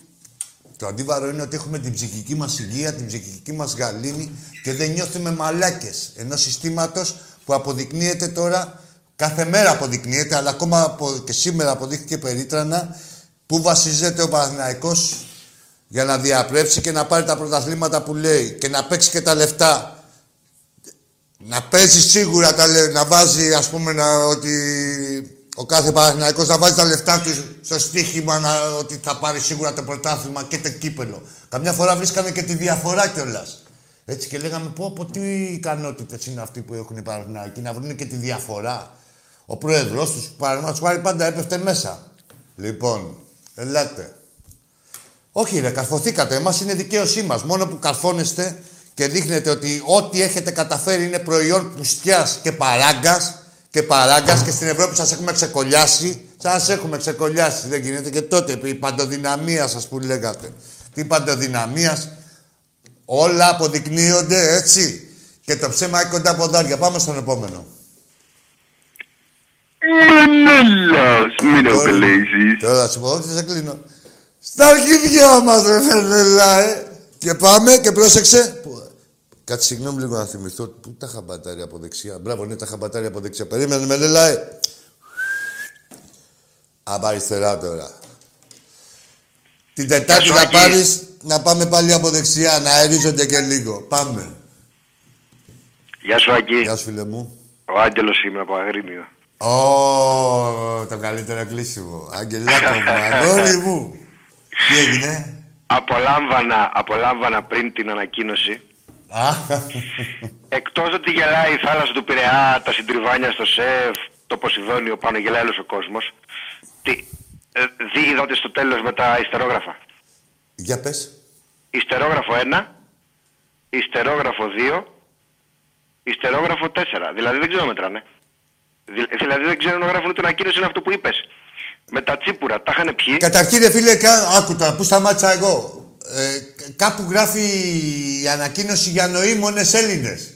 το αντίβαρο είναι ότι έχουμε την ψυχική μας υγεία, την ψυχική μας γαλήνη και δεν νιώθουμε μαλάκες ενός συστήματος που αποδεικνύεται τώρα, κάθε μέρα αποδεικνύεται, αλλά ακόμα απο- και σήμερα αποδείχθηκε περίτρανα, που βασίζεται ο Παναθηναϊκός για να διαπρέψει και να πάρει τα πρωταθλήματα που λέει και να παίξει και τα λεφτά. Να παίζει σίγουρα τα λε- να βάζει ας πούμε να, ότι ο κάθε Παναθηναϊκός να βάζει τα λεφτά του στο στοίχημα να, ότι θα πάρει σίγουρα το πρωτάθλημα και το κύπελο. Καμιά φορά βρίσκαμε και τη διαφορά κιόλας. Έτσι και λέγαμε πω, πω τι ικανότητες είναι αυτοί που έχουν οι Παναθηναϊκοί να βρουν και τη διαφορά. Ο πρόεδρό τους, παραδείγματο χάρη, πάντα έπεφτε μέσα. Λοιπόν, ελάτε. Όχι, ρε, καρφωθήκατε. Εμάς είναι δικαίωσή μας. Μόνο που καρφώνεστε και δείχνετε ότι ό,τι έχετε καταφέρει είναι προϊόν πουστιάς και παράγκας και παράγκας και στην Ευρώπη σας έχουμε ξεκολλιάσει. Σας έχουμε ξεκολλιάσει. Δεν γίνεται και τότε η παντοδυναμίας σας που λέγατε. Τι παντοδυναμίας; Όλα αποδεικνύονται έτσι. Και το ψέμα έχει κοντά ποδάρια. Πάμε στον επόμενο. Μενέλας, μην απελέσεις. Τώρα σου πω, όχι, θα κλείνω. Στα αρχίδια μας, ρε φερνελά, ε. Και πάμε και πρόσεξε. Πού- Κάτσε συγγνώμη λίγο να θυμηθώ. Πού τα είχα μπατάρια από δεξιά. Μπράβο, ναι, τα είχα μπατάρια από δεξιά. Περίμενε, με λελά, ε. Από αριστερά τώρα. Την Τετάρτη σου, θα Άκη. πάρεις να πάμε πάλι από δεξιά, να αερίζονται και λίγο. Πάμε. Γεια σου Άκη. Γεια σου, φίλε μου. Ο Άγγελος είμαι από Αγρίνιο. Ω, το καλύτερο κλείσιμο. Αγγελάκο μου, αγόρι μου. Τι έγινε; Απολάμβανα, απολάμβανα πριν την ανακοίνωση. Α, Εκτός ότι γελάει η θάλασσα του Πειραιά, τα συντριβάνια στο ΣΕΦ, το Ποσειδόνιο πάνω γελάει όλος ο κόσμος. Τι, ε, δει είδατε στο τέλος με τα ιστερόγραφα. Για πες. Ιστερόγραφο 1, ιστερόγραφο 2, ιστερόγραφο 4. Δηλαδή δεν ξέρω να μετράνε. Δη- Δηλαδή δεν ξέρω να γράφουν ούτε ανακοίνωση είναι αυτό που είπες. Με τα τσίπουρα, τα είχαν πιει. Καταρχήν, ρε φίλε, κα... άκου τώρα, πού σταμάτησα εγώ; Ε, κάπου γράφει η ανακοίνωση για νοήμονες Έλληνες.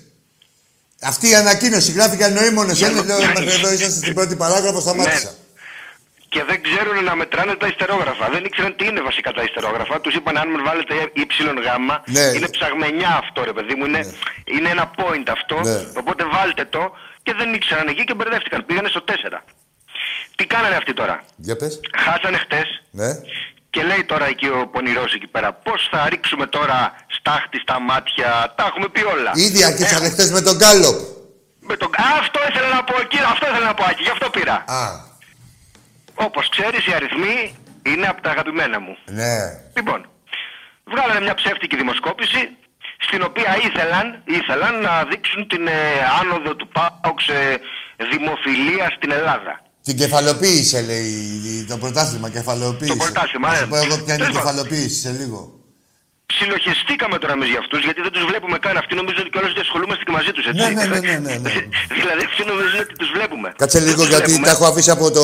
Αυτή η ανακοίνωση γράφει νοήμονες. Για- Έλε, λέω, μέχρι εδώ είσαστε στην πρώτη παράγραφο, σταμάτησα. Και δεν ξέρουν να μετράνε τα ιστερόγραφα. Δεν ήξεραν τι είναι βασικά τα ιστερόγραφα. Τους είπαν αν με βάλετε YΓ, Ναι. είναι ψαγμενιά αυτό ρε παιδί μου. Είναι, είναι ένα point αυτό. Ναι. Οπότε βάλτε το και δεν ήξεραν εκεί και μπερδεύτηκαν. Πήγανε στο 4. Τι κάνανε αυτοί τώρα; Για πες. Χάσανε χτες Ναι. και λέει τώρα εκεί ο πονηρός εκεί πέρα, πώς θα ρίξουμε τώρα στάχτη στα μάτια; Τα έχουμε πει όλα. Ήδη αρχίσανε χθες με τον Γκάλοπ. Με τον... Α, αυτό ήθελα να πω εκεί, αυτό ήθελα να πω εκεί, γι' αυτό πήρα. Α, Όπως ξέρεις, οι αριθμοί είναι από τα αγαπημένα μου. ναι. Λοιπόν, βγάλανε μια ψεύτικη δημοσκόπηση στην οποία ήθελαν, ήθελαν να δείξουν την ε, άνοδο του ΠΑΟΚ σε δημοφιλία στην Ελλάδα. Την κεφαλοποίησε, λέει, το πρωτάθλημα, κεφαλοποίησε. Το πρωτάθλημα, Θα ε. σου πω εγώ ποια είναι η Τέλος πάντων. κεφαλοποίηση σε λίγο. Συλλογιστήκαμε τώρα εμείς για αυτούς, γιατί δεν τους βλέπουμε καν. Αυτοί νομίζουν ότι κιόλας ότι ασχολούμαστε και μαζί τους, έτσι. Ναι, ναι, ναι, ναι, ναι, ναι. δηλαδή αυτοί νομίζουν ότι τους βλέπουμε. Κάτσε Δεν λίγο τους γιατί βλέπουμε. τα έχω αφήσει από το.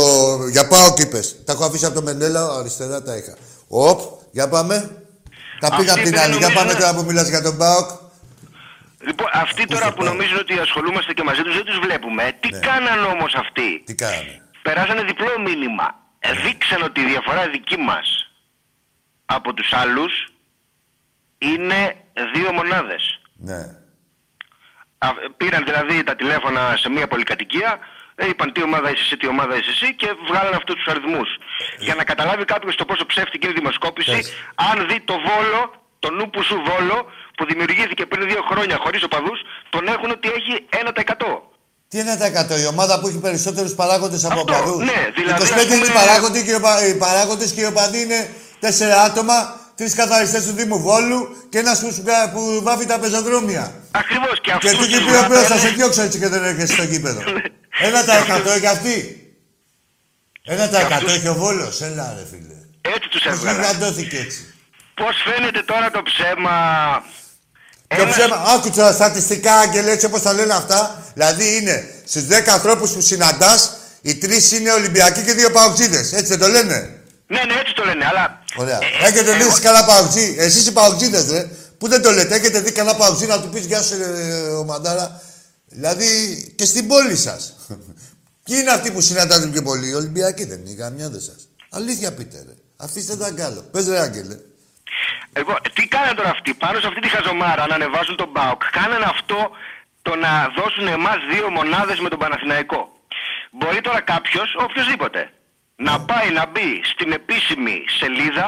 Για πάω κήπε. Τα έχω αφήσει από το Μενέλα, αριστερά τα είχα. Οπ, για πάμε. Τα πήγα Αυτοί από την επειδή άλλη. Για πάμε νομίζουν- τώρα που μιλάς για τον Πάοκ. Λοιπόν, αυτοί τώρα που νομίζουν ότι ασχολούμαστε και μαζί τους δεν τους βλέπουμε. Τι κάναν όμως αυτοί; Ναι. Τι κάνανε; Περάσανε διπλό μήνυμα. Ε, Δείξαν ότι η διαφορά δική μας από τους άλλους είναι δύο μονάδες. Ναι. Α, Πήραν δηλαδή τα τηλέφωνα σε μια πολυκατοικία, ε, είπαν τι ομάδα είσαι εσύ, τι ομάδα είσαι εσύ και βγάλαν αυτούς τους αριθμούς. Για να καταλάβει κάποιος το πόσο ψεύτικη είναι η δημοσκόπηση, αν δει το Βόλο, το νου που σου Βόλο, που δημιουργήθηκε πριν δύο χρόνια χωρίς οπαδούς, τον έχουν ότι έχει 1%. Τι είναι τα 100, η ομάδα που έχει περισσότερους παράγοντες από οπαδούς; ναι, δηλαδή, 25 ας πούμε- είναι οι παράγοντες και οι οπα- οι παράγοντες και οι οπαδοί είναι 4 άτομα, τρεις καθαριστές του Δήμου Βόλου και ένας που, σου κα- που βάφει τα πεζοδρόμια. Ακριβώς και Και αυτούς του τους είπε ο οποίο θα βγάλανε- σε διώξω έτσι και δεν έρχεσαι στο γήπεδο. Ένα τα 100 έχει αυτή. Ένα τα 100 έχει ο Βόλος. Έλα ρε φίλε. Έτσι τους Πώς έβγαλαν. γιγαντώθηκε έτσι. Πώς φαίνεται τώρα το ψέμα... Το ψέμα, άκου τα στατιστικά, Άγγελε, έτσι όπως τα λένε αυτά. Δηλαδή είναι στους 10 ανθρώπους που συναντάς, οι τρεις είναι Ολυμπιακοί και δύο Παοξίδε. Έτσι δεν το λένε; Ναι, ναι, έτσι το λένε, αλλά... Ωραία. Έχετε δει εσείς κανένα Παοξί. Εσείς οι Παοξίδε, ρε. Που δεν το λέτε; Έχετε δει κανένα Παοξί να του πεις Γεια σου, ε, ο Μαντάρα. Δηλαδή και στην πόλη σας. Ποιοι είναι αυτοί που συναντάτε πιο πολύ, οι Ολυμπιακοί; Δεν είναι, οι γαμιάδε σας. Αλήθεια πείτε, ρε. Αφήστε τα γκάλο. Πες ρε, Άγγελε. Εγώ, τι κάνανε τώρα αυτοί, πάνω σε αυτή τη χαζομάρα να ανεβάζουν τον Μπάουκ. Κάνανε αυτό το να δώσουν εμάς δύο μονάδες με τον Παναθηναϊκό. Μπορεί τώρα κάποιος, οποιοδήποτε, να πάει να μπει στην επίσημη σελίδα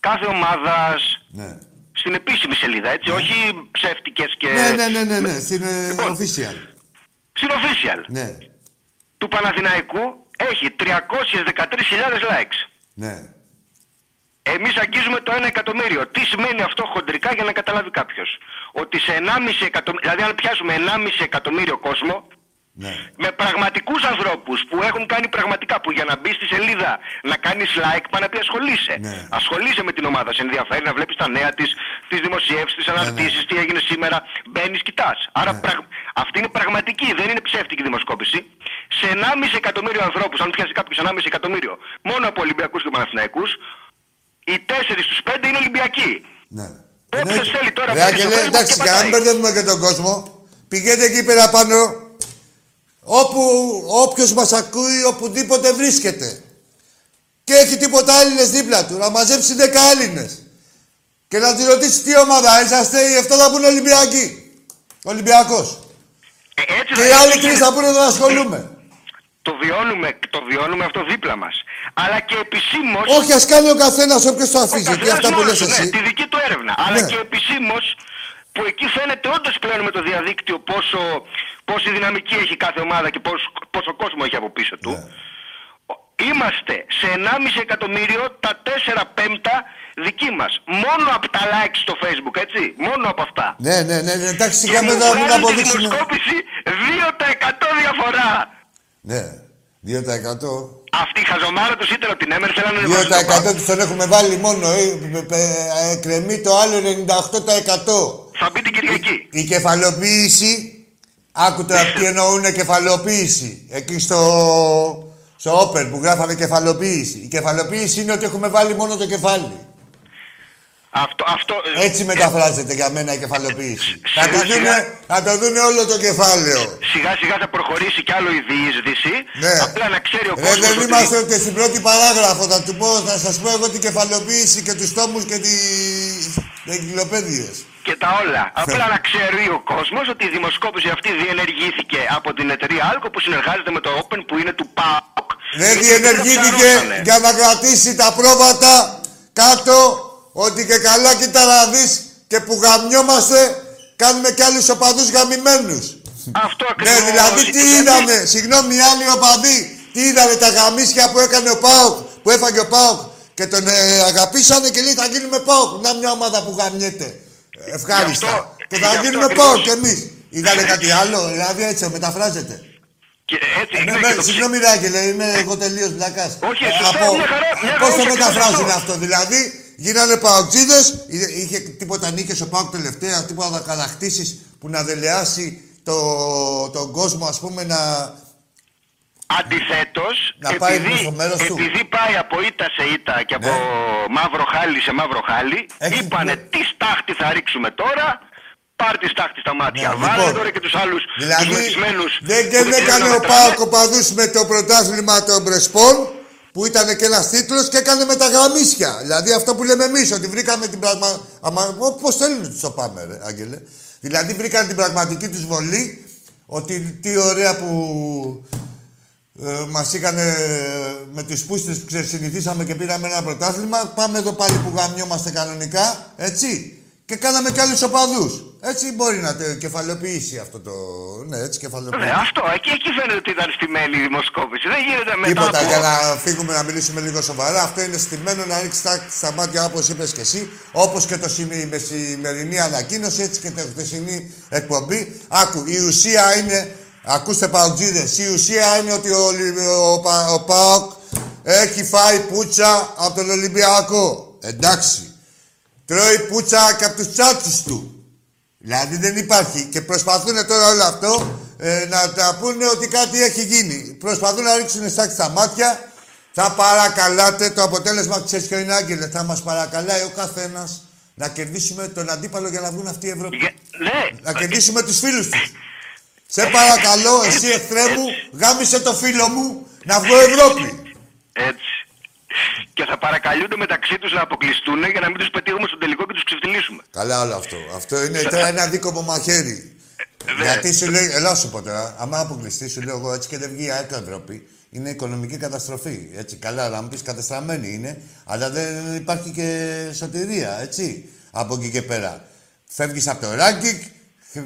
κάθε ομάδας. Ναι. Στην επίσημη σελίδα, έτσι, όχι ψεύτικε και. Ναι, ναι, ναι, ναι, ναι. Στην ε, official. Στην official Ναι, του Παναθηναϊκού έχει 313.000 likes. ναι. Εμείς αγγίζουμε το 1 εκατομμύριο. Τι σημαίνει αυτό χοντρικά για να καταλάβει κάποιος; Ότι σε 1,5 εκατομμύριο, δηλαδή αν πιάσουμε 1,5 εκατομμύριο κόσμο, Ναι. με πραγματικούς ανθρώπους που έχουν κάνει πραγματικά, που για να μπει στη σελίδα να κάνεις like, πάνε να πει ασχολείσαι. Ναι. Ασχολείσαι με την ομάδα, σε ενδιαφέρει να βλέπεις τα νέα της, τις δημοσιεύσεις, Ναι, τις αναρτήσεις, τι έγινε σήμερα. Μπαίνεις, κοιτάς. Άρα πραγ- αυτή είναι πραγματική, δεν είναι ψεύτικη δημοσκόπηση. Σε 1,5 εκατομμύριο ανθρώπους, αν πιάσει κάποιος 1,5 εκατομμύριο, μόνο από Ολυμπιακούς και Παναθηναϊκούς, οι 4 στους 5 είναι Ολυμπιακοί. Ναι. Όποιος θέλει τώρα Ρε μπαίνει Άγγελε, στο Facebook εντάξει, και για να μην πατάει. μπερδεύουμε και τον κόσμο, πηγαίνετε εκεί πέρα πάνω, όπου όποιος μας ακούει, οπουδήποτε βρίσκεται. Και έχει τίποτα Έλληνες δίπλα του, να μαζέψει 10 Έλληνες. Και να τη ρωτήσει τι ομάδα είσαστε, οι 7 θα πούνε Ολυμπιακοί. Ολυμπιακός. Ε, έτσι Και θα οι άλλοι είναι. τρεις θα πούνε δεν ασχολούμαι. Το βιώνουμε, το βιώνουμε αυτό δίπλα μας. Αλλά και επισήμως... Όχι, ας κάνει ο καθένας όποιος το αφήσει. Ο Και αυτά που καθένας λες μόνος του, εσύ. Ναι, τη δική του έρευνα. Αλλά Ναι. και επισήμως που εκεί φαίνεται όντως πλέον με το διαδίκτυο πόσο, πόση δυναμική έχει κάθε ομάδα και πόσο, πόσο κόσμο έχει από πίσω του. Ναι. Είμαστε σε 1,5 εκατομμύριο τα 4 πέμπτα δική μας. Μόνο από τα likes στο facebook, έτσι. Μόνο από αυτά. Ναι, ναι, ναι, ναι, εντάξει, Και σιγά μου μην τα μην βγάζει τη αποδείξουμε. δημοσκόπηση 2% διαφορά. Ναι, 2%. Αυτή η χαζομάρα τους ήταν ότι την έμερε, θέλανε να 2% τους τον έχουμε βάλει μόνο. Ε, πε- πε- ε, κρεμεί το άλλο 98%. Θα μπει την Κυριακή. Η κεφαλοποίηση, άκου τώρα τι εννοούν κεφαλοποίηση. Εκεί στο, στο Open που γράφανε κεφαλοποίηση. Η κεφαλοποίηση είναι ότι έχουμε βάλει μόνο το κεφάλι. Αυτό, αυτό, Έτσι μεταφράζεται για μένα η κεφαλοποίηση. Θα το δούνε, θα το δούνε όλο το κεφάλαιο. Σιγά σιγά θα προχωρήσει κι άλλο η διείσδυση. Ναι. Απλά να ξέρει ο Ρε, κόσμος δεν ότι- είμαστε ούτε στην πρώτη παράγραφο. Θα, του πω, θα σας πω εγώ την κεφαλοποίηση και τους τόμους και τις εγκυλοπαίδειες. και τα όλα. Απλά να ξέρει ο κόσμος ότι η δημοσκόπηση αυτή διενεργήθηκε από την εταιρεία Alco που συνεργάζεται με το Open που είναι του ΠΑΟΚ. Δεν Γιατί διενεργήθηκε το ψαρώσανε. για να κρατήσει τα πρόβατα κάτω ότι και καλά κοίτα να δεις και που γαμιόμαστε κάνουμε κι άλλους οπαδούς γαμημένους. Αυτό Ναι, ακριβώς. δηλαδή τι είδανε, συγγνώμη, οι άλλοι οπαδοί, τι είδανε τα γαμίσια που έκανε ο Πάοκ, που έφαγε ο Πάοκ και τον ε, αγαπήσανε και λέει θα γίνουμε Πάοκ. Να μια ομάδα που γαμιέται. Ε, Ευχάριστα. Γι' αυτό- και γι' θα αυτό γίνουμε ακριβώς. Πάοκ κι εμείς. Είδανε κάτι άλλο, δηλαδή έτσι μεταφράζεται. Και έτσι, Ναι, ναι, ναι, και το συγγνώμη, Ράγγελε, είμαι εγώ τελείως μπλακάς. Όχι, σωστά, μια χαρά, μια Πώς χαρά, το είσαι μεταφράζουν σωστός. αυτό, δηλαδή; Γίνανε παοξίδε, είχε τίποτα νίκε ο Πάοκ τελευταία, τίποτα κατακτήσει που να δελεάσει το, τον κόσμο, ας πούμε, να. Αντιθέτως, Να πάει επειδή, στο μέρος του. επειδή πάει από ήττα σε ήττα και από μαύρο χάλι σε μαύρο χάλι, είπανε τι στάχτη θα ρίξουμε τώρα. Πάρ τη στάχτη στα μάτια. Ναι, Βάλε λοιπόν, τώρα και τους άλλους Δηλαδή, μεθυσμένου. δεν, και δεν έκανε ο Πάοκ οπαδούς με το πρωτάθλημα των Πρεσπών, που ήταν και ένας τίτλος και έκανε με τα γαμίσια. Δηλαδή αυτό που λέμε εμείς, ότι βρήκαμε την πραγματική. Πώς θέλουν τους το πάμε, ρε, Άγγελε. Δηλαδή βρήκαν την πραγματική τους βολή, ότι τι ωραία που ε, μας είχαν ε, με τις πούστες που ξεσυνηθίσαμε και πήραμε ένα πρωτάθλημα. Πάμε εδώ πάλι που γαμιόμαστε κανονικά, έτσι. Και κάναμε κι άλλους οπαδούς. Έτσι μπορεί να το κεφαλοποιήσει αυτό το... Ναι, έτσι κεφαλοποιήσει. Ναι, αυτό. Εκεί, εκεί φαίνεται ότι ήταν στημένη η δημοσκόπηση. Δεν γίνεται μετά Τίποτα από... για να φύγουμε να μιλήσουμε λίγο σοβαρά. Αυτό είναι στημένο να ρίξει τα, στα μάτια όπως είπες και εσύ. Όπως και το σημει- η μεσημερινή ανακοίνωση, έτσι και τη χθεσινή εκπομπή. Άκου, η ουσία είναι. Ακούστε παουτζίδες. Η ουσία είναι ότι ο, Ολυ- ο, Πα- ο Πάοκ έχει φάει πούτσα από τον Ολυμπιακό. Εντάξει. Τρώει πούτσα και από τους τσάτσου του. Δηλαδή δεν υπάρχει. Και προσπαθούν τώρα όλο αυτό ε, να τα πούνε ότι κάτι έχει γίνει. Προσπαθούν να ρίξουν στάξη στα μάτια. Θα παρακαλάτε το αποτέλεσμα, ξέρεις ποιο είναι, Άγγελε. Θα μας παρακαλάει ο καθένας να κερδίσουμε τον αντίπαλο για να βγουν αυτοί οι Ευρώπη. Ναι. Να κερδίσουμε τους φίλους τους. Σε παρακαλώ, εσύ εχθρέ μου, γάμισε το φίλο μου να βγω Ευρώπη. Έτσι. Και θα παρακαλούνται μεταξύ τους να αποκλειστούν για να μην τους πετύχουμε στο τελικό και τους ξεφτυλίσουμε. Καλά όλο αυτό. Αυτό είναι τώρα ένα δίκοπο μαχαίρι. Γιατί σου λέει, ελά σου πω τώρα, άμα αποκλειστεί, σου λέω εγώ έτσι και δεν βγει η ΑΕΚ Ευρώπη, είναι οικονομική καταστροφή. Έτσι, καλά, να μου πεις κατεστραμμένη είναι, αλλά δεν υπάρχει και σωτηρία, έτσι, από εκεί και πέρα. Φεύγεις από το ranking,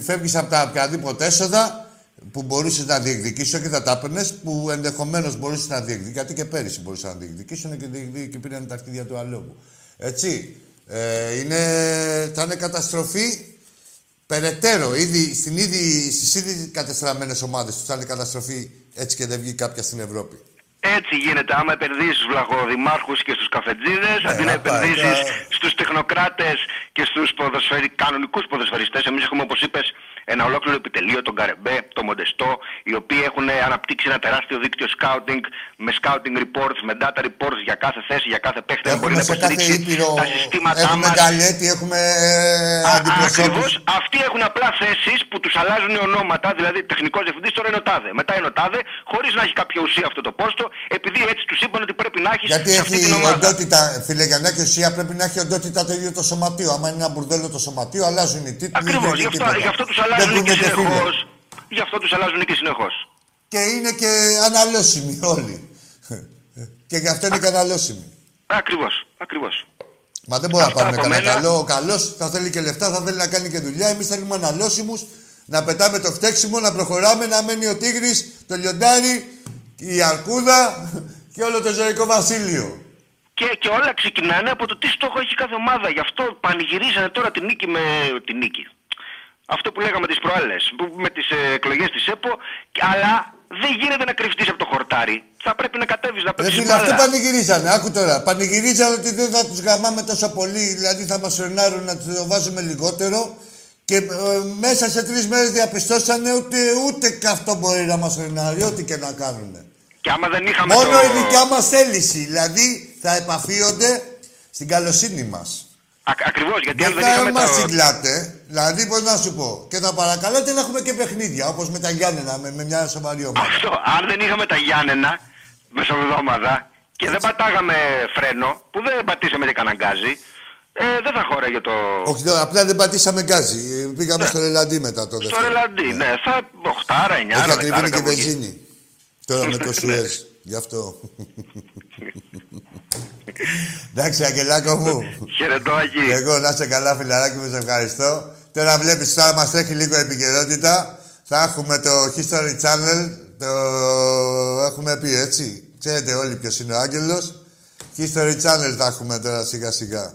φεύγεις από τα οποιαδήποτε έσοδα που μπορούσες να διεκδικήσει και θα τα έπαιρνες, που ενδεχομένως μπορούσες να διεκδικήσεις. Γιατί και πέρυσι μπορούσαν να διεκδικήσουν και, διεκδι- και πήραν τα αρχίδια του αλόγου. Έτσι. Ε, είναι, θα είναι καταστροφή περαιτέρω. Ήδη, στην ήδη, στις ήδη κατεστραμμένες ομάδες τους θα είναι καταστροφή έτσι και δεν βγει κάποια στην Ευρώπη. Έτσι γίνεται. Άμα επενδύσεις στους βλαχοδημάρχου και στους καφετζίδες, Ναι, αντί να να πάει, επενδύσεις τώρα. στους τεχνοκράτες και στους ποδοσφαιρι... κανονικούς ποδοσφαιριστές, εμείς έχουμε, όπως είπες, ένα ολόκληρο επιτελείο, τον Καρεμπέ, τον Μοντεστό, οι οποίοι έχουν αναπτύξει ένα τεράστιο δίκτυο scouting με scouting reports, με data reports για κάθε θέση, για κάθε παίχτη. που μπορεί Έχουμε να σε κάθε υποστηρίξει ήπειρο, τα συστήματά έχουμε μας. γκαλέτη, έχουμε ε, αντιπροσώπους. Ακριβώς. Αυτοί έχουν απλά θέσεις που τους αλλάζουν οι ονόματα. Δηλαδή, τεχνικός διευθυντής τώρα είναι ο Τάδε. Μετά είναι ο Τάδε, χωρίς να έχει κάποια ουσία αυτό το πόστο, επειδή έτσι τους είπαν ότι πρέπει να έχεις Γιατί σε αυτή έχει την ομάδα. οντότητα, φίλε, για να έχει ουσία πρέπει να έχει οντότητα το ίδιο το σωματείο. Άμα είναι ένα μπουρδέλο το σωματείο, αλλάζουν οι τίτλοι. Ακριβώς. δεν Γι' είναι αυτό, τίποτα. γι' αυτό τους Δεν αλλάζουν και κουνιέται, φίλε. συνεχώς. Γι' αυτό τους αλλάζουν και συνεχώς. Και είναι και αναλώσιμοι όλοι. και γι' αυτό είναι και αναλώσιμοι. Ακριβώς. Ακριβώς. Μα δεν μπορούμε να Αυτά πάρουμε από κανένα μένα. καλό. Ο καλός θα θέλει και λεφτά, θα θέλει να κάνει και δουλειά. Εμείς θέλουμε αναλώσιμους, να πετάμε το φταίξιμο, να προχωράμε, να μένει ο Τίγρης, το λιοντάρι, η αρκούδα και όλο το ζωικό βασίλειο. Και, και όλα ξεκινάνε από το τι στόχο έχει κάθε ομάδα. Γι' αυτό πανηγυρίζανε τώρα την νίκη με την νίκη. Αυτό που λέγαμε τις προάλλες, που- με τις ε, εκλογές της ΕΠΟ, και- αλλά δεν γίνεται να κρυφτείς από το χορτάρι. Θα πρέπει να κατέβεις να Ρε παίξεις φίλε, αυτό μπάλα. πανηγυρίζανε. Άκου τώρα. Πανηγυρίζανε ότι δεν θα τους γαμάμε τόσο πολύ. Δηλαδή θα μας φρενάρουν να του το βάζουμε λιγότερο. Και ε, μέσα σε τρεις μέρες διαπιστώσανε ότι ούτε και αυτό μπορεί να μας φρενάρει, ό,τι και να κάνουν. Και άμα δεν είχαμε Μόνο το... η δικιά μας θέληση. Δηλαδή θα επαφίονται στην καλοσύνη μας. Ακριβώς, γιατί αν Δεν δεν θα είχαμε μας το... συγκλάτε. Δηλαδή, πώς να σου πω. Και θα παρακαλάτε να έχουμε και παιχνίδια, όπως με τα Γιάννενα, με, με μια σοβαρή ομάδα. Αυτό, αν δεν είχαμε τα Γιάννενα μεσοβδόμαδα και δεν πατάγαμε φρένο, που δεν πατήσαμε και κανένα γκάζι, ε, δεν θα χώραγε το. Όχι, δε- απλά δεν πατήσαμε γκάζι. Ε, Πήγαμε στο Ρελαντί μετά το Στο δεύτερο. ρελαντί, ναι, θα 8, 9, Έχει ακριβήνει και 10. βενζίνη. Τώρα με το Σουέζ. Γι' αυτό. Εντάξει, Αγγελάκο μου. Χαιρετώ, Αγί. Εγώ να είσαι καλά, φιλαράκι μου, σε ευχαριστώ. Τώρα βλέπεις, τώρα μας τρέχει λίγο επικαιρότητα. Θα έχουμε το History Channel, το έχουμε πει έτσι. Ξέρετε όλοι ποιος είναι ο Άγγελος. History Channel θα έχουμε τώρα σιγά σιγά.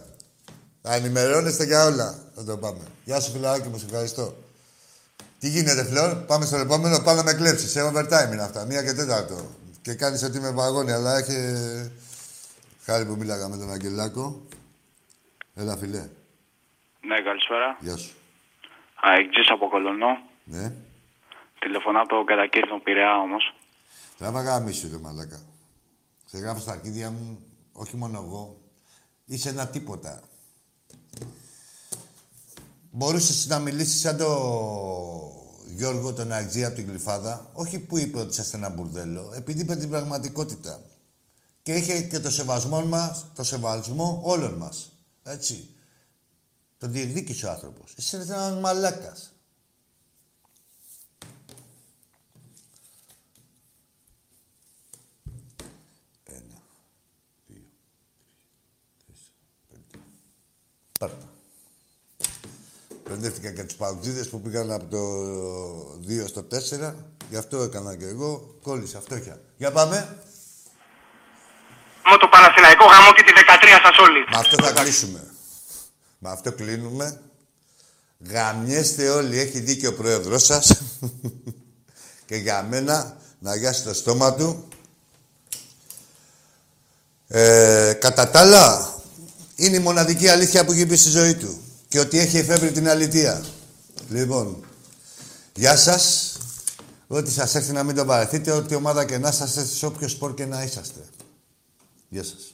Θα ενημερώνεστε για όλα. Θα το πάμε. Γεια σου φιλαράκι μου, σε ευχαριστώ. Τι γίνεται, Φλόρ, πάμε στο επόμενο, πάμε να με κλέψεις. Σε overtime είναι αυτά, μία και τέταρτο. Και κάνεις ότι είμαι παγόνι, αλλά έχει. Χάρη που μίλαγα με τον Αγγελάκο. Έλα, φιλέ. Ναι, καλησπέρα. Γεια σου. Αεκτζής από Κολονό. Ναι. Τηλεφωνώ από το κατακύρι των Πειραιά όμως. Τράβα γάμισου, ρε μαλάκα. Σε γράφω στα αρχίδια μου, όχι μόνο εγώ. Είσαι ένα τίποτα. Μπορούσες να μιλήσεις σαν το Γιώργο τον Αγτζή από την Γλυφάδα; Όχι που είπε ότι είσαστε ένα μπουρδέλο, επειδή είπε την πραγματικότητα. Και είχε και το σεβασμό μας, το σεβασμό όλων μας. Έτσι. Τον διεκδίκησε ο άνθρωπος. Είσαι ένας μαλάκας. Πάρτα. Μπερδεύτηκα και τους παουτζίδες που πήγαν από το 2 στο 4. Γι' αυτό έκανα και εγώ. Κόλλησα φτώχεια. Για πάμε. Με το Παναθηναϊκό γάμο και τη 13 σας όλοι. Με αυτό θα κλείσουμε. Με αυτό κλείνουμε. Γαμιέστε όλοι. Έχει δίκιο ο πρόεδρος σας. και για μένα να γιάσει το στόμα του. Ε, κατά τα άλλα, είναι η μοναδική αλήθεια που έχει πει στη ζωή του. Και ότι έχει εφεύρει την αλήθεια. Λοιπόν, γεια σας. Ό,τι σας έρθει να μην το παρεθείτε, ό,τι ομάδα και να είσαστε, σε όποιο σπορ και να είσαστε. Γεια σας.